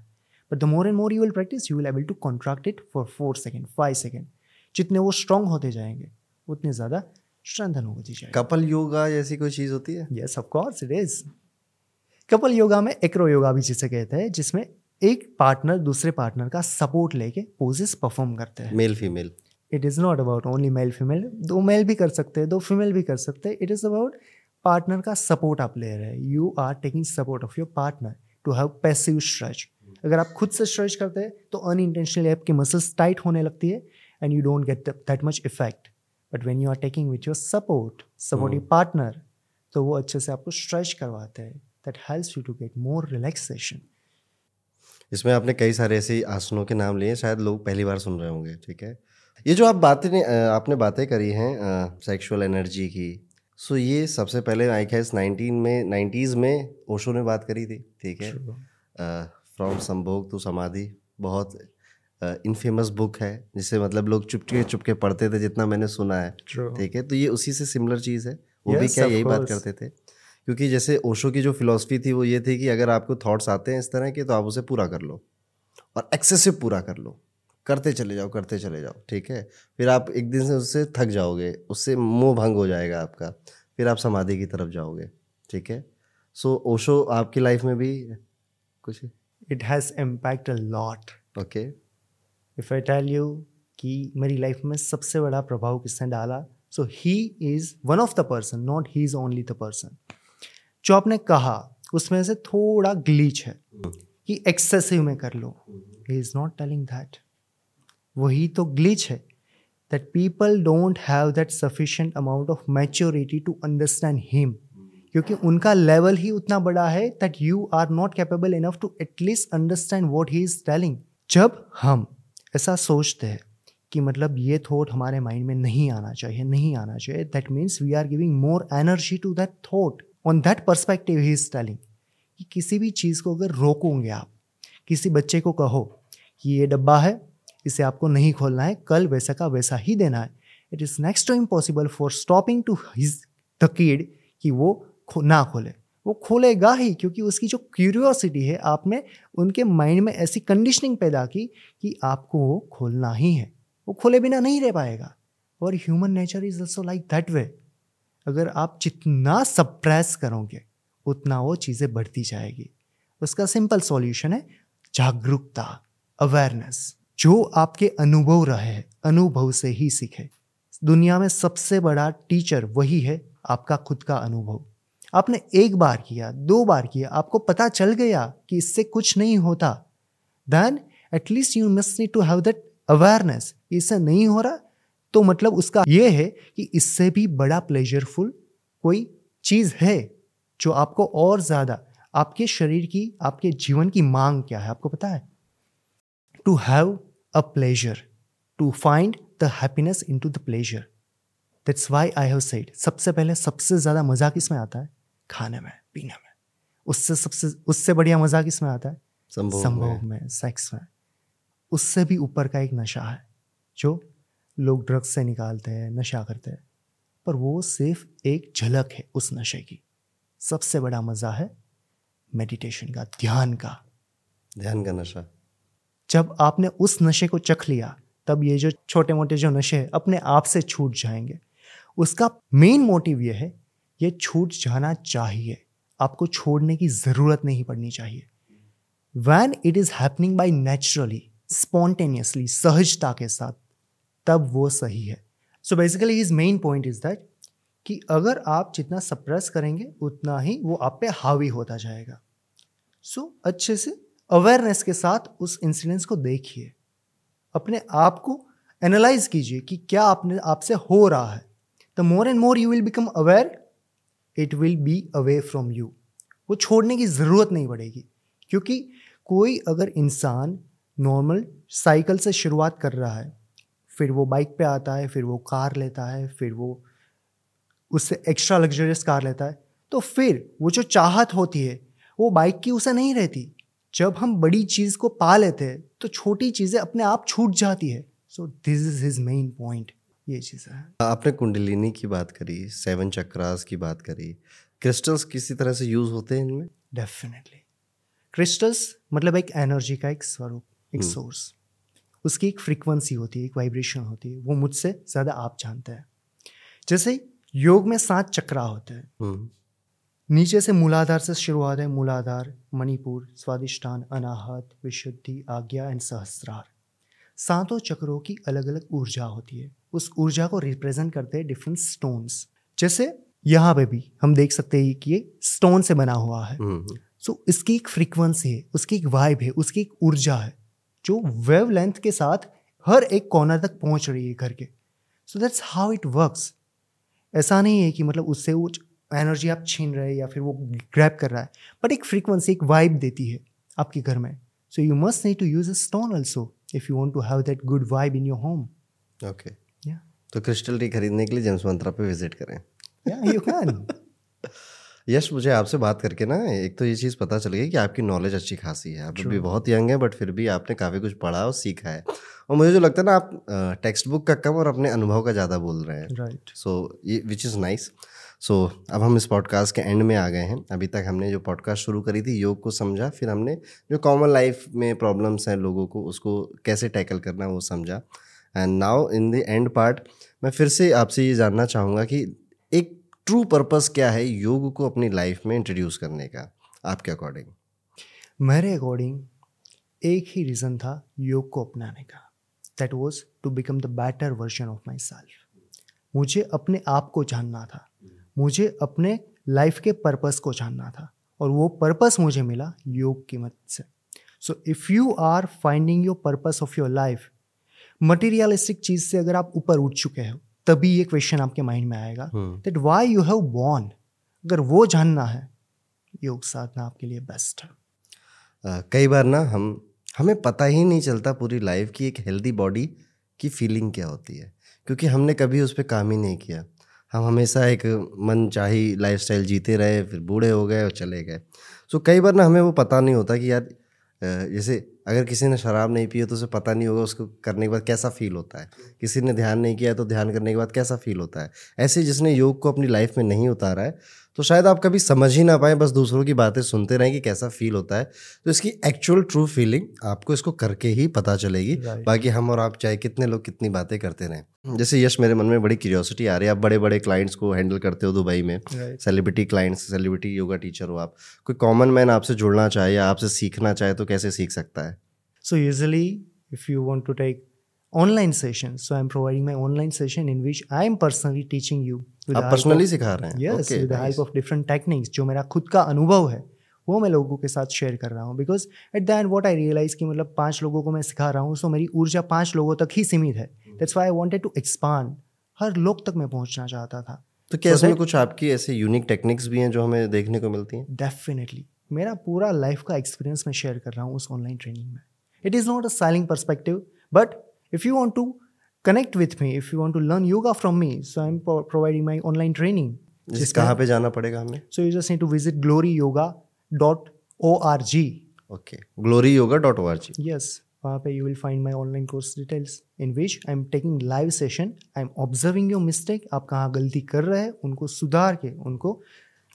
But the more and more you will practice you will able to contract it for four second five second जितने वो स्ट्रांग होते जाएँगे उतने ज़्यादा स्ट्रेंथन होती जाएगी। कपल योगा जैसी कोई चीज़ होती है? Yes of course it is couple yoga में एक्रो योगा भी जिसे कहते हैं जिसमें एक पार्टनर दूसरे पार्टनर का सपोर्ट लेके पोजेस परफॉर्म करते हैं। Male female it is not about only male female दो मेल भी कर सकते हैं दो फीमेल भी कर सकते हैं. इट इज़ अबाउट पार्टनर का सपोर्ट आप ले रहे हैं. You are taking support of your partner to have passive stretch अगर आप खुद से स्ट्रेच करते हैं तो अनइंटेंशनली आपकी मसल्स टाइट होने लगती है and you don't get that much effect but when you are taking with your support supportive partner तो वो अच्छे से आपको स्ट्रेच करवाते हैं. That helps you to get more relaxation इसमें आपने कई सारे ऐसे आसनों के नाम लिए शायद लोग पहली बार सुन रहे होंगे ठीक है? ये जो आप बातें आपने बातें करी हैं सेक्सुअल एनर्जी की सो ये सबसे पहले आई गेस नाइनटीन में नाइन्टीज़ में ओशो ने बात करी थी ठीक है? फ्रॉम संभोग टू समाधि बहुत इनफेमस uh, बुक है जिसे मतलब लोग चुपके चुपके पढ़ते थे जितना मैंने सुना है ठीक है? तो ये उसी से सिमिलर चीज़ है वो yes, भी क्या यही बात करते थे? क्योंकि जैसे ओशो की जो फिलॉसफी थी वो ये थी कि अगर आपको थॉट्स आते हैं इस तरह के तो आप उसे पूरा कर लो और एक्सेसिव पूरा कर लो। करते चले जाओ करते चले जाओ ठीक है? फिर आप एक दिन से उससे थक जाओगे उससे मोह भंग हो जाएगा आपका फिर आप समाधि की तरफ़ जाओगे ठीक है? सो so, ओशो आपकी लाइफ में भी कुछ? It has impact a lot okay if I tell you कि मेरी लाइफ में सबसे बड़ा प्रभाव किसने डाला? So he is one of the person not he is only the person जो आपने कहा उसमें से थोड़ा ग्लीच है कि एक्सेसिव में कर लो। He is not telling that वही तो ग्लिच है that people don't have that sufficient amount of maturity to understand him क्योंकि उनका लेवल ही उतना बड़ा है that you are not capable enough to at least understand what he is telling जब हम ऐसा सोचते हैं कि मतलब ये थॉट हमारे माइंड में नहीं आना चाहिए नहीं आना चाहिए that means we are giving more energy to that thought on that perspective he is telling कि किसी भी चीज़ को अगर रोकोगे आप, किसी बच्चे को कहो कि ये डब्बा है, इसे आपको नहीं खोलना है, कल वैसा का वैसा ही देना है। It is next to impossible for stopping to his the kid कि वो खो, ना खोले। वो खोलेगा ही, क्योंकि उसकी जो क्यूरियोसिटी है आपने उनके माइंड में ऐसी कंडीशनिंग पैदा की कि आपको वो खोलना ही है। वो खोले बिना नहीं रह पाएगा। और human nature is also like that way अगर आप जितना सप्रेस करोगे, उतना वो चीज़ें बढ़ती जाएगी। उसका सिंपल सॉल्यूशन है जागरूकता अवेयरनेस जो आपके अनुभव रहे हैं अनुभव से ही सीखे। दुनिया में सबसे बड़ा टीचर वही है आपका खुद का अनुभव। आपने एक बार किया, दो बार किया, आपको पता चल गया कि इससे कुछ नहीं होता। Then at least you must need to have that awareness इससे नहीं हो रहा तो मतलब उसका ये है कि इससे भी बड़ा प्लेजरफुल कोई चीज़ है जो आपको और ज़्यादा आपके शरीर की आपके जीवन की मांग क्या है आपको पता है? To have a pleasure to find the happiness in to the pleasure that's why I have said सबसे पहले सबसे ज़्यादा मज़ा किसमें आता है? खाने में पीने में। उससे सबसे उससे बढ़िया मज़ा किसमें आता है? संभोग में। सेक्स में। उससे भी ऊपर का एक नशा है जो लोग ड्रग्स से निकालते हैं नशा करते हैं। पर वो सिर्फ़ एक झलक है उस नशे की। सबसे बड़ा मज़ा है मेडिटेशन का ध्यान का। ध्यान का नशा। जब आपने उस नशे को चख लिया तब ये जो छोटे मोटे जो नशे हैं अपने आप से छूट जाएँगे। उसका मेन मोटिव ये है ये छूट जाना चाहिए। आपको छोड़ने की ज़रूरत नहीं पड़नी चाहिए। When it is happening by naturally spontaneously सहजता के साथ तब वो सही है। So basically his main point is that कि अगर आप जितना सप्रेस करेंगे उतना ही वो आप पे हावी होता जाएगा। सो so, अच्छे से अवेयरनेस के साथ उस इंसिडेंस को देखिए। अपने आप को एनालाइज कीजिए कि क्या आपने आपसे हो रहा है। The more and more you will become aware it will be away from you वो छोड़ने की ज़रूरत नहीं पड़ेगी। क्योंकि कोई अगर इंसान नॉर्मल साइकिल से शुरुआत कर रहा है फिर वो बाइक पे आता है फिर वो कार लेता है फिर वो उससे एक्स्ट्रा लग्जरियस कार लेता है। तो फिर वो जो चाहत होती है वो बाइक की उसे नहीं रहती। जब हम बड़ी चीज़ को पा लेते हैं तो छोटी चीज़ें अपने आप छूट जाती है। So this is his main point ये चीज़ है। आपने कुंडलिनी की बात करी सेवन चक्रास की बात करी। क्रिस्टल्स किसी तरह से यूज़ होते हैं इनमें? डेफिनेटली क्रिस्टल्स मतलब एक एनर्जी का एक स्वरूप एक सोर्स हम्म। उसकी एक फ्रीक्वेंसी होती है एक वाइब्रेशन होती है वो मुझसे ज़्यादा आप जानते हैं। जैसे योग में सात चक्रा होते हैं। हम्म। नीचे से मूलाधार से शुरुआत है मूलाधार मणिपुर स्वादिष्टान अनाहत विशुद्धि आज्ञा एंड सहस्रार। सातों चक्रों की अलग अलग ऊर्जा होती है। उस ऊर्जा को रिप्रेजेंट करते हैं डिफरेंट स्टोन्स जैसे यहाँ पे भी हम देख सकते हैं कि ये स्टोन से बना हुआ है। So hmm. so, इसकी एक फ्रीक्वेंसी है उसकी एक वाइब है उसकी एक ऊर्जा है। जो वेव लेंथ के साथ हर एक कॉर्नर तक पहुँच रही है घर के। So that's how it works ऐसा नहीं है कि मतलब उससे वो एनर्जी आप छीन रहे हैं या फिर वो ग्रैप कर रहा है बट एक फ्रीक्वेंसी एक वाइब देती है आपके घर में। So you must need to use a stone also if you want to have that good vibe in your home okay तो क्रिस्टल टी खरीदने के लिए जेम्स मंत्रा पे विज़िट करें। या यू कैन यश मुझे आपसे बात करके ना एक तो ये चीज़ पता चल गई कि आपकी नॉलेज अच्छी खासी है। आप भी बहुत यंग है बट फिर भी आपने काफ़ी कुछ पढ़ा और सीखा है। और मुझे जो लगता है ना आप टेक्स्ट बुक का कम और अपने अनुभव का ज़्यादा बोल रहे हैं। राइट सो ये which is nice so so, अब हम इस पॉडकास्ट के एंड में आ गए हैं। अभी तक हमने जो पॉडकास्ट शुरू करी थी योग को समझा फिर हमने जो कॉमन लाइफ में प्रॉब्लम्स हैं लोगों को उसको कैसे टैकल करना वो समझा। And now in the end part मैं फिर से आपसे ये जानना चाहूँगा कि ट्रू पर्पस क्या है योग को अपनी लाइफ में इंट्रोड्यूस करने का? आपके अकॉर्डिंग मेरे अकॉर्डिंग एक ही रीज़न था योग को अपनाने का। That was to become the better version of myself मुझे अपने आप को जानना था। मुझे अपने लाइफ के पर्पस को जानना था। और वो पर्पस मुझे मिला योग की मदद से। So if you are finding your purpose of your life materialistic चीज़ से अगर आप ऊपर उठ चुके हो तभी ये क्वेश्चन आपके माइंड में आएगा that why you have born अगर वो जानना है योग साधना आपके लिए बेस्ट है। uh, कई बार ना हम हमें पता ही नहीं चलता पूरी लाइफ की एक हेल्दी बॉडी की फीलिंग क्या होती है। क्योंकि हमने कभी उस पर काम ही नहीं किया। हम हमेशा एक मन चाही लाइफस्टाइल जीते रहे फिर बूढ़े हो गए और चले गए। सो so, कई बार ना हमें वो पता नहीं होता कि यार जैसे अगर किसी ने शराब नहीं पी है तो उसे पता नहीं होगा उसको करने के बाद कैसा फील होता है। किसी ने ध्यान नहीं किया तो ध्यान करने के बाद कैसा फील होता है। ऐसे जिसने योग को अपनी लाइफ में नहीं उतारा है तो शायद आप कभी समझ ही ना पाए बस दूसरों की बातें सुनते रहें कि कैसा फील होता है। तो इसकी एक्चुअल ट्रू फीलिंग आपको इसको करके ही पता चलेगी। बाकी हम और आप चाहे कितने लोग कितनी बातें करते रहें। जैसे यश मेरे मन में बड़ी क्यूरियोसिटी आ रही है। आप बड़े बड़े क्लाइंट्स को हैंडल करते हो दुबई में। Celebrity clients celebrity yoga teacher हो आप। कोई कॉमन मैन आपसे जुड़ना चाहे या आपसे सीखना चाहे तो कैसे सीख सकता है? So usually if you want to take online session. So I'm providing my online session in which I am personally teaching you. आप पर्सनली सिखा रहे हैं? Yes with help of different techniques जो मेरा खुद का अनुभव है वो मैं लोगों के साथ शेयर कर रहा हूँ. Because at the end what I realise कि मतलब पाँच लोगों को मैं सिखा रहा हूँ सो so मेरी ऊर्जा पाँच लोगों तक ही सीमित है. That's why I wanted to expand हर लोग तक मैं पहुँचना चाहता था. तो क्या इसमें कुछ आपकी ऐसे यूनिक टेक्निक्स भी हैं जो हमें देखने को मिलती हैं? डेफिनेटली मेरा पूरा लाइफ का एक्सपीरियंस मैं शेयर कर रहा हूँ उस ऑनलाइन ट्रेनिंग में. It is not a selling perspective but if you want to connect with me if you want to learn yoga from me so i'm pro- providing my online training. कहाँ पे जाना पड़ेगा हमें? So you just to visit glory yoga dot O R G okay glory yoga dot O R G yes वहाँ पे you will find my online course details in which I am taking live session I am observing your mistake आप कहाँ गलती कर रहे हैं उनको सुधार के उनको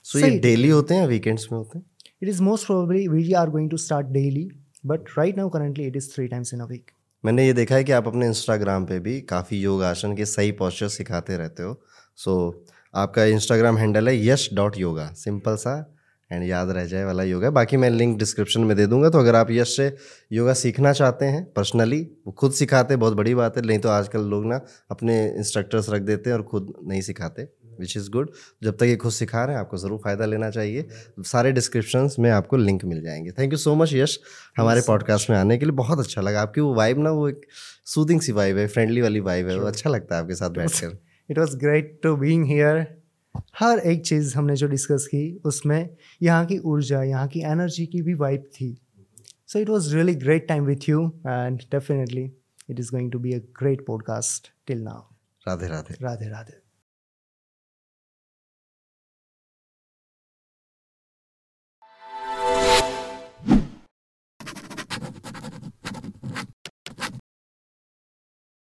सो ये डेली होते हैं वीकेंड्स में होते हैं? It is most probably we are going to start daily but right now currently it is three times in a week मैंने ये देखा है कि आप अपने इंस्टाग्राम पे भी काफ़ी योग आसन के सही पॉस्चर सिखाते रहते हो। सो so, आपका इंस्टाग्राम हैंडल है यश डॉट योगा सिंपल सा एंड याद रह जाए वाला योगा बाकी मैं लिंक डिस्क्रिप्शन में दे दूँगा तो अगर आप यश से योगा सीखना चाहते हैं पर्सनली वो खुद सिखाते बहुत बड़ी बात है नहीं तो आजकल लोग ना अपने इंस्ट्रक्टर्स रख देते हैं और खुद नहीं सिखाते। विच इज़ गुड जब तक ये खुद सिखा रहे हैं आपको ज़रूर फ़ायदा लेना चाहिए। सारे डिस्क्रिप्शन में आपको लिंक मिल जाएँगे। Thank you so much Yash हमारे पॉडकास्ट में आने के लिए बहुत अच्छा लगा। आपकी वो वाइब ना वो एक सूदिंग सी वाइब है फ्रेंडली वाली वाइब है। वो अच्छा लगता है आपके साथ बैठ कर it was great to being here हर एक चीज़ हमने जो डिस्कस की उसमें यहाँ की ऊर्जा यहाँ की एनर्जी की भी वाइब थी। So it was really great time with you and definitely it is going to be a great podcast till now Radhe Radhe. Radhe Radhe.